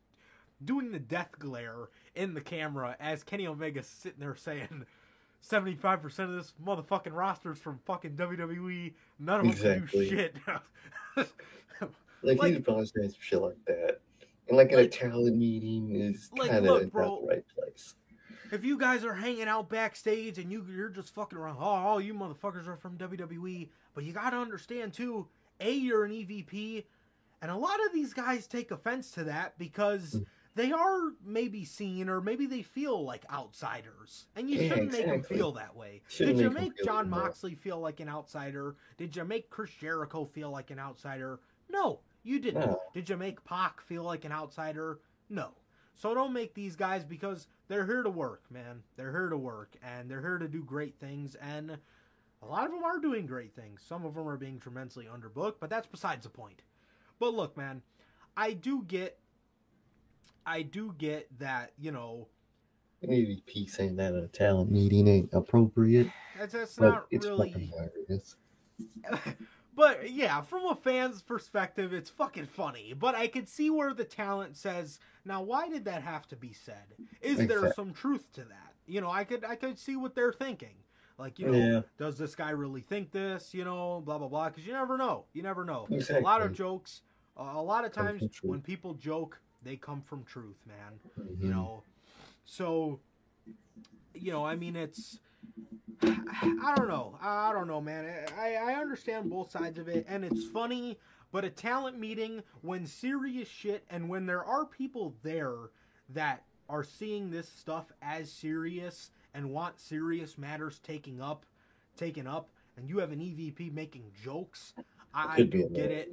doing the death glare in the camera as Kenny Omega's sitting there saying, 75% of this motherfucking roster's from fucking WWE. None of them Exactly. do shit. Like, Like- he's probably saying some shit like that. And like, in a talent meeting is Like, kind of not the right place. if you guys are hanging out backstage and you you're just fucking around, oh, all you motherfuckers are from WWE, but you gotta understand too, a you're an EVP, and a lot of these guys take offense to that because Mm. They are maybe seen or maybe they feel like outsiders, and you Yeah, shouldn't make them feel that way. Shouldn't Did you make make Jon. Moxley feel like an outsider? Did you make Chris Jericho feel like an outsider? No, you didn't. No. Did you make Pac feel like an outsider? No. So don't make these guys because they're here to work, man. They're here to work and they're here to do great things and a lot of them are doing great things. Some of them are being tremendously underbooked, but that's besides the point. But look, man, I do get I do get that, you know, Maybe EVP saying that at a talent meeting ain't appropriate, that's, that's but not it's really fucking hilarious. but yeah, from a fan's perspective, it's fucking funny. But I could see where the talent says, "Now, why did that have to be said? Is there some truth to that?" You know, I could I could see what they're thinking. Like, you know, Yeah. does this guy really think this? You know, blah blah blah. Because you never know. You never know. A lot of jokes. Uh, a lot of times when people joke, they come from truth, man. Mhm. you know? So you know i mean it's i don't know. I don't know man. I i understand both sides of it and it's funny but a talent meeting when serious shit and when there are people there that are seeing this stuff as serious and want serious matters taking up taken up and you have an evp making jokes i, I do get it.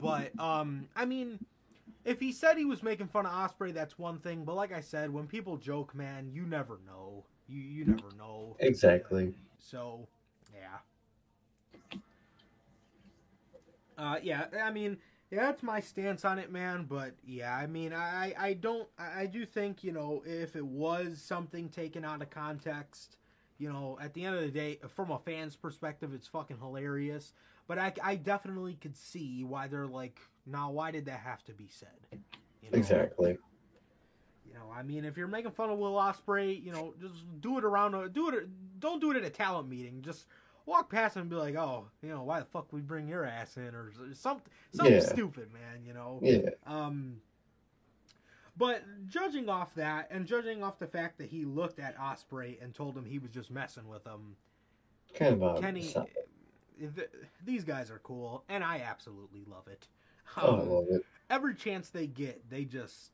But um i mean if he said he was making fun of Ospreay, that's one thing. But like I said, when people joke, man, you never know. You you never know. Exactly. So, yeah. Uh, yeah, I mean, yeah, that's my stance on it, man. But yeah, I mean, I I don't I I do think you know if it was something taken out of context, you know, at the end of the day, from a fan's perspective, it's fucking hilarious. But I I definitely could see why they're like, now why did that have to be said? You know? Exactly. You know, I mean, if you're making fun of Will Ospreay, you know, just do it around. A, do it. Don't do it at a talent meeting. Just walk past him and be like, "Oh, you know, why the fuck we bring your ass in?" or something, something Yeah. stupid, man. You know. Yeah. Um. But judging off that, and judging off the fact that he looked at Ospreay and told him he was just messing with him, Kind of. Kenny, th- these guys are cool, and I absolutely love it. Oh, I Um, love it. every chance they get, they just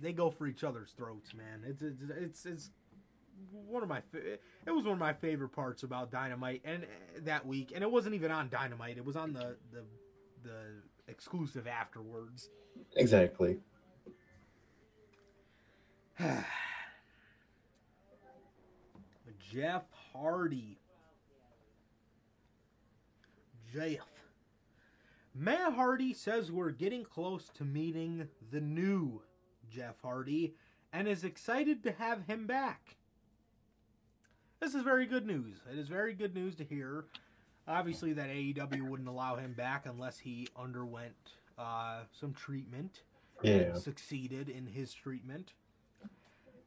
they go for each other's throats, man. It's it's it's, it's one of my it was one of my favorite parts about Dynamite and uh, that week, and it wasn't even on Dynamite. It was on the the the exclusive afterwards. Exactly. Jeff Hardy. Jeff. Matt Hardy says we're getting close to meeting the new Jeff Hardy and is excited to have him back. This is very good news. It is very good news to hear. Obviously, that AEW wouldn't allow him back unless he underwent uh, some treatment Yeah. and succeeded in his treatment.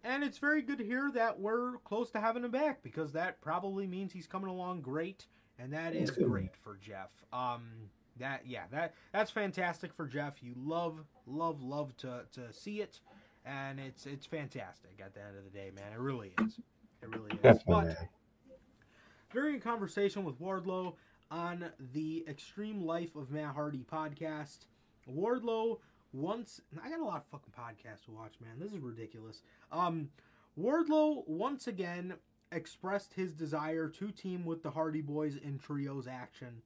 And it's very good to hear that we're close to having him back because that probably means he's coming along great, and that is great for Jeff. Um, that yeah, that that's fantastic for Jeff. You love, love, love to to see it, and it's it's fantastic at the end of the day, man. It really is. It really is. Definitely, But during a conversation with Wardlow on the Extreme Life of Matt Hardy podcast, Wardlow once I got a lot of fucking podcasts to watch, man. This is ridiculous. Um, Wardlow once again expressed his desire to team with the Hardy Boys in trios action,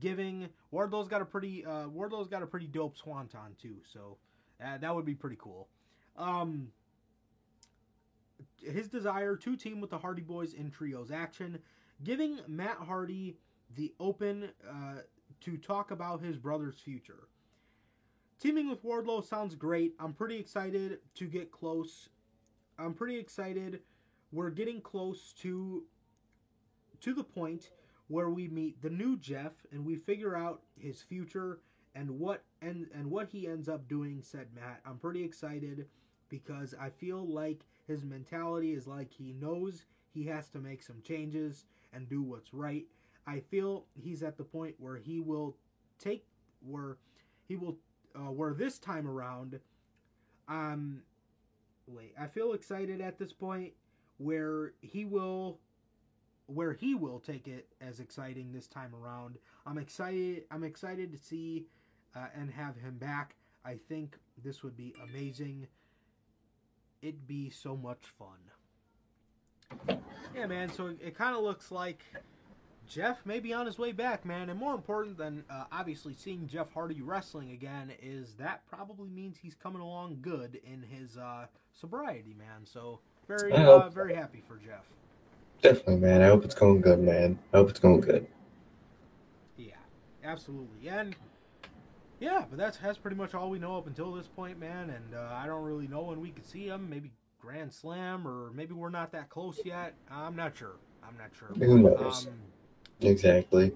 giving Wardlow's got a pretty uh, Wardlow's got a pretty dope swanton too, so uh, that would be pretty cool. Um, his desire to team with the Hardy Boys in trios action, giving Matt Hardy the open uh, to talk about his brother's future. Teaming with Wardlow sounds great. I'm pretty excited to get close. I'm pretty excited. We're getting close to to the point where we meet the new Jeff and we figure out his future and what and and what he ends up doing, said Matt. I'm pretty excited because I feel like his mentality is like he knows he has to make some changes and do what's right. I feel he's at the point where he will take where he will uh, where this time around um wait i feel excited at this point where he will where he will take it as exciting this time around i'm excited i'm excited to see uh, and have him back i think this would be amazing it'd be so much fun yeah man so it, kind of looks like Jeff may be on his way back, man. And more important than uh, obviously seeing Jeff Hardy wrestling again is that probably means he's coming along good in his uh, sobriety, man. So very, uh, very happy for Jeff. Definitely, man. I hope it's going good, man. I hope it's going good. Yeah, absolutely. And yeah, but that's that's pretty much all we know up until this point, man. And uh, I don't really know when we could see him. Maybe Grand Slam, or maybe we're not that close yet. I'm not sure. I'm not sure. Who knows? Um, Exactly.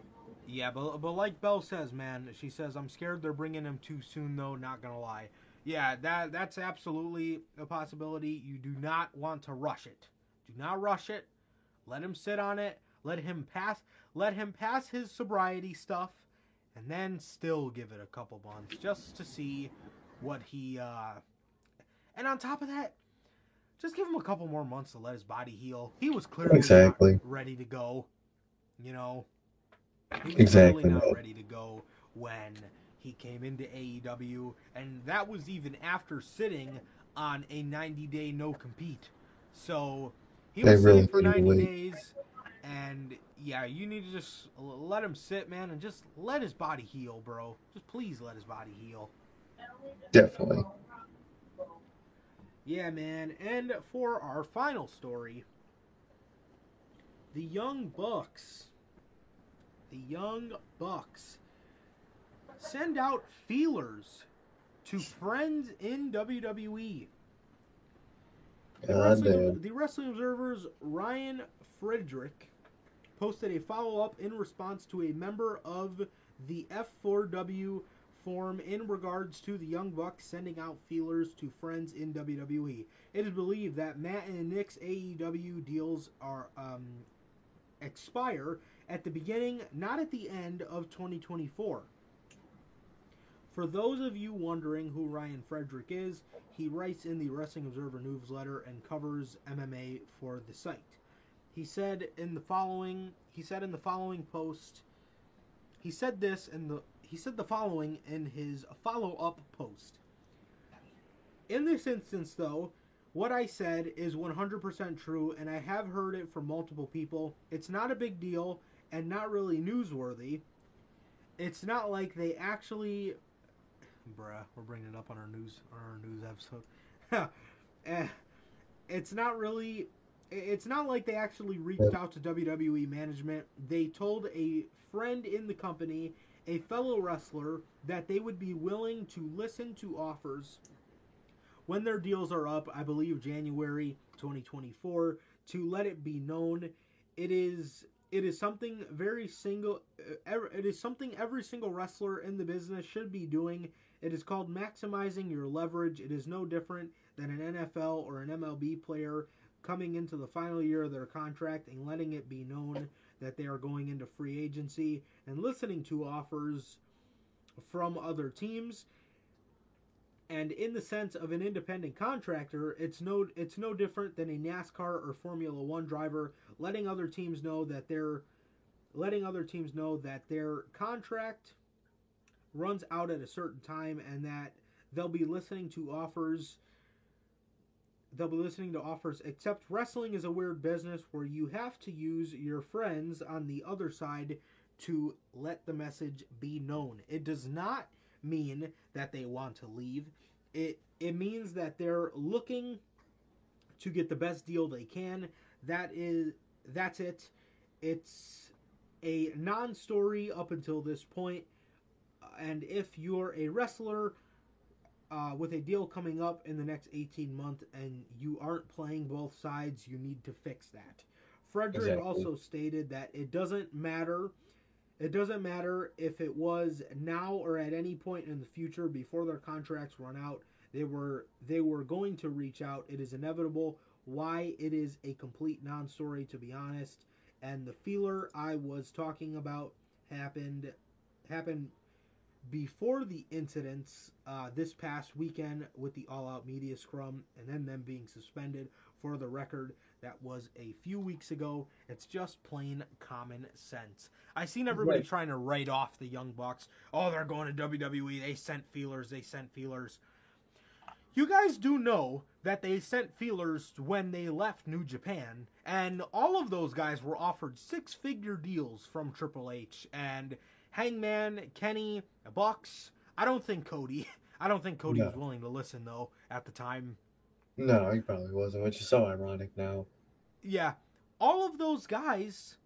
Yeah, but but like Bell says, man, she says I'm scared they're bringing him too soon, though. Not gonna lie. Yeah, that that's absolutely a possibility. You do not want to rush it. Do not rush it. Let him sit on it. Let him pass. Let him pass his sobriety stuff, and then still give it a couple months just to see what he. uh And on top of that, just give him a couple more months to let his body heal. He was clearly not Exactly. ready to go. You know, he was Exactly, clearly not ready to go when he came into AEW, and that was even after sitting on a 90 day no compete. So he They was really sitting for 90 wait. days, and yeah, you need to just let him sit, man, and just let his body heal, bro. Just please let his body heal. Definitely. Yeah, man. And for our final story, the Young Bucks. The Young Bucks send out feelers to friends in WWE. The Wrestling, the Wrestling Observer's Ryan Frederick posted a follow up in response to a member of the F4W forum in regards to the Young Bucks sending out feelers to friends in WWE. It is believed that Matt and Nick's AEW deals are um, expire at the beginning, not at the end of 2024. For those of you wondering who Ryan Frederick is, he writes in the Wrestling Observer newsletter and covers MMA for the site. He said in the following he said in the following post he said this in the he said the following in his follow-up post. In this instance though, what I said is 100% true and I have heard it from multiple people. It's not a big deal and not really newsworthy. It's not like they actually bruh, we're bringing it up on our news on our news episode. Eh, it's not really it's not like they actually reached out to WWE management. They told a friend in the company, a fellow wrestler, that they would be willing to listen to offers when their deals are up, I believe January 2024, to let it be known it is it is something very single it is something every single wrestler in the business should be doing. It is called maximizing your leverage. It is no different than an NFL or an MLB player coming into the final year of their contract and letting it be known that they are going into free agency and listening to offers from other teams. And in the sense of an independent contractor, it's no it's no different than a NASCAR or Formula 1 driver letting other teams know that they're letting other teams know that their contract runs out at a certain time and that they'll be listening to offers they'll be listening to offers except wrestling is a weird business where you have to use your friends on the other side to let the message be known. It does not mean that they want to leave. It it means that they're looking to get the best deal they can. That is that's it. It's a non-story up until this point and if you're a wrestler uh, with a deal coming up in the next 18 months and you aren't playing both sides, you need to fix that. Frederick Exactly. also stated that it doesn't matter. It doesn't matter if it was now or at any point in the future before their contracts run out. They were they were going to reach out. It is inevitable. Why it is a complete non-story to be honest. And the feeler I was talking about happened happened before the incidents uh, this past weekend with the All Out Media Scrum and then them being suspended. For the record, that was a few weeks ago. It's just plain common sense. I seen everybody Right. trying to write off the Young Bucks. Oh, they're going to WWE. They sent feelers. They sent feelers. You guys do know that they sent feelers when they left New Japan, and all of those guys were offered six figure deals from Triple H and Hangman, Kenny, Bucks. I don't think Cody. I don't think Cody No. was willing to listen though at the time. No, he probably wasn't, which is so ironic now. Yeah, all of those guys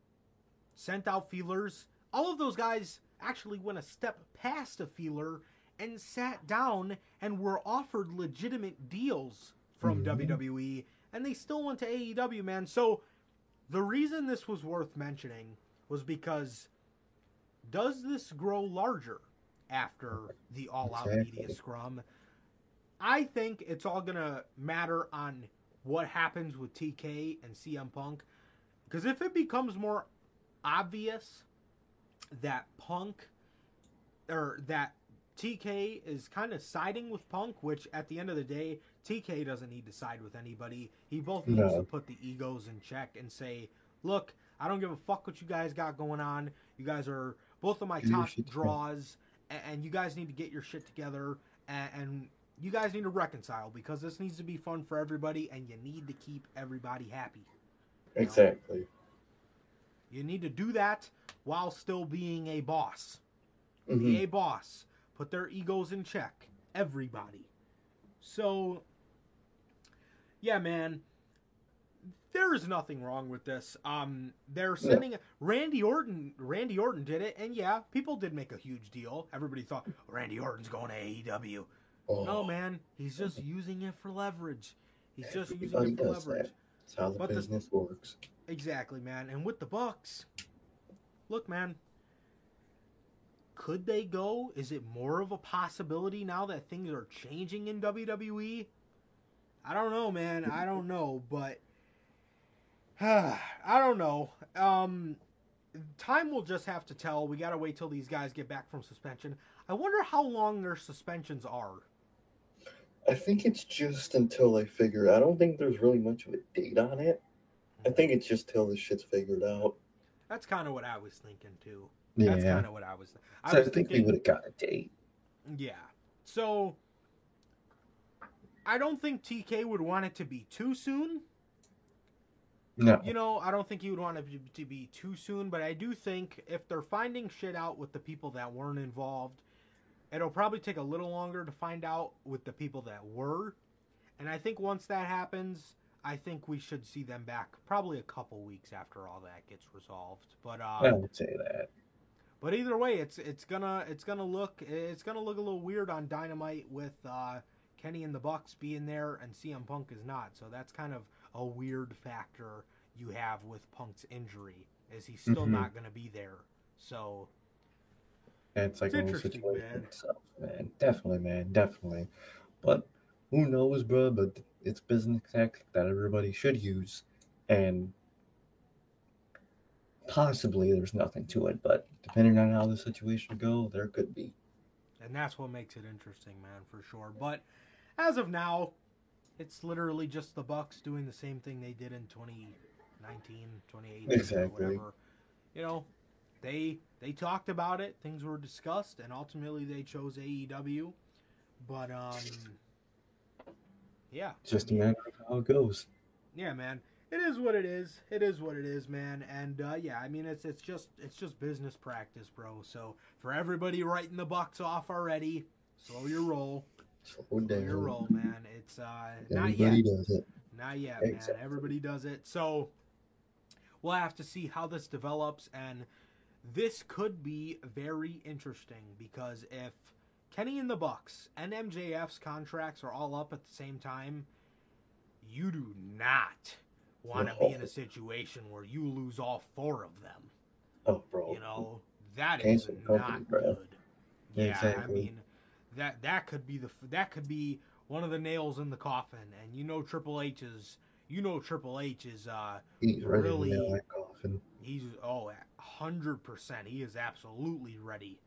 sent out feelers. All of those guys actually went a step past a feeler and sat down and were offered legitimate deals from Mhm. WWE, and they still went to AEW, man. So the reason this was worth mentioning was because does this grow larger after the all out media scrum? I think it's all gonna matter on what happens with TK and CM Punk. Because if it becomes more obvious that Punk or that TK is kind of siding with Punk, which at the end of the day, TK doesn't need to side with anybody. He both needs to put the egos in check and say, look, I don't give a fuck what you guys got going on. You guys are both of my top draws, and you guys need to get your shit together, and, you guys need to reconcile because this needs to be fun for everybody, and you need to keep everybody happy. Exactly. You need to do that while still being a boss. Mhm. Be a boss. Put their egos in check. everybody. So, yeah, man, there is nothing wrong with this. Um, they're sending Randy Orton. Randy Orton did it, and yeah, people did make a huge deal. Everybody thought Randy Orton's going to AEW. Oh, No, man, he's just using it for leverage. He's just using it for leverage. that. That's how the But the- business works. Exactly, man. And with the Bucks, look, man, could they go? Is it more of a possibility now that things are changing in WWE? I don't know, man. I don't know, but I don't know. Um, time will just have to tell. We gotta wait till these guys get back from suspension. I wonder how long their suspensions are. I think it's just until they figure. I don't think there's really much of a date on it. I think it's just till this shit's figured out. That's kind of what I was thinking too. That's Yeah. kind of what I was. I So I think thinking, we would have got a date. Yeah. So I don't think TK would want it to be too soon. No. You know, I don't think you'd want it to be too soon, but I do think if they're finding shit out with the people that weren't involved, it'll probably take a little longer to find out with the people that were. And I think once that happens, I think we should see them back probably a couple weeks after all that gets resolved. But uh I would say that. but either way, it's it's gonna it's gonna look it's gonna look a little weird on Dynamite with uh, Kenny and the Bucks being there and CM Punk is not. So that's kind of a weird factor you have with Punk's injury, is he's still Mhm. not gonna be there. So It's like It's a situation man. itself, man. Definitely, man. Definitely. But who knows, bro? But it's business tactic that everybody should use, and possibly there's nothing to it. But depending on how the situation go, there could be. and that's what makes it interesting, man, for sure. But as of now, it's literally just the Bucks doing the same thing they did in 2019, 2018, Exactly. or whatever. You know, they they talked about it, things were discussed, and ultimately they chose AEW. But um, yeah, just I a matter of how it goes. yeah, man. It is what it is. It is what it is, man. And uh, yeah, I mean it's it's just it's just business practice, bro. So for everybody writing the Bucks off already, slow your roll. Slow down. your roll, man. It's uh not yet. does it. Not yet, man. Everybody does it. So we'll have to see how this develops and this could be very interesting because if Kenny and the Bucks and MJF's contracts are all up at the same time, you do not want to be in a situation where you lose all four of them. Oh, bro. You know, that is Cancel company, not bro. good. Yeah, I Exactly. mean that that could be the that could be one of the nails in the coffin. And you know Triple H is you know Triple H is uh He's ready really- to nail that coffin. he's oh hundred percent he is absolutely ready.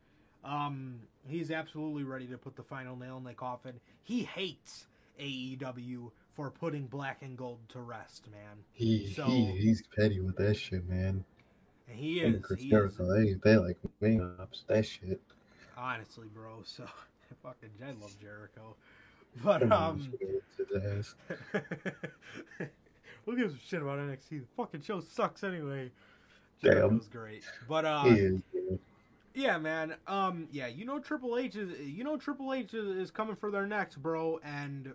Um, he's absolutely ready to put the final nail in the coffin. He hates AEW for putting Black and Gold to rest, man. He, So- he he's petty with that shit, man. And he is, and Chris he is they they like me ups that shit. honestly, bro. So fucking I love Jericho, but um. it's his ass. Who gives a shit about NXT? The fucking show sucks anyway. Damn. Jericho's great, but uh, is. yeah, man. Um, yeah, you know Triple H is, you know Triple H is, is coming for their necks, bro, and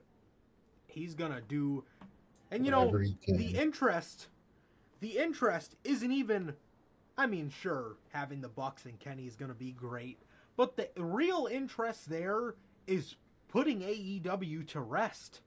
he's gonna do, and you know the interest, the interest isn't even. I mean, sure, having the Bucks and Kenny is gonna be great, but the real interest there is putting AEW to rest.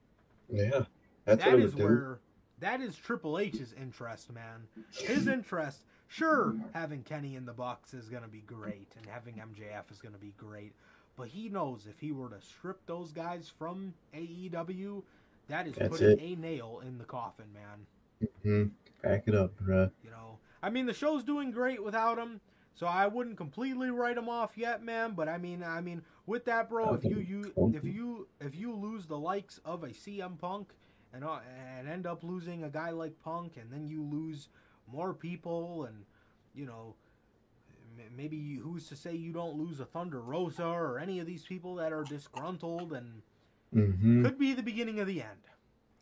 yeah, that's That what it is would where that is Triple H's interest, man. His interest, sure, having Kenny in the box is gonna be great, and having MJF is gonna be great. But he knows if he were to strip those guys from AEW, that is That's putting it. a nail in the coffin, man. hmm Back it up, bruh. You know, I mean, the show's doing great without him, so I wouldn't completely write him off yet, man. But I mean, I mean, with that, bro, if you you if you if you lose the likes of a CM Punk and uh, and end up losing a guy like Punk, and then you lose more people, and you know. Maybe you, who's to say you don't lose a Thunder Rosa or any of these people that are disgruntled and hmm could be the beginning of the end.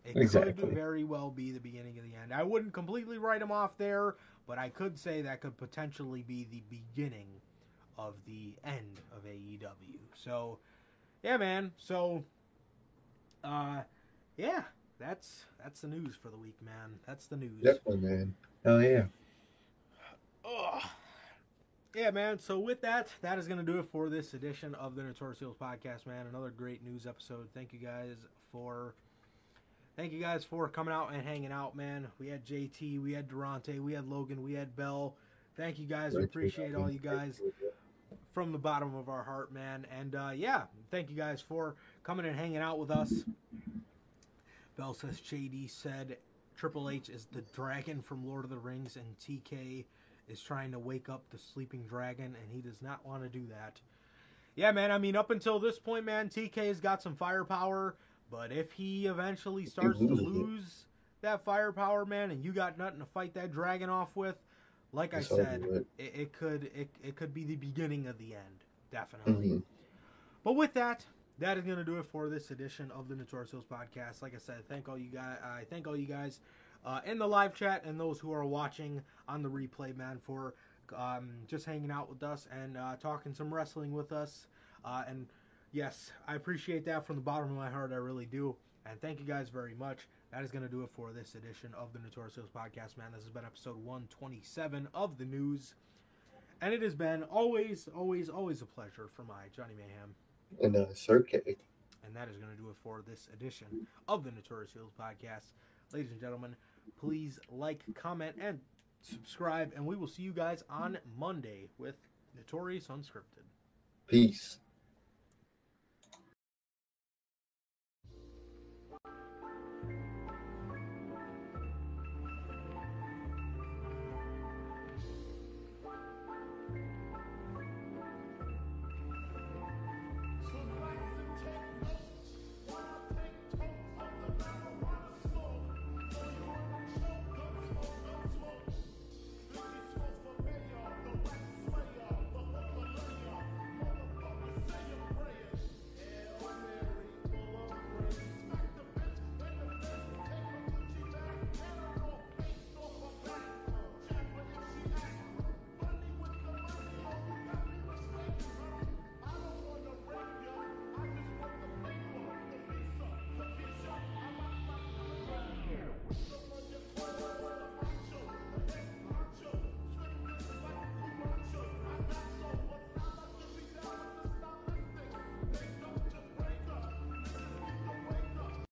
It Exactly. could very well be the beginning of the end. I wouldn't completely write him off there, but I could say that could potentially be the beginning of the end of AEW. So, yeah, man. So, uh, yeah, that's that's the news for the week, man. That's the news. Definitely, man. Hell yeah. Ugh. Yeah, man. So with that, that is gonna do it for this edition of the Notorious Heels podcast, man. Another great news episode. Thank you guys for thank you guys for coming out and hanging out, man. We had JT, we had Durante, we had Logan, we had Bell. Thank you guys. We appreciate all you guys from the bottom of our heart, man. And uh, yeah, thank you guys for coming and hanging out with us. Bell says JD said Triple H is the dragon from Lord of the Rings, and TK is trying to wake up the sleeping dragon, and he does not want to do that. Yeah, man. I mean, up until this point, man, TK's got some firepower, but if he eventually starts to lose that firepower, man, and you got nothing to fight that dragon off with, like I said, it, it could it, it could be the beginning of the end, definitely. Mhm. But with that, that is going to do it for this edition of the Notorious Heels podcast. Like I said, thank all you guys. I thank all you guys uh, in the live chat and those who are watching on the replay, man, for um, just hanging out with us and uh, talking some wrestling with us. Uh, and yes, I appreciate that from the bottom of my heart. I really do. And thank you guys very much. That is going to do it for this edition of the Notorious Heels podcast, man. This has been episode 127 of the news. And it has been always, always, always a pleasure for my Johnny Mayhem. And uh, Sir K. And that is going to do it for this edition of the Notorious Heels podcast. Ladies and gentlemen, please like, comment, and subscribe. And we will see you guys on Monday with Notorious Unscripted. Peace.